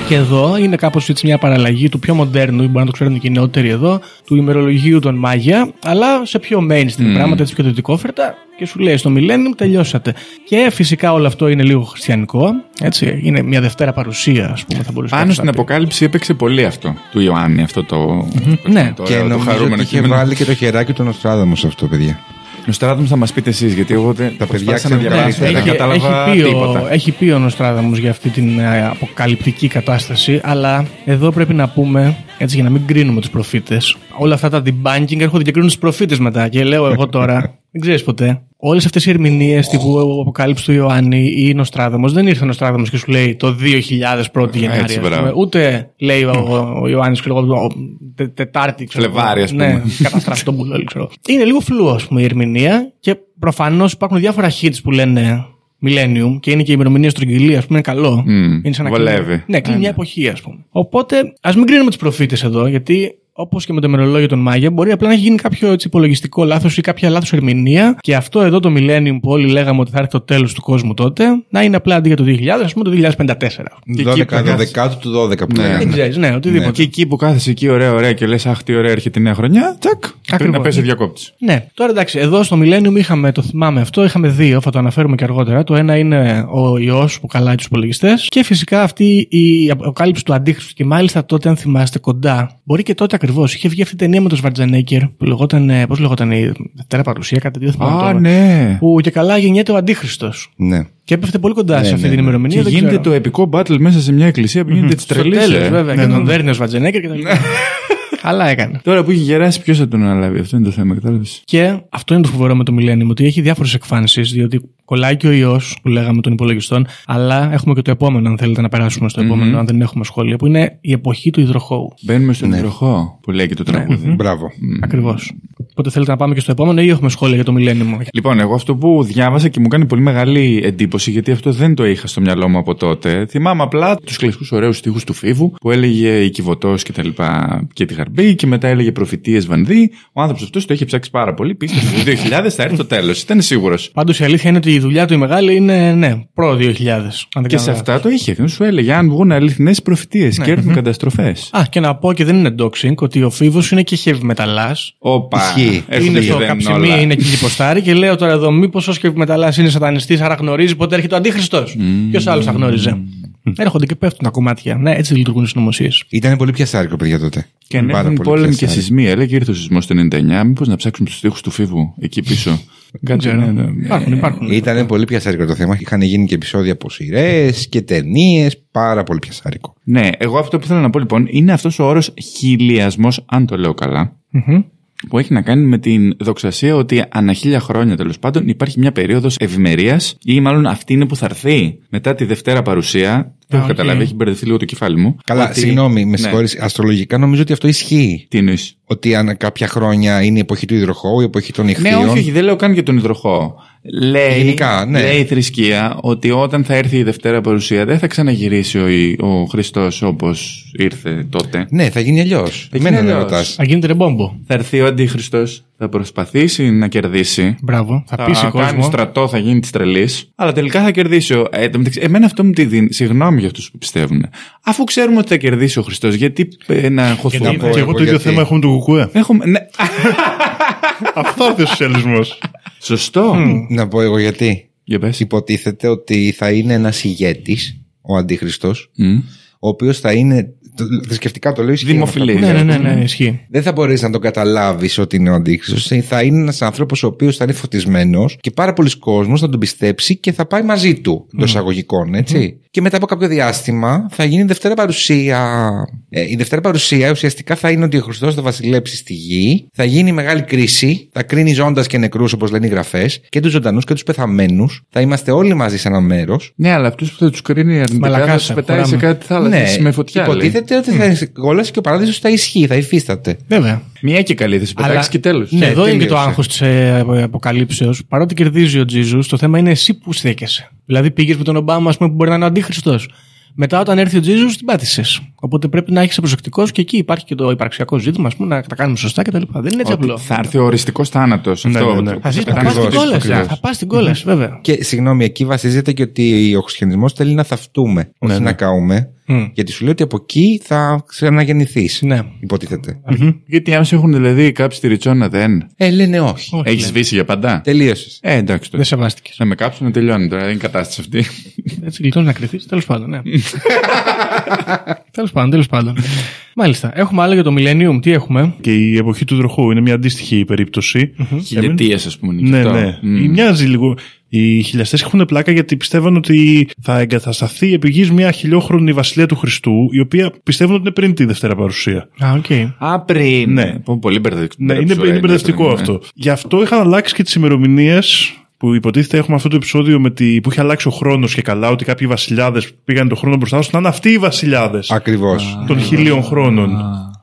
Και
εδώ είναι κάπως έτσι μια παραλλαγή του πιο μοντέρνου, ή μπορεί να το ξέρουν και οι νεότεροι εδώ, του ημερολογίου των Μάγια, αλλά σε πιο mainstream πράγματα, έτσι πιο δυτικόφερτα. Και σου λέει στο Millennium τελειώσατε. Και φυσικά όλο αυτό είναι λίγο χριστιανικό. Έτσι, είναι μια Δευτέρα παρουσία, ας πούμε, θα μπορούσε
Πάνω
κάποιος
στην
να πει.
Αποκάλυψη έπαιξε πολύ αυτό του Ιωάννη, αυτό το.
Ναι.
το,
Και
το
νομίζω
χαρούμενο
ότι είχε
κείμενο.
βάλει και το χεράκι του Νοστράδαμου σε αυτό, παιδιά.
Νοστράδαμους θα μας πείτε εσείς, γιατί εγώ δεν.
Τα παιδιά
προσπάθησα να
ξέρουν
διαβάσω,
καλύτερα.
δεν
Έχει,
κατάλαβα
έχει, πει ο,
τίποτα.
έχει πει ο Νοστράδαμος για αυτή την ε, αποκαλυπτική κατάσταση, αλλά εδώ πρέπει να πούμε, έτσι για να μην κρίνουμε τους προφήτες, όλα αυτά τα debunking έρχονται και κρίνουν τους προφήτες μετά. Και λέω εγώ τώρα, (laughs) δεν ξέρεις ποτέ, όλες αυτές οι ερμηνείες τύπου Αποκάλυψη του Ιωάννη ή Νοστράδαμο δεν ήρθε ο Νοστράδαμο και σου λέει το 2001 Γενάρη.
Έτσι,
ας πούμε.
μπράβο.
Ούτε λέει ο, ο Ιωάννης, ξέρω εγώ, ο- τε- Τετάρτη. ξέρω εγώ.
Φλεβάρι, ας πούμε.
Ναι, καταστράφει τον πουλόλι, ξέρω. Είναι λίγο φλού, ας πούμε, η ερμηνεία και προφανώς υπάρχουν διάφορα hits που λένε Millennium και είναι και η ημερομηνία στρογγυλή, ας πούμε, είναι καλό.
Μμ,
είναι σαν να
βολεύει.
κλείνει- Ναι, κλείνει
Ε,
μια
ναι.
εποχή, ας πούμε. Οπότε, ας μην κρίνουμε τους προφήτες εδώ, γιατί όπως και με το ημερολόγιο των Μάγια, μπορεί απλά να έχει γίνει κάποιο έτσι, υπολογιστικό λάθος ή κάποια λάθος ερμηνεία. Και αυτό εδώ το Millennium που όλοι λέγαμε ότι θα έρθει το τέλος του κόσμου τότε, να είναι απλά αντί για το 2000, ας πούμε το 2054.
12, 12 του 12 που
Ναι.
λέγανε.
Δεν ξέρεις, ναι, οτιδήποτε.
Και εκεί που κάθεσαι εκεί, ωραία, ωραία, και λες, Αχ, τι ωραία, έρχεται η νέα χρονιά, τσακ, πρέπει
Ακριβώς.
να πέσει ο διακόπτης.
Ναι, τώρα εντάξει, εδώ στο Millennium είχαμε, το θυμάμαι αυτό, είχαμε δύο, θα το αναφέρουμε και αργότερα. Το ένα είναι ο ιός που καλάει τους υπολογιστές και φυσικά αυτή η αποκάλυψη του Αντίχρηστου. Και μάλιστα τότε, αν θυμάστε κοντά, μπορεί και τότε ακριβώς, είχε βγει αυτή η ταινία με τον Σβαρτζανέκερ που λεγόταν, ε, πώς λεγόταν η Δευτέρα Παρουσία, κάτι τέτοιο θυμάμαι
Α,
τώρα.
ναι.
Που και καλά γεννιέται ο Αντίχρηστο.
Ναι.
Και έπεφτε πολύ κοντά
Ναι,
σε αυτή
ναι,
την
ναι.
ημερομηνία.
Και
δεν
γίνεται
ξέρω.
το επικό battle μέσα σε μια εκκλησία που γίνεται τη
Στο
τρελή.
τέλος, βέβαια, και τον δέρνει ο Σβαρτζανέκερ και τα λοιπά. Καλά έκανε.
Τώρα που έχει γεράσει, ποιος θα τον αναλάβει, αυτό είναι το θέμα, κατάλαβες;
Και αυτό είναι το φοβερό με το Millennium, ότι έχει διάφορες εκφάνσεις, διότι κολλάει και ο ιός που λέγαμε των υπολογιστών, αλλά έχουμε και το επόμενο, αν θέλετε να περάσουμε στο επόμενο, αν δεν έχουμε σχόλια, που είναι η εποχή του υδροχώου.
Μπαίνουμε στον υδροχό που λέει και το τραγούδι.
Μπράβο.
Ακριβώς. Οπότε θέλετε να πάμε και στο επόμενο ή έχουμε σχόλια για το Millennium.
Λοιπόν, εγώ αυτό που διάβασα και μου κάνει πολύ μεγάλη εντύπωση, γιατί αυτό δεν το είχα στο μυαλό μου από τότε. Θυμάμαι απλά τους κλασικούς ωραίους στίχους του Φίβου που έλεγε η Κιβωτός και τα λοιπά και τη Γαρμπή και μετά έλεγε προφητείες Βανδύ. Ο άνθρωπος αυτός το είχε ψάξει πάρα πολύ. Πίστευε ότι το 2000 θα έρθει το τέλος. Ήταν σίγουρος.
Πάντως η αλήθεια είναι ότι η δουλειά του η μεγάλη είναι, ναι, προ 2000. αν δεν
Και
κάνω
σε
λάθος.
αυτά το είχε. Σου έλεγε αν βγουν αληθινές προφητείες και έρθουν καταστροφές.
Α, και να πω και δεν είναι doxing ότι ο Φίβος είναι και heavy μεταλλά.
Όπα.
Ισχύει.
Έρχονται
Είναι
και
στο
δένουν
καψιμί,
όλα.
είναι εκεί υποστάρι και λέω τώρα εδώ, μήπως ο heavy μεταλλά είναι σατανιστής, άρα γνωρίζει πότε έρχεται ο Αντίχριστος. Ποιος άλλος θα γνώριζε; Έρχονται και πέφτουν τα κομμάτια. Ναι, έτσι λειτουργούν οι συνωμοσίες.
Ήταν πολύ πιασάρικο, παιδιά τότε.
Και αν
Πάρα
έρθουν
πολύ
πόλεμοι και
πιασάρικο.
σεισμοί, έλεγε ήρθε ο σεισμός το 99, μήπως να ψάξουμε τους τοίχους του Φίβου εκεί πίσω. (laughs) Κάτι ναι, ναι, ναι.
Υπάρχουν, υπάρχουν.
Ήταν πολύ πιασάρικο το θέμα. Είχαν γίνει και επεισόδια από σειρές και ταινίες. Πάρα πολύ πιασάρικο.
Ναι, εγώ αυτό που θέλω να πω λοιπόν είναι αυτός ο όρος χιλιασμός, αν το λέω καλά,
Μμμ.
Που έχει να κάνει με την δοξασία ότι ανά χίλια χρόνια τέλος πάντων υπάρχει μια περίοδος ευημερίας, ή μάλλον αυτή είναι που θα έρθει μετά τη Δευτέρα παρουσία. Δεν έχω
οκ.
καταλάβει, έχει μπερδευτεί λίγο το κεφάλι μου.
Καλά,
Ότι-
συγγνώμη, με
Ναι.
συγχωρείς. Αστρολογικά νομίζω ότι αυτό ισχύει.
Τι εννοείς;
Ότι αν κάποια χρόνια είναι η εποχή του υδροχώου, η εποχή των
Ναι,
ηχθείων.
όχι, όχι, δεν λέω καν για τον υδροχό. Λέει,
Γενικά, ναι.
λέει η θρησκεία ότι όταν θα έρθει η Δευτέρα παρουσία δεν θα ξαναγυρίσει ο, ο Χριστός όπως ήρθε τότε.
Ναι, θα γίνει αλλιώς.
γίνει
Εμένα με
αλλιώς.
ρωτάς.
Θα γίνεται ρεμπόμπο.
Θα έρθει ο Αντίχριστο, θα προσπαθήσει να κερδίσει.
Μπράβο. Θα,
Θα
πείσει
κάνει
κόσμο.
στρατό, θα γίνει της τρελής. Αλλά τελικά θα κερδίσει. ο- Ε, εν τω μεταξύ, εμένα αυτό μου τη δίνει. Συγγνώμη για αυτούς που πιστεύουν. Αφού ξέρουμε ότι θα κερδίσει ο Χριστός, γιατί ε, να χωθούμε.
να πω
Και εγώ το ίδιο
γιατί.
θέμα έχουμε το κουκουέ.
Έχουμε. Ναι. (laughs)
Αυτό είναι ο σοσιαλισμός.
Σωστό.
Να πω εγώ γιατί.
Για πες.
Υποτίθεται ότι θα είναι ένας ηγέτης, ο Αντίχριστο,
Μμ.
ο οποίος θα είναι. το- Θρησκευτικά το λέω ισχύει.
Δημοφιλής.
αυτό.
Ναι, ναι, ναι, ναι, ισχύει.
Δεν θα μπορέσει να τον καταλάβεις ότι είναι ο Αντίχριστος. Θα είναι ένας άνθρωπος ο οποίος θα είναι φωτισμένος και πάρα πολλοί κόσμος θα τον πιστέψει και θα πάει μαζί του εντό εισαγωγικών, έτσι. Και μετά από κάποιο διάστημα θα γίνει η Δευτέρα Παρουσία. Ε, η Δευτέρα Παρουσία ουσιαστικά θα είναι ότι ο Χριστός θα βασιλέψει στη γη, θα γίνει μεγάλη κρίση, θα κρίνει ζώντας και νεκρούς όπως λένε οι γραφές, και τους ζωντανούς και τους πεθαμένους. Θα είμαστε όλοι μαζί σε ένα μέρος.
Ναι, αλλά αυτούς που θα τους κρίνει αρνητικά θα
Μαλακάσα,
τους πετάει σε
χωράμε.
κάτι θάλασσα με φωτιά. λέει.
υποτίθεται ότι θα κόλαση και ο παράδεισος θα ισχύει, θα υφίσταται.
Βέβαια.
Μία και καλή θα σε πετάξει και τέλος.
Ναι, εδώ είναι και το
τελείωσε.
άγχος της αποκαλύψεως. Παρότι κερδίζει ο Τζίζους, το θέμα είναι εσύ που στέκεσαι. Δηλαδή πήγες με τον Ομπάμα, ας πούμε, που μπορεί να είναι ο αντίχριστο. Μετά, όταν έρθει ο Τζίζου, την πάτησες. Οπότε πρέπει να είσαι προσεκτικός και εκεί υπάρχει και το υπαρξιακό ζήτημα, ας πούμε, να τα κάνουμε σωστά κτλ. Δεν είναι έτσι απλό.
Θα έρθει ο οριστικός θάνατος. Αυτό
ναι, ναι.
Θα ζήσει, θα
πετάνε
πας στην
στο
κόλαση.
φωτιά.
Θα πας στην κόλαση, βέβαια.
Και συγγνώμη, εκεί βασίζεται και ότι ο χριστιανισμός θέλει να θαυτούμε, όχι να καούμε.
Μμ.
Γιατί σου λέει ότι από εκεί θα ξαναγεννηθείς.
Ναι.
Υποτίθεται.
Γιατί αν σε έχουν δηλαδή κάψει τη ριτσόνα δεν;
Ε, λένε όχι.
Όχι,
Έχεις
ναι.
σβήσει για παντά.
Τελείωσες.
Ε, εντάξει τώρα.
Δεν σεβάστηκες.
Να με κάψουν να τελειώνει τώρα. Δεν είναι η κατάσταση αυτή.
Έτσι γλιτώνεις να κρυθεί. Τέλος πάντων, ναι. (laughs) τέλος πάντων, τέλος πάντων. (laughs) Μάλιστα. Έχουμε άλλο για το Millennium. Τι έχουμε;
Και η εποχή του Υδροχόου είναι μια αντίστοιχη περίπτωση.
Χιλιετίες, ας πούμε. είναι
Ναι,
και αυτό.
ναι.
Μμ.
Μοιάζει λίγο. Οι χιλιαστές έχουν πλάκα γιατί πιστεύαν ότι θα εγκατασταθεί επί γης μια χιλιόχρονη βασιλεία του Χριστού, η οποία πιστεύουν ότι είναι πριν τη Δευτέρα Παρουσία.
Α, οκ.
Α, πριν.
Ναι.
Πω, Πολύ μπερδευτικό.
Ναι, είναι, είναι μπερδευτικό αυτό. Γι' αυτό είχαν αλλάξει και τις ημερομηνίες Που υποτίθεται έχουμε αυτό το επεισόδιο με τη, που είχε αλλάξει ο χρόνος και καλά, ότι κάποιοι βασιλιάδες πήγαν τον χρόνο μπροστά τους να είναι αυτοί οι βασιλιάδες.
Ακριβώς.
των χιλίων χρόνων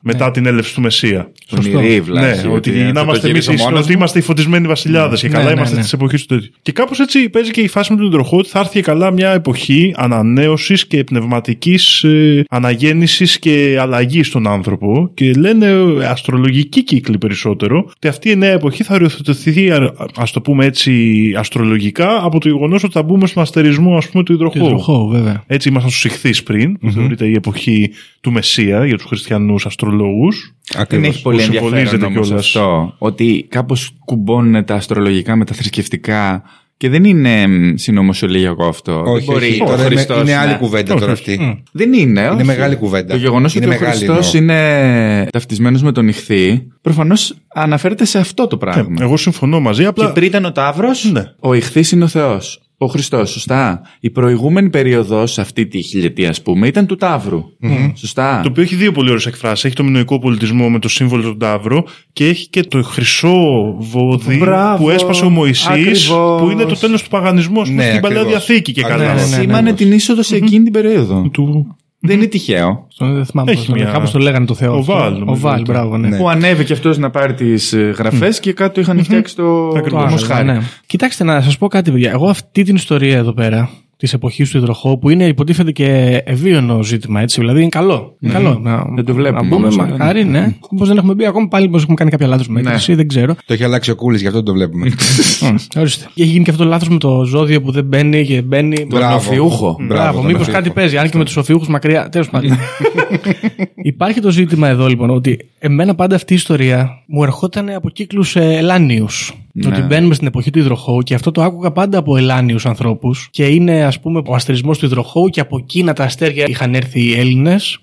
μετά την έλευση του Μεσσία.
Πονηρή βλάχη,
Ναι, ότι,
ότι
να
θα το
είμαστε εμείς
γυρίσω μόνος
ότι
μου.
είμαστε οι φωτισμένοι βασιλιάδες και
Ναι,
καλά
ναι,
είμαστε
ναι.
της εποχής του τέτοιου. Και κάπως έτσι παίζει και η φάση με τον τροχό ότι θα έρθει και καλά μια εποχή ανανέωσης και πνευματικής ε, αναγέννησης και αλλαγής στον άνθρωπο. Και λένε ε, αστρολογικοί κύκλοι περισσότερο ότι αυτή η νέα εποχή θα οριοθετηθεί, α το πούμε έτσι, αστρολογικά από το γεγονός ότι θα μπούμε στον αστερισμό ας πούμε, του
Του
υδροχώου.
υδροχώου, βέβαια.
Έτσι ήμασταν στους ηχθείς πριν, που θεωρείται η εποχή του Μεσσία για τους χριστιανούς αστρολόγου.
Δεν
Ακριβώς.
έχει πολύ
Που
ενδιαφέρον
συμβολίζεται
όμως
κιόλας.
αυτό. Ότι κάπως κουμπώνουν τα αστρολογικά με τα θρησκευτικά και δεν είναι μ, συνωμοσιολογικό αυτό. δεν
Όχι,
μπορεί
όχι.
ο
Τώρα είναι,
Χριστός
είναι
να-
άλλη κουβέντα τώρα αυτή.
Δεν είναι.
Είναι
όχι.
μεγάλη κουβέντα.
Το γεγονός ότι
Είναι
ο
μεγάλη,
Χριστός
εννοώ.
είναι ταυτισμένος με τον ηχθή, προφανώς αναφέρεται σε αυτό το πράγμα.
Εγώ συμφωνώ μαζί,
Και
απλά.
πριν ήταν ο Ταύρος,
Ναι.
ο ηχθής είναι ο Θεός. Ο Χριστός, σωστά. Η προηγούμενη περίοδος, αυτή τη χιλιετία, ας πούμε, ήταν του ταυρου Σωστά.
Το οποίο έχει δύο πολύ ωραίες εκφράσεις. Έχει το μινοϊκό πολιτισμό με το σύμβολο του Ταύρου και έχει και το χρυσό βόδι
Μπράβο.
που έσπασε ο Μωυσής
Ακριβώς.
που είναι το τέλος του παγανισμού ας πούμε,
Ναι,
στην Παλαιά
ακριβώς.
Διαθήκη και καλά.
Ακριβώς.
ναι, ναι.
Σήμανε την είσοδο σε εκείνη την περίοδο.
Του...
Δεν είναι τυχαίο.
Στον- Δεν θυμάμαι
Έχει
πώς το
μια-
λέγανε. Κάπως το λέγανε το Θεό.
Ο
αυτό.
Βάλ,
Ο
νομίζω
Βάλ,
ήταν.
μπράβο, ναι.
Ναι.
Που ανέβηκε αυτός να πάρει τις γραφές και κάτω είχαν φτιάξει το
Ακριβώς.
Το
μοσχάρι.
άγαλμα, ναι. Κοιτάξτε να σας πω κάτι, παιδιά. Εγώ αυτή την ιστορία εδώ πέρα της εποχής του υδροχώου που είναι υποτίθεται και ευίωνο ζήτημα, έτσι. Δηλαδή είναι καλό. Είναι καλό. Να,
Δεν το βλέπουμε
Να μπούμε,
όμως,
μακάρι, ναι. Μήπω δεν έχουμε μπει ακόμα πάλι, μήπω έχουμε κάνει κάποια λάθος μέτρηση, δεν ξέρω.
Το έχει αλλάξει ο Κούλης, γι' αυτό δεν το βλέπουμε.
Μμ, (laughs) Ορίστε. Και έχει γίνει και αυτό το λάθος με το ζώδιο που δεν μπαίνει και μπαίνει.
Μπράβο.
νοφιούχο.
Μπράβο,
τον
μήπως
Οφίχο.
κάτι παίζει, αν και με τους οφιούχους μακριά. Τέλος πάντων. (laughs) Υπάρχει το ζήτημα εδώ λοιπόν ότι εμένα πάντα αυτή η ιστορία μου ερχόταν από κύκλους ελάνιους.
Ναι.
Ότι μπαίνουμε στην εποχή του υδροχώου και αυτό το άκουγα πάντα από ελάνιους ανθρώπους. Και είναι, ας πούμε, ο αστερισμό του υδροχώου και από εκείνα τα αστέρια είχαν έρθει οι Έλληνες.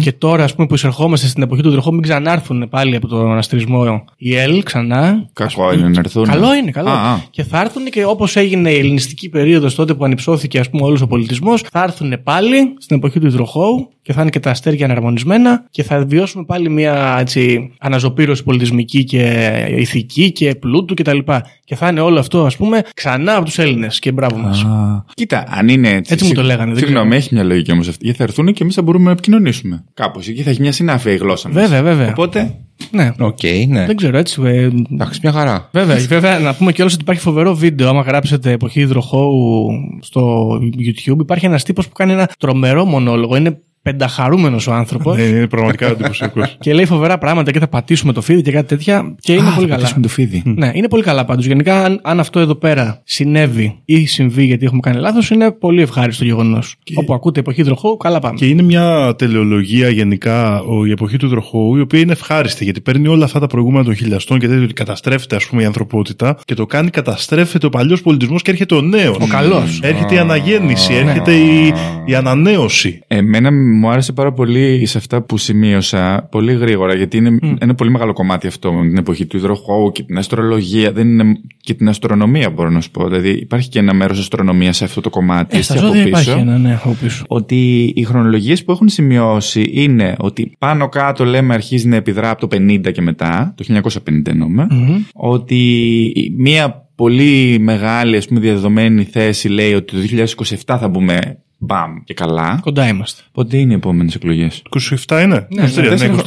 Και τώρα, ας πούμε, που εισερχόμαστε στην εποχή του υδροχώου, μην ξανάρθουν πάλι από τον αστερισμό οι Έλλ ξανά.
Κακό είναι να έρθουν.
Καλό είναι, καλό.
Α, α.
Και θα έρθουν και όπως έγινε η ελληνιστική περίοδος τότε που ανυψώθηκε ας πούμε όλος ο πολιτισμός, θα έρθουν πάλι στην εποχή του υδροχώου και θα είναι και τα αστέρια αναρμονισμένα και θα βιώσουμε πάλι μια έτσι, αναζωπήρωση πολιτισμική και ηθική και πλούτου κτλ. Και θα είναι όλο αυτό, ας πούμε, ξανά από τους Έλληνες. Και μπράβο μας.
Α, Κοίτα, αν είναι έτσι.
Έτσι μου το λέγανε, δεν
Συγγνώμη,
ξέρω.
έχει μια λογική όμως αυτή. Γιατί θα έρθουν και εμείς θα μπορούμε να επικοινωνήσουμε. Κάπως εκεί θα έχει μια συνάφεια η γλώσσα μας.
Βέβαια, βέβαια.
Οπότε.
Ναι.
Οκ, ναι.
Δεν ξέρω, έτσι. ε,
Εντάξει, μια χαρά.
Βέβαια, βέβαια, να πούμε κιόλας ότι υπάρχει φοβερό βίντεο. Άμα γράψετε εποχή Υδροχόου στο YouTube, υπάρχει ένας τύπος που κάνει ένα τρομερό μονόλογο. Είναι πενταχαρούμενος ο άνθρωπος.
Ναι, είναι πραγματικά εντυπωσιακός.
και λέει φοβερά πράγματα και θα πατήσουμε το φίδι και κάτι τέτοια. Και είναι
Α,
πολύ
θα
καλά.
πατήσουμε το φίδι.
Ναι, είναι πολύ καλά πάντως. Γενικά, αν, αν αυτό εδώ πέρα συνέβη ή συμβεί γιατί έχουμε κάνει λάθος, είναι πολύ ευχάριστο γεγονός. Όπου ακούτε εποχή υδροχώου, καλά πάμε.
Και είναι μια τελεολογία γενικά ο, η εποχή του υδροχώου, η οποία είναι ευχάριστη γιατί παίρνει όλα αυτά τα προηγούμενα των χιλιαστών και τέτοιο ότι καταστρέφεται ας πούμε η ανθρωπότητα και το κάνει καταστρέφεται ο παλιός πολιτισμός και έρχεται ο νέος.
Ο καλός.
Έρχεται η αναγέννηση, έρχεται η, η ανανέωση.
Εμένα μου άρεσε πάρα πολύ σε αυτά που σημείωσα πολύ γρήγορα, γιατί είναι ένα πολύ μεγάλο κομμάτι αυτό με την εποχή του υδροχώου και την αστρολογία. Δεν είναι και την αστρονομία, μπορώ να σου πω. Δηλαδή, υπάρχει και ένα μέρος αστρονομίας σε αυτό το κομμάτι.
Ε, στα
έτσι, από
ζώδια
πίσω.
υπάρχει ένα, ναι, από πίσω.
Ότι οι χρονολογίες που έχουν σημειώσει είναι ότι πάνω κάτω λέμε αρχίζει να επιδρά από το 50 και μετά, το 1950 εννοούμε, ότι μία πολύ μεγάλη ας πούμε διαδεδομένη θέση λέει ότι το 2027 θα μπούμε μπαμ και καλά.
Κοντά είμαστε.
Πότε είναι οι επόμενες εκλογές;
27 είναι. 23, ναι, 23,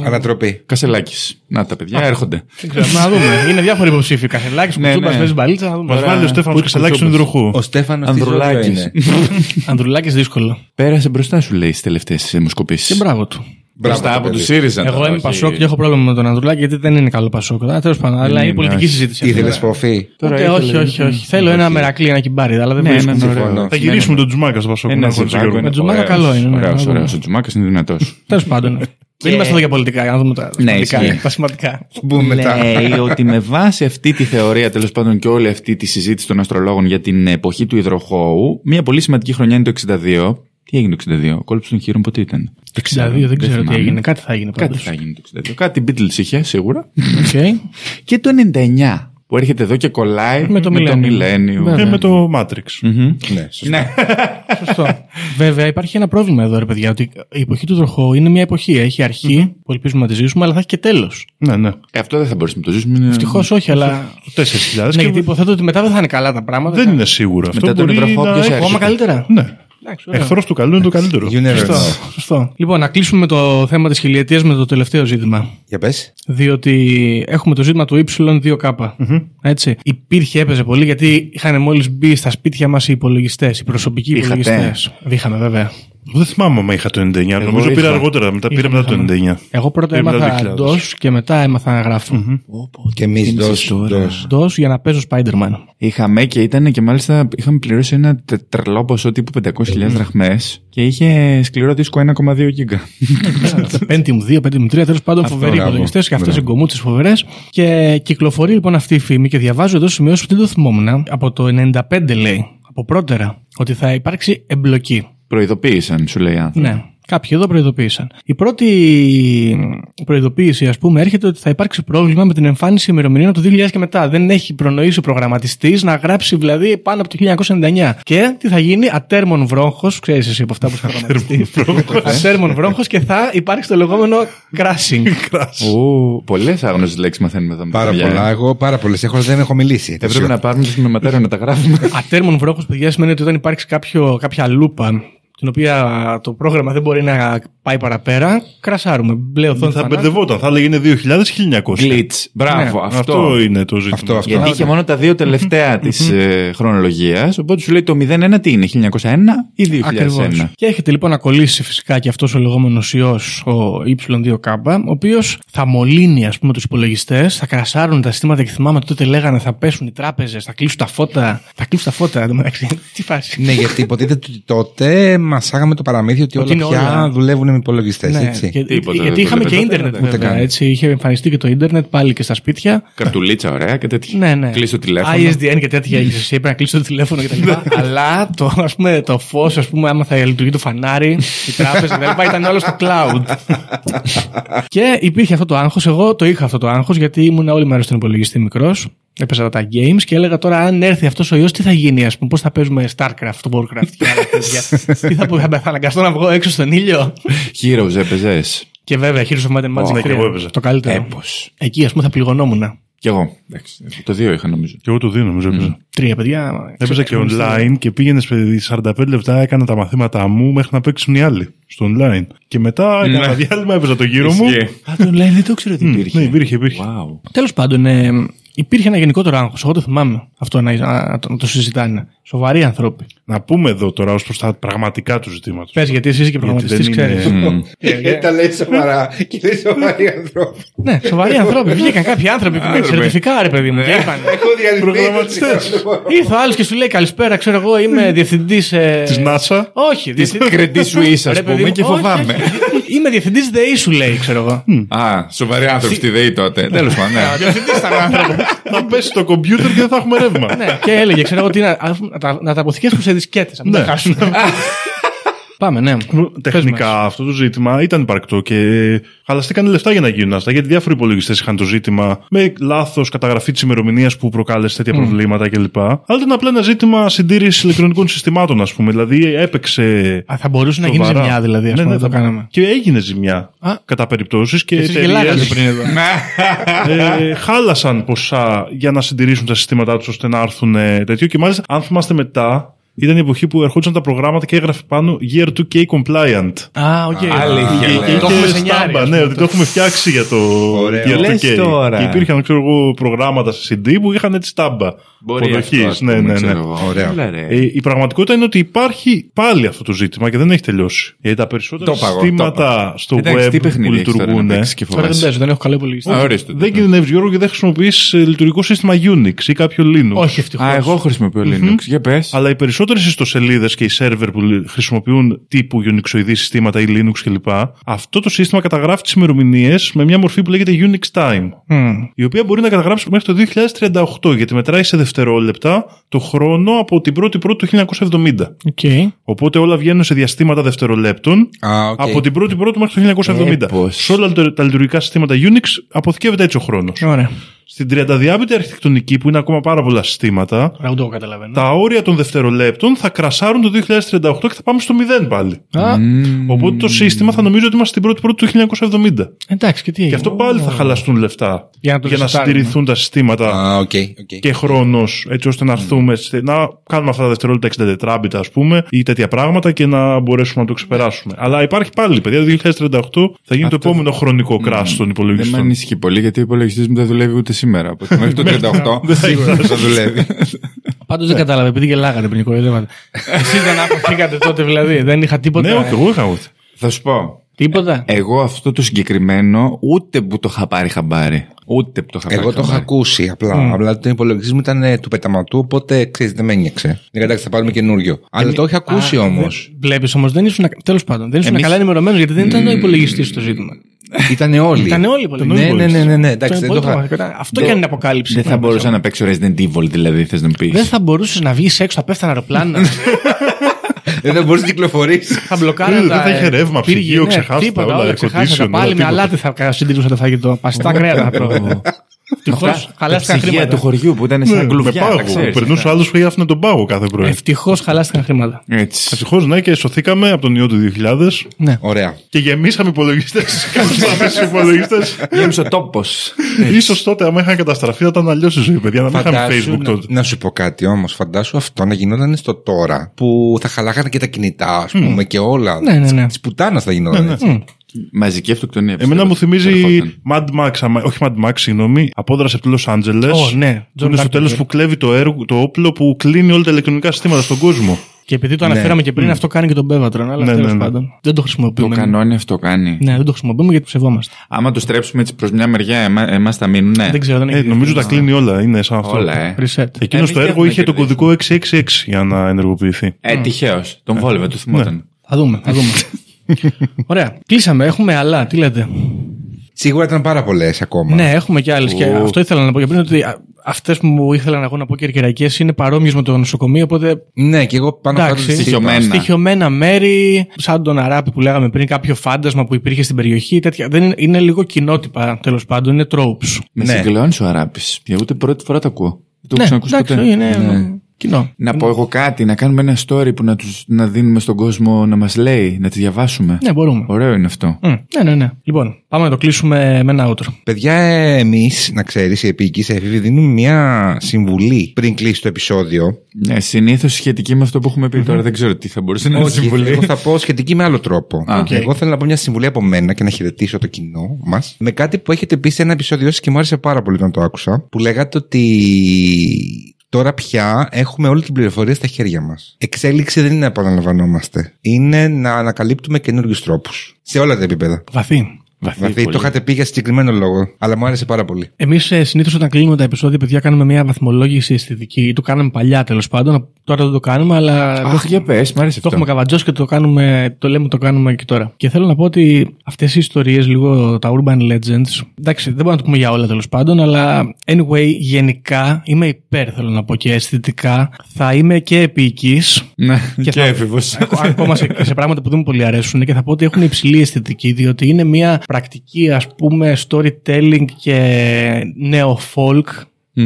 ναι.
Ανατροπή.
Κασελάκης. Να τα παιδιά έρχονται.
Δεν ξέρω, να δούμε. Είναι διάφοροι υποψήφοι. Κασελάκης,
Ναι,
Κουτσούμπας,
ναι.
παίζει μπαλίτσα. να δούμε.
Μας βάλει ο Στέφανος Κασελάκης στον υδροχό.
Ο Στέφανος
Ανδρουλάκης.
είναι. (laughs)
Ανδρουλάκης δύσκολο.
Πέρασε μπροστά σου, λέει, στις τελευταίες
Και
δημοσκοπήσει.
μπράβο του.
Μπροστά
Μπράβο,
από
το
τους
παιδί.
ΣΥΡΙΖΑ.
Εγώ
τώρα,
είμαι
όχι-
Πασόκ και έχω πρόβλημα με τον Ανδρουλάκη γιατί δεν είναι καλό Πασόκ. Τέλος πάντων, αλλά είναι
είναι,
πολιτική
όχι.
συζήτηση. αυτή.
Ήθελε φοφή.
Τώρα
Ούτε,
ήθελε-
όχι, όχι, όχι. Θέλω ένα μερακλή, ένα κυμπάρι, αλλά δεν
Ναι,
βρίσκω.
έναν ωραίο.
Συμφωνώ.
Θα γυρίσουμε τον Τζουμάκας στο Πασόκ.
Ένα
να έχω
ζευγάρι
Γιώργο.
Με Τζουμάκα καλό είναι, ναι,
Ωραίος,
να δούμε.
ωραίος. Ο Τζουμάκας είναι δυνατός.
Τέλος πάντων. Δεν είμαστε εδώ για πολιτικά, για να δούμε τα
Ναι,
σημαντικά.
ισχύει.
Τα σημαντικά.
Μπούμε μετά.
Λέει ότι με βάση αυτή τη θεωρία, τέλος πάντων και όλη αυτή τη συζήτηση των αστρολόγων για την εποχή του υδροχώου, μια πολύ σημαντική χρονιά είναι το 62. Τι έγινε το 62, ο κόλπος των χοίρων πότε ήταν;
Το 62 δεν ξέρω τι
θυμάμαι.
έγινε. Κάτι θα έγινε
Κάτι
πάντως.
θα γίνει το 62. Κάτι Beatles είχε, σίγουρα.
Οκ.
και το 99. που έρχεται εδώ και κολλάει
Με το Millennium.
Και
Βέβαια.
με το Matrix.
Ναι, σωστά.
Ναι.
Σωστό. Βέβαια, υπάρχει ένα πρόβλημα εδώ, ρε παιδιά, ότι η εποχή του Υδροχόου είναι μια εποχή. Έχει αρχή, που ελπίζουμε να τη ζήσουμε, αλλά θα έχει και τέλος.
Ναι, ναι.
Ε, αυτό δεν θα μπορούσαμε να το ζήσουμε. είναι-
Ευτυχώς όχι, αλλά.
4.000
Ναι,
και
γιατί υποθέτω ότι μετά δεν θα είναι καλά τα πράγματα.
δεν είναι σίγουρο αυτό.
Μετά τον
Μπορεί
Υδροχόο,
να
ποιος
έχει-
έρχεται.
Ακόμα καλύτερα.
Ναι.
Εντάξει, ωραία.
Εχθρός του καλού είναι το καλύτερο.
You never
Σωστό,
know.
σωστό. Λοιπόν, να κλείσουμε με το θέμα της χιλιετίας με το τελευταίο ζήτημα.
Για πες.
Διότι έχουμε το ζήτημα του Y2K. Έτσι. Υπήρχε, έπαιζε πολύ γιατί είχαν μόλις μπει στα σπίτια μας οι υπολογιστές, οι προσωπικοί
Είχατε.
υπολογιστές. Είχαμε, βέβαια.
Δεν θυμάμαι αν είχα το 99. Νομίζω
είχα.
πήρα αργότερα. Μετά πήρα
Είχαμε,
μετά το
είχαμε.
99.
Εγώ πρώτα
Πήρα μετά το
έμαθα
2000.
DOS και μετά έμαθα να γράφω.
Και εμείς
θύμισες
DOS.
τώρα.
DOS.
DOS για να παίζω Spider-Man.
Είχαμε και ήταν και μάλιστα είχαμε πληρώσει ένα τε- τρελό ποσό τύπου 500.000 δραχμές και είχε σκληρό δίσκο 1,2 γίγκα.
Pentium 2, Pentium 3, τέλος πάντων
Αυτό,
φοβεροί
μπράβο.
υπολογιστές και αυτές οι
Μπράβο.
γκομούτσες φοβερές. Και κυκλοφορεί λοιπόν αυτή η φήμη και διαβάζω εδώ σημειώσεις που δεν το θυμόμουν. Από το 95 λέει, από πρώτερα, ότι θα υπάρξει εμπλοκή.
Προειδοποίησαν, σου λέει άνθρωπο.
Ναι. Κάποιοι εδώ προειδοποίησαν. Η πρώτη προειδοποίηση, ας πούμε, έρχεται ότι θα υπάρξει πρόβλημα με την εμφάνιση ημερομηνίων από το 2000 και μετά. Δεν έχει προνοήσει ο προγραμματιστής να γράψει δηλαδή πάνω από το 1999. Και τι θα γίνει, ατέρμον βρόχος, ξέρεις εσύ από αυτά που είσαι προγραμματιστή. ατέρμον βρόχος και θα υπάρξει το λεγόμενο crashing. (laughs)
Ου, Πολλές άγνωστες λέξεις μαθαίνουμε εδώ. με τα
Πάρα
παιδιά.
πολλά. Εγώ πάρα πολλές έχω, δεν έχω μιλήσει.
Έπρεπε να πάρουμε το σημειωματέριο να τα γράφουμε.
ατέρμον βρόχος, παιδιά, σημαίνει ότι όταν υπάρξει κάποιο, κάποια λούπα την οποία το πρόγραμμα δεν μπορεί να πάει παραπέρα, κρασάρουμε. Μπλε οθόνη
Θα
θανάτου.
μπερδευόταν. Θα έλεγε είναι 2000-1900.
Glitch. Μπράβο,
Ναι,
αυτό.
Αυτό είναι το ζήτημα.
Αυτό, αυτό.
Γιατί είχε μόνο τα δύο τελευταία της χρονολογίας. Οπότε σου λέει το 01 τι είναι, 1901 ή 2001.
Ακριβώς. Και έχετε λοιπόν να κολλήσει φυσικά και αυτός ο λεγόμενος ιός, ο Y2K, ο οποίος θα μολύνει ας πούμε τους υπολογιστές, θα κρασάρουν τα συστήματα και θυμάμαι ότι τότε λέγανε θα πέσουν οι τράπεζες, θα κλείσουν τα φώτα. Θα κλείσουν τα φώτα, εντωμεταξύ. (laughs) Τι φάση.
Ναι, γιατί υποτίθεται ότι τότε μασάγαμε το παραμύθι ότι
Ότι
όλα
είναι
πια
όλα.
δουλεύουν με υπολογιστές.
Ναι,
έτσι.
και-
Τίποτα
γιατί
δεν
είχαμε
το
και
βλέπετε,
ίντερνετ
ούτε
βέβαια.
καν.
Έτσι, είχε εμφανιστεί και το ίντερνετ πάλι και στα σπίτια.
Καρτουλίτσα, ωραία και τέτοια.
Ναι, ναι.
Κλείσει το τηλέφωνο.
ISDN και τέτοια είχες εσύ, έπρεπε να κλείσει το τηλέφωνο κτλ. Αλλά το, ας πούμε, το φως, ας πούμε, άμα θα λειτουργεί το φανάρι, η τράπεζα κτλ. ήταν όλος στο cloud. (laughs) και υπήρχε αυτό το άγχος. Εγώ το είχα αυτό το άγχος γιατί ήμουν όλη μέρα στον υπολογιστή μικρός. Έπαιζα τα games και έλεγα τώρα αν έρθει αυτός ο ιός, τι θα γίνει, ας πούμε, πώς θα παίζουμε Starcraft, Warcraft και άλλα τέτοια. (laughs) τι θα, πω, θα αναγκαστώ να βγω έξω στον ήλιο;
Heroes έπαιζες;
Και βέβαια, Heroes of Might and Magic
ναι,
3,
και εγώ έπαιζα.
το καλύτερο.
Έπος.
Εκεί, ας πούμε, θα πληγωνόμουν.
Κι εγώ. Εντάξει, Το δύο είχα νομίζω.
Και εγώ το δύο νομίζω έπαιζα.
Τρία παιδιά.
Έπαιζα και
ξε-
online και πήγαινες 45 λεπτά, έκανα τα μαθήματά μου μέχρι να παίξουν οι άλλοι στο online. Και μετά έκανα
Ναι.
διάλειμμα, έπαιζα το γύρο μου.
Ισχύει.
Α, το λέει, δεν το ξέρω τι υπήρχε.
Ναι, υπήρχε, υπήρχε.
Wow.
Τέλος πάντων, ε, υπήρχε ένα γενικότερο άγχος. Εγώ το θυμάμαι αυτό να, να, να το, να το συζητάνε. Σοβαροί άνθρωποι.
Να πούμε εδώ τώρα ως προς τα πραγματικά του ζητήματος.
Πες γιατί εσύ είσαι και προγραμματιστής,
δεν είναι-
ξέρεις.
Τα λέει σοβαρά και λέει σοβαροί άνθρωποι.
ναι, σοβαροί άνθρωποι. Βγήκαν κάποιοι άνθρωποι που με
Άνθρωποι.
σερτιφικά, ρε παιδί μου. και είπαν.
Έχω διαλυθεί.
Προγραμματιστές.
Ήρθε ο άλλος και σου λέει καλησπέρα, ξέρω εγώ, είμαι διευθυντής. Ε...
Της NASA.
Όχι, διευθυντή.
Credit Suisse,
Ρε
ας
παιδί
πούμε,
μου,
και
όχι,
φοβάμαι.
όχι. Είμαι διευθυντής ΔΕΗ, σου λέει, ξέρω εγώ.
Α, σοβαροί άνθρωποι στη ΔΕΗ τότε. Τέλος πάντων. ναι.
Διευθυντής ήταν άνθρωπος.
Θα πέσει το κομπιούτερ και δεν θα έχουμε ρεύμα.
Ναι, και έλεγε, ξέρω εγώ, τι να, να, τα- να τα αποθηκεύσουμε σε δισκέτες. Να μην τα χάσουμε. (laughs) Πάμε, ναι.
Τεχνικά αυτό το ζήτημα ήταν υπαρκτό και χαλαστήκαν λεφτά για να γίνουν αυτά. Γιατί διάφοροι υπολογιστές είχαν το ζήτημα με λάθος καταγραφή της ημερομηνίας που προκάλεσε τέτοια προβλήματα κλπ. Αλλά ήταν απλά ένα ζήτημα συντήρησης ηλεκτρονικών συστημάτων, ας πούμε. Δηλαδή έπαιξε.
Α, θα μπορούσε να γίνει
σοβαρά.
ζημιά, δηλαδή, ας
Ναι,
πούμε,
ναι,
το
θα-
κάναμε.
Και έγινε ζημιά.
Α.
Κατά περιπτώσεις και
Εσείς
εταιρείες,
γελάγατε πριν εδώ. (laughs)
ε, χάλασαν ποσά για να συντηρήσουν τα συστήματά τους ώστε να έρθουν ε, τέτοιο. Και μάλιστα, αν θυμάστε μετά, ήταν η εποχή που ερχόντουσαν τα προγράμματα και έγραφε πάνω Year 2K compliant.
Α, οκ.
Αλήθεια,
Και-
λέει.
και
Το
είχε
έχουμε σε
στάμπα,
νιάρι,
ναι,
ας
ότι το έχουμε φτιάξει για το
Ωραίο.
Year
Λες
2K.
τώρα.
Και υπήρχαν, ξέρω εγώ, προγράμματα σε CD που είχαν έτσι στάμπα.
Μπορεί
αποδοχής.
αυτό, ας
ναι,
πούμε,
ναι, ναι.
ξέρω εγώ.
Ωραίο.
Έλα, ρε.
Ε, η πραγματικότητα είναι ότι υπάρχει πάλι αυτό το ζήτημα και δεν έχει τελειώσει. Γιατί τα περισσότερα
Το παγώ, το
συστήματα
παγώ.
στο
Εντάξει,
web
τι
που
παιχνίδι έχεις τώρα να
λειτουργούν.
παίξεις και
Τώρα δεν
φοβάσαι.
παίζω, δεν έχω καλό υπολογιστή.
Α, ορίστε.
Δεν κινδυνεύεις Γιώργο και δεν χρησιμοποιείς λειτουργικό σύστημα Unix ή κάποιο Linux.
Όχι, ευτυχώς.
Α, εγώ χρησιμοποιώ Linux. Για πες.
Αλλά οι περισσότερες ιστοσελίδες και οι σερβερ που λ- χρησιμοποιούν τύπου Unixoειδή συστήματα ή Linux κλπ. Αυτό το σύστημα καταγράφει τις ημερομηνίες με μια μορφή που λέγεται Unix Time. Η οποία μπορεί να καταγράψει μέχρι το 2038, γιατί μετράει σε δευτερόλεπτα το χρόνο από την 1η Πρώτη του 1970.
Οκ.
Οπότε όλα βγαίνουν σε διαστήματα δευτερολέπτων
Α, οκ.
από την 1η Πρώτη μέχρι το 1970.
Έπως.
Σε όλα τα τα λειτουργικά συστήματα Unix αποθηκεύεται έτσι ο χρόνος.
Ωραία.
Στην 32μπιτη αρχιτεκτονική που είναι ακόμα πάρα πολλά συστήματα,
Τώρα ούτε εγώ καταλαβαίνω.
τα όρια των δευτερολέπτων θα κρασάρουν το 2038 και θα πάμε στο 0 πάλι.
Α,
Οπότε το σύστημα θα νομίζει ότι είμαστε στην πρώτη πρώτη του 1970.
εντάξει, και τι
Και
έγινε.
αυτό πάλι θα χαλαστούν λεφτά
Για να το ρεστάρουμε.
συντηρηθούν τα συστήματα
Α, OK, OK.
και χρόνος, έτσι ώστε να έρθουμε, σε- να κάνουμε αυτά τα δευτερόλεπτα 64 ας πούμε, ή τέτοια πράγματα και να μπορέσουμε να το ξεπεράσουμε. Αλλά υπάρχει πάλι, παιδιά, το 2038 θα γίνει το
Αυτό-
επόμενο χρονικό crash των
Δεν με
υπολογιστών.
ανησυχεί πολύ γιατί ο υπολογιστής μου δεν δουλεύει ούτε σήμερα. Οπότε μέχρι το 38
Δεν θα
σίγουρα δεν θα δουλεύει. (laughs)
Πάντως δεν κατάλαβε, επειδή γελάγατε πριν κοροϊδεύατε. (laughs) Εσείς δεν αποφύγατε τότε δηλαδή. Δεν είχα τίποτα.
Ναι, όχι, εγώ είχα ούτε.
Θα σου πω.
Τίποτα.
Εγώ αυτό το συγκεκριμένο ούτε που το είχα πάρει χαμπάρι. Ούτε που το είχα πάρει
Εγώ το είχα
χαμπάρι.
ακούσει απλά. Απλά το υπολογιστή μου ήταν ε, του πεταματού, οπότε ξέρεις, δεν με ένιωξε. Δεν εντάξει, θα πάρουμε καινούριο. Αλλά το είχα ακούσει όμως.
Βλέπεις όμως, δεν ήσουν. Τέλος πάντων, δεν ήσουν
Εμείς-
καλά ενημερωμένος γιατί δεν ήταν ο υπολογιστής το ζήτημα.
Ήταν όλοι.
Ήταν όλοι οι υπολογιστέ.
Ναι, ναι, ναι, ναι, ναι. Εντάξει, δεν το είχα.
Αυτό και αν είναι αποκάλυψη.
Δεν θα μπορούσα να παίξω Resident Evil, δηλαδή, θες να μου πεις.
Δεν θα μπορούσε να βγει έξω, θα πέφτανε αεροπλάνα. (laughs)
Δεν θα μπορούσε να κυκλοφορήσει.
θα μπλοκάρει
Δεν
τα.
θα είχε ρεύμα,
πύργη,
ψυγείο,
ναι,
ξεχάστα
τίποτα,
όλα,
όλα.
air
Ξεχάσατε
condition,
πάλι
όλα,
με
τίποτα.
αλάτι θα συντηρούσα το φαγητό. Παστά κρέατα (laughs) θα τρώω. Ευτυχώς
Τα
χαλάστηκαν
ψυγεία του
χρήματα.
χωριού που ήταν
Ναι,
σαν
με
κλουβιά.
πάγο.
τα ξέρεις.
Περνούσε άλλος που έγραφε τον πάγο κάθε πρωί.
Ευτυχώς χαλάστηκαν χρήματα.
Έτσι.
Ευτυχώς, ναι, και σωθήκαμε από τον ιό του 2000
Ναι.
Ωραία.
και γεμίσαμε υπολογιστές. (laughs) Κάναμε υπολογιστές.
Γέμισε ο τόπος.
σω τότε, άμα είχαν καταστραφεί, θα ήταν αλλιώς η ζωή, παιδιά. Να μην είχαμε
Φαντάσου,
Facebook
να,
τότε.
να σου πω κάτι όμως. Φαντάσου αυτό να γινόταν στο τώρα που θα χαλάγανε και τα κινητά, ας πούμε, και όλα.
Ναι, ναι, ναι.
Τη πουτάνα θα γινόταν. Έτσι.
Μαζική αυτοκτονία.
Εμένα
πιστεύω.
μου θυμίζει
Ερχόταν.
Mad Max, αμα- όχι Mad Max, συγγνώμη, απόδραση από το Los Angeles.
Ω, ναι.
Που είναι στο
John
τέλος
Carpenter.
που κλέβει το, έργο, το όπλο που κλείνει όλα τα ηλεκτρονικά συστήματα στον κόσμο.
Και επειδή το αναφέραμε και πριν, αυτό κάνει και τον Μπέβατρον. Αλλά
Ναι,
τέλος
ναι, ναι.
πάντων. Δεν το
Το
χρησιμοποιούμε.
κανόνι αυτό κάνει.
Ναι, δεν το χρησιμοποιούμε γιατί ψευόμαστε.
Άμα το στρέψουμε έτσι προς μια μεριά, εμάς θα μείνουν. Ναι.
Δεν ξέρω, δεν
Ε,
έχει.
νομίζω τα κλείνει όλα, είναι σαν αυτό.
Όλα, ε.
Reset.
Εκείνος
Εμείς
το
δεν
έργο
έχουμε
είχε τον
κερδίσει.
κωδικό 666 για να ενεργοποιηθεί.
Ε, τυχαίως. Τον βόλευε, του θυμόταν.
Θα δούμε, θα δούμε. (laughs) Ωραία. Κλείσαμε. Έχουμε άλλα. Τι λέτε;
Σίγουρα ήταν πάρα πολλές ακόμα.
Ναι, έχουμε και άλλες. Και αυτό ήθελα να πω και πριν ότι αυτές που μου ήθελα εγώ να πω κερκυραϊκέ είναι παρόμοιες με το νοσοκομείο. Οπότε
Ναι, και εγώ πάνω κάτω
Εντάξει.
τις είπα.
Στοιχειωμένα.
στοιχειωμένα μέρη, σαν τον Αράπη που λέγαμε πριν, κάποιο φάντασμα που υπήρχε στην περιοχή. Τέτοια. Δεν είναι, είναι λίγο κοινότυπα τέλος πάντων, είναι tropes.
Με
Ναι.
συγκλώνεις ο Αράπης. Για ούτε πρώτη φορά το ακούω. Δεν το
ναι,
έχω ξανακούσει
εντάξει,
ποτέ.
είναι
Ναι.
Κοινό.
Να πω εγώ κάτι, να κάνουμε ένα story που να, τους, να δίνουμε στον κόσμο να μας λέει, να τη διαβάσουμε.
Ναι, μπορούμε.
Ωραίο είναι αυτό.
Μμ, ναι, ναι, ναι. Λοιπόν, πάμε να το κλείσουμε με ένα outro.
Παιδιά, εμείς, να ξέρεις, οι Επιεικείς Έφηβοι δίνουμε μια συμβουλή πριν κλείσει το επεισόδιο.
Ναι, συνήθως σχετική με αυτό που έχουμε πει τώρα. Δεν ξέρω τι θα μπορούσε να είναι
Όχι,
συμβουλή.
εγώ θα πω σχετική με άλλο τρόπο.
Α, οκ.
Εγώ θέλω να πω μια συμβουλή από μένα και να χαιρετήσω το κοινό μας. Με κάτι που έχετε πει σε ένα επεισόδιο σας και μου άρεσε πάρα πολύ όταν το άκουσα. Που λέγατε ότι τώρα πια έχουμε όλη την πληροφορία στα χέρια μας. Εξέλιξη δεν είναι να επαναλαμβανόμαστε. Είναι να ανακαλύπτουμε καινούριους τρόπους. Σε όλα τα επίπεδα.
Βαθύ.
Δηλαδή, το είχατε πει για συγκεκριμένο λόγο. Αλλά μου άρεσε πάρα πολύ.
Εμείς συνήθως όταν κλείνουμε τα επεισόδια, παιδιά, κάνουμε μια βαθμολόγηση αισθητική. Το κάναμε παλιά τέλος πάντων. Τώρα δεν το κάνουμε, αλλά.
Αχ, για πες, μ' άρεσε
Το
αυτό.
έχουμε καβατζώσει και το κάνουμε, το λέμε το κάνουμε και τώρα. Και θέλω να πω ότι αυτές οι ιστορίες, λίγο τα urban legends, εντάξει, δεν μπορούμε να το πούμε για όλα τέλος πάντων, αλλά anyway, γενικά είμαι υπέρ, θέλω να πω και αισθητικά. Θα είμαι και επίοικης.
Ναι,
Και
και
θα-
έφηβος. (laughs)
Ακόμα σε, και σε πράγματα που δεν μου πολύ αρέσουν και θα πω ότι έχουν υψηλή αισθητική, διότι είναι μια πρακτική, ας πούμε, storytelling και νέο folk.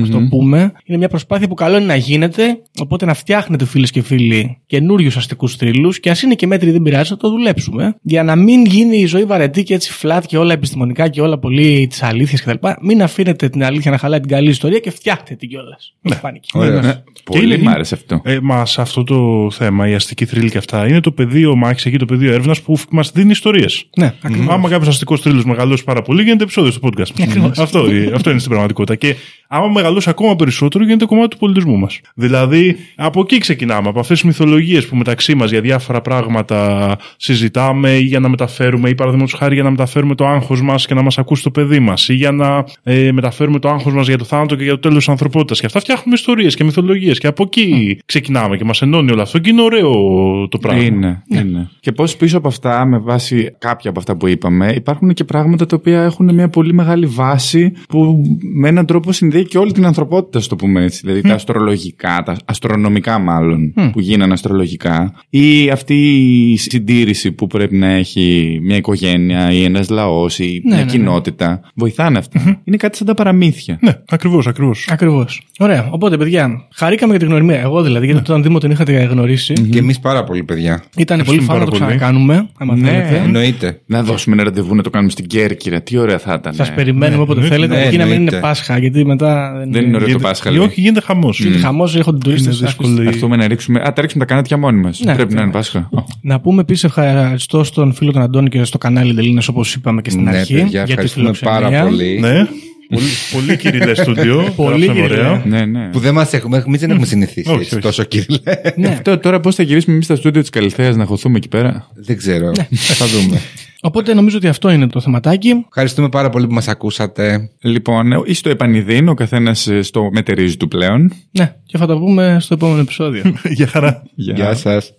Ας το πούμε. Είναι μια προσπάθεια που καλό είναι να γίνεται, οπότε να φτιάχνετε φίλες και φίλοι καινούριους αστικούς θρύλους και ας είναι και μέτρη δεν πειράζει, θα το δουλέψουμε. Για να μην γίνει η ζωή βαρετή και έτσι flat και όλα επιστημονικά και όλα πολύ της αλήθειας κτλ. Μην αφήνετε την αλήθεια να χαλάει την καλή ιστορία και φτιάχτε την κιόλας. Ναι.
Ωραία.
Ναι, Πολύ
είναι-
μ' άρεσε αυτό.
Ε, μας σε αυτό το θέμα, η αστική θρύλη και αυτά, είναι το πεδίο μάχης εκεί, το πεδίο έρευνας που μας δίνει ιστορίες.
Ναι, ακριβώς.
Άμα κάποιος αστικός θρύλος μεγαλώσει πάρα πολύ, γίνεται επεισόδιο στο podcast. αυτό, αυτό είναι στην πραγματικότητα. Και άμα μεγαλώσει ακόμα περισσότερο, γίνεται κομμάτι του πολιτισμού μας. Δηλαδή, από εκεί ξεκινάμε, από αυτές τις μυθολογίες που μεταξύ μας για διάφορα πράγματα συζητάμε ή για να μεταφέρουμε, ή παραδείγματος χάρη για να μεταφέρουμε το άγχος μας και να μας ακούσει το παιδί μας, ή για να ε, μεταφέρουμε το άγχος μας για το θάνατο και για το τέλος της ανθρωπότητας. Και αυτά φτιάχνουμε ιστορίες και μυθολογίες. Και από εκεί ξεκινάμε και μας ενώνει όλο αυτό και είναι ωραίο το πράγμα.
Είναι, είναι. Και πώς πίσω από αυτά, με βάση κάποια από αυτά που είπαμε, υπάρχουν και πράγματα τα οποία έχουν μια πολύ μεγάλη βάση που με έναν τρόπο συνδέει και όλη όλη την ανθρωπότητα, στο πούμε έτσι. Δηλαδή τα αστρολογικά, τα αστρονομικά μάλλον, που γίνανε αστρολογικά, ή αυτή η συντήρηση που πρέπει να έχει μια οικογένεια ή ένας λαός ή
Ναι,
μια
ναι,
κοινότητα. Βοηθάνε αυτά. Είναι κάτι σαν τα παραμύθια.
Ναι, ακριβώς, ακριβώς.
Ακριβώς. Ωραία. Οπότε, παιδιά, χαρήκαμε για την γνωριμία. Εγώ δηλαδή, γιατί τον Δήμο τον είχατε γνωρίσει.
Και εμείς πάρα πολύ, παιδιά.
Ήταν πολύ φαν να το
πάρα πολύ.
ξανακάνουμε. Άμα
Ναι.
θέλετε.
Εννοείται.
Να δώσουμε ένα ραντεβού να το κάνουμε στην Κέρκυρα. Τι ωραία θα ήταν.
Σας
ε.
περιμένουμε όποτε
ναι,
θέλετε.
ναι,
Εκεί να μην είναι
εννοείται.
Πάσχα, γιατί μετά.
Δεν είναι ωραίο το Πάσχα. λέει.
Όχι, γίνεται χαμός.
Χαμός έχουν τουρίστε.
Είναι δύσκολο.
Θα έρθουμε να ρίξουμε. Α, τα ρίξουμε τα κανάτια μόνοι μας.
Ναι,
Πρέπει να είναι
ναι.
Πάσχα.
Να πούμε επίσης ευχαριστώ στον φίλο τον Αντώνη και στο κανάλι Ντελίνε όπως είπαμε και στην
Ναι,
αρχή.
παιδιά,
για τη
ευχαριστούμε
φιλοξενία.
πάρα πολύ.
Ναι. Πολύ, πολύ κυριλέ στούντιο.
Πολύ
Γράψαν
κυριλέ.
ωραία.
Ναι, ναι.
Που δεν μας έχουμε, εμείς δεν έχουμε συνηθίσει
Όχι,
έτσι,
όχι.
τόσο κύριε.
Ναι.
Αυτό τώρα πώς θα γυρίσουμε εμείς στα στούντιο της Καλυθέας να χωθούμε εκεί πέρα;
δεν ξέρω.
Ναι.
Θα δούμε.
Οπότε νομίζω ότι αυτό είναι το θεματάκι.
Ευχαριστούμε πάρα πολύ που μας ακούσατε.
Λοιπόν, ή στο επανειδήν, ο καθένας στο μετερίζει του πλέον.
Ναι, και θα τα πούμε στο επόμενο επεισόδιο. (laughs)
Για χαρά.
Γεια σας.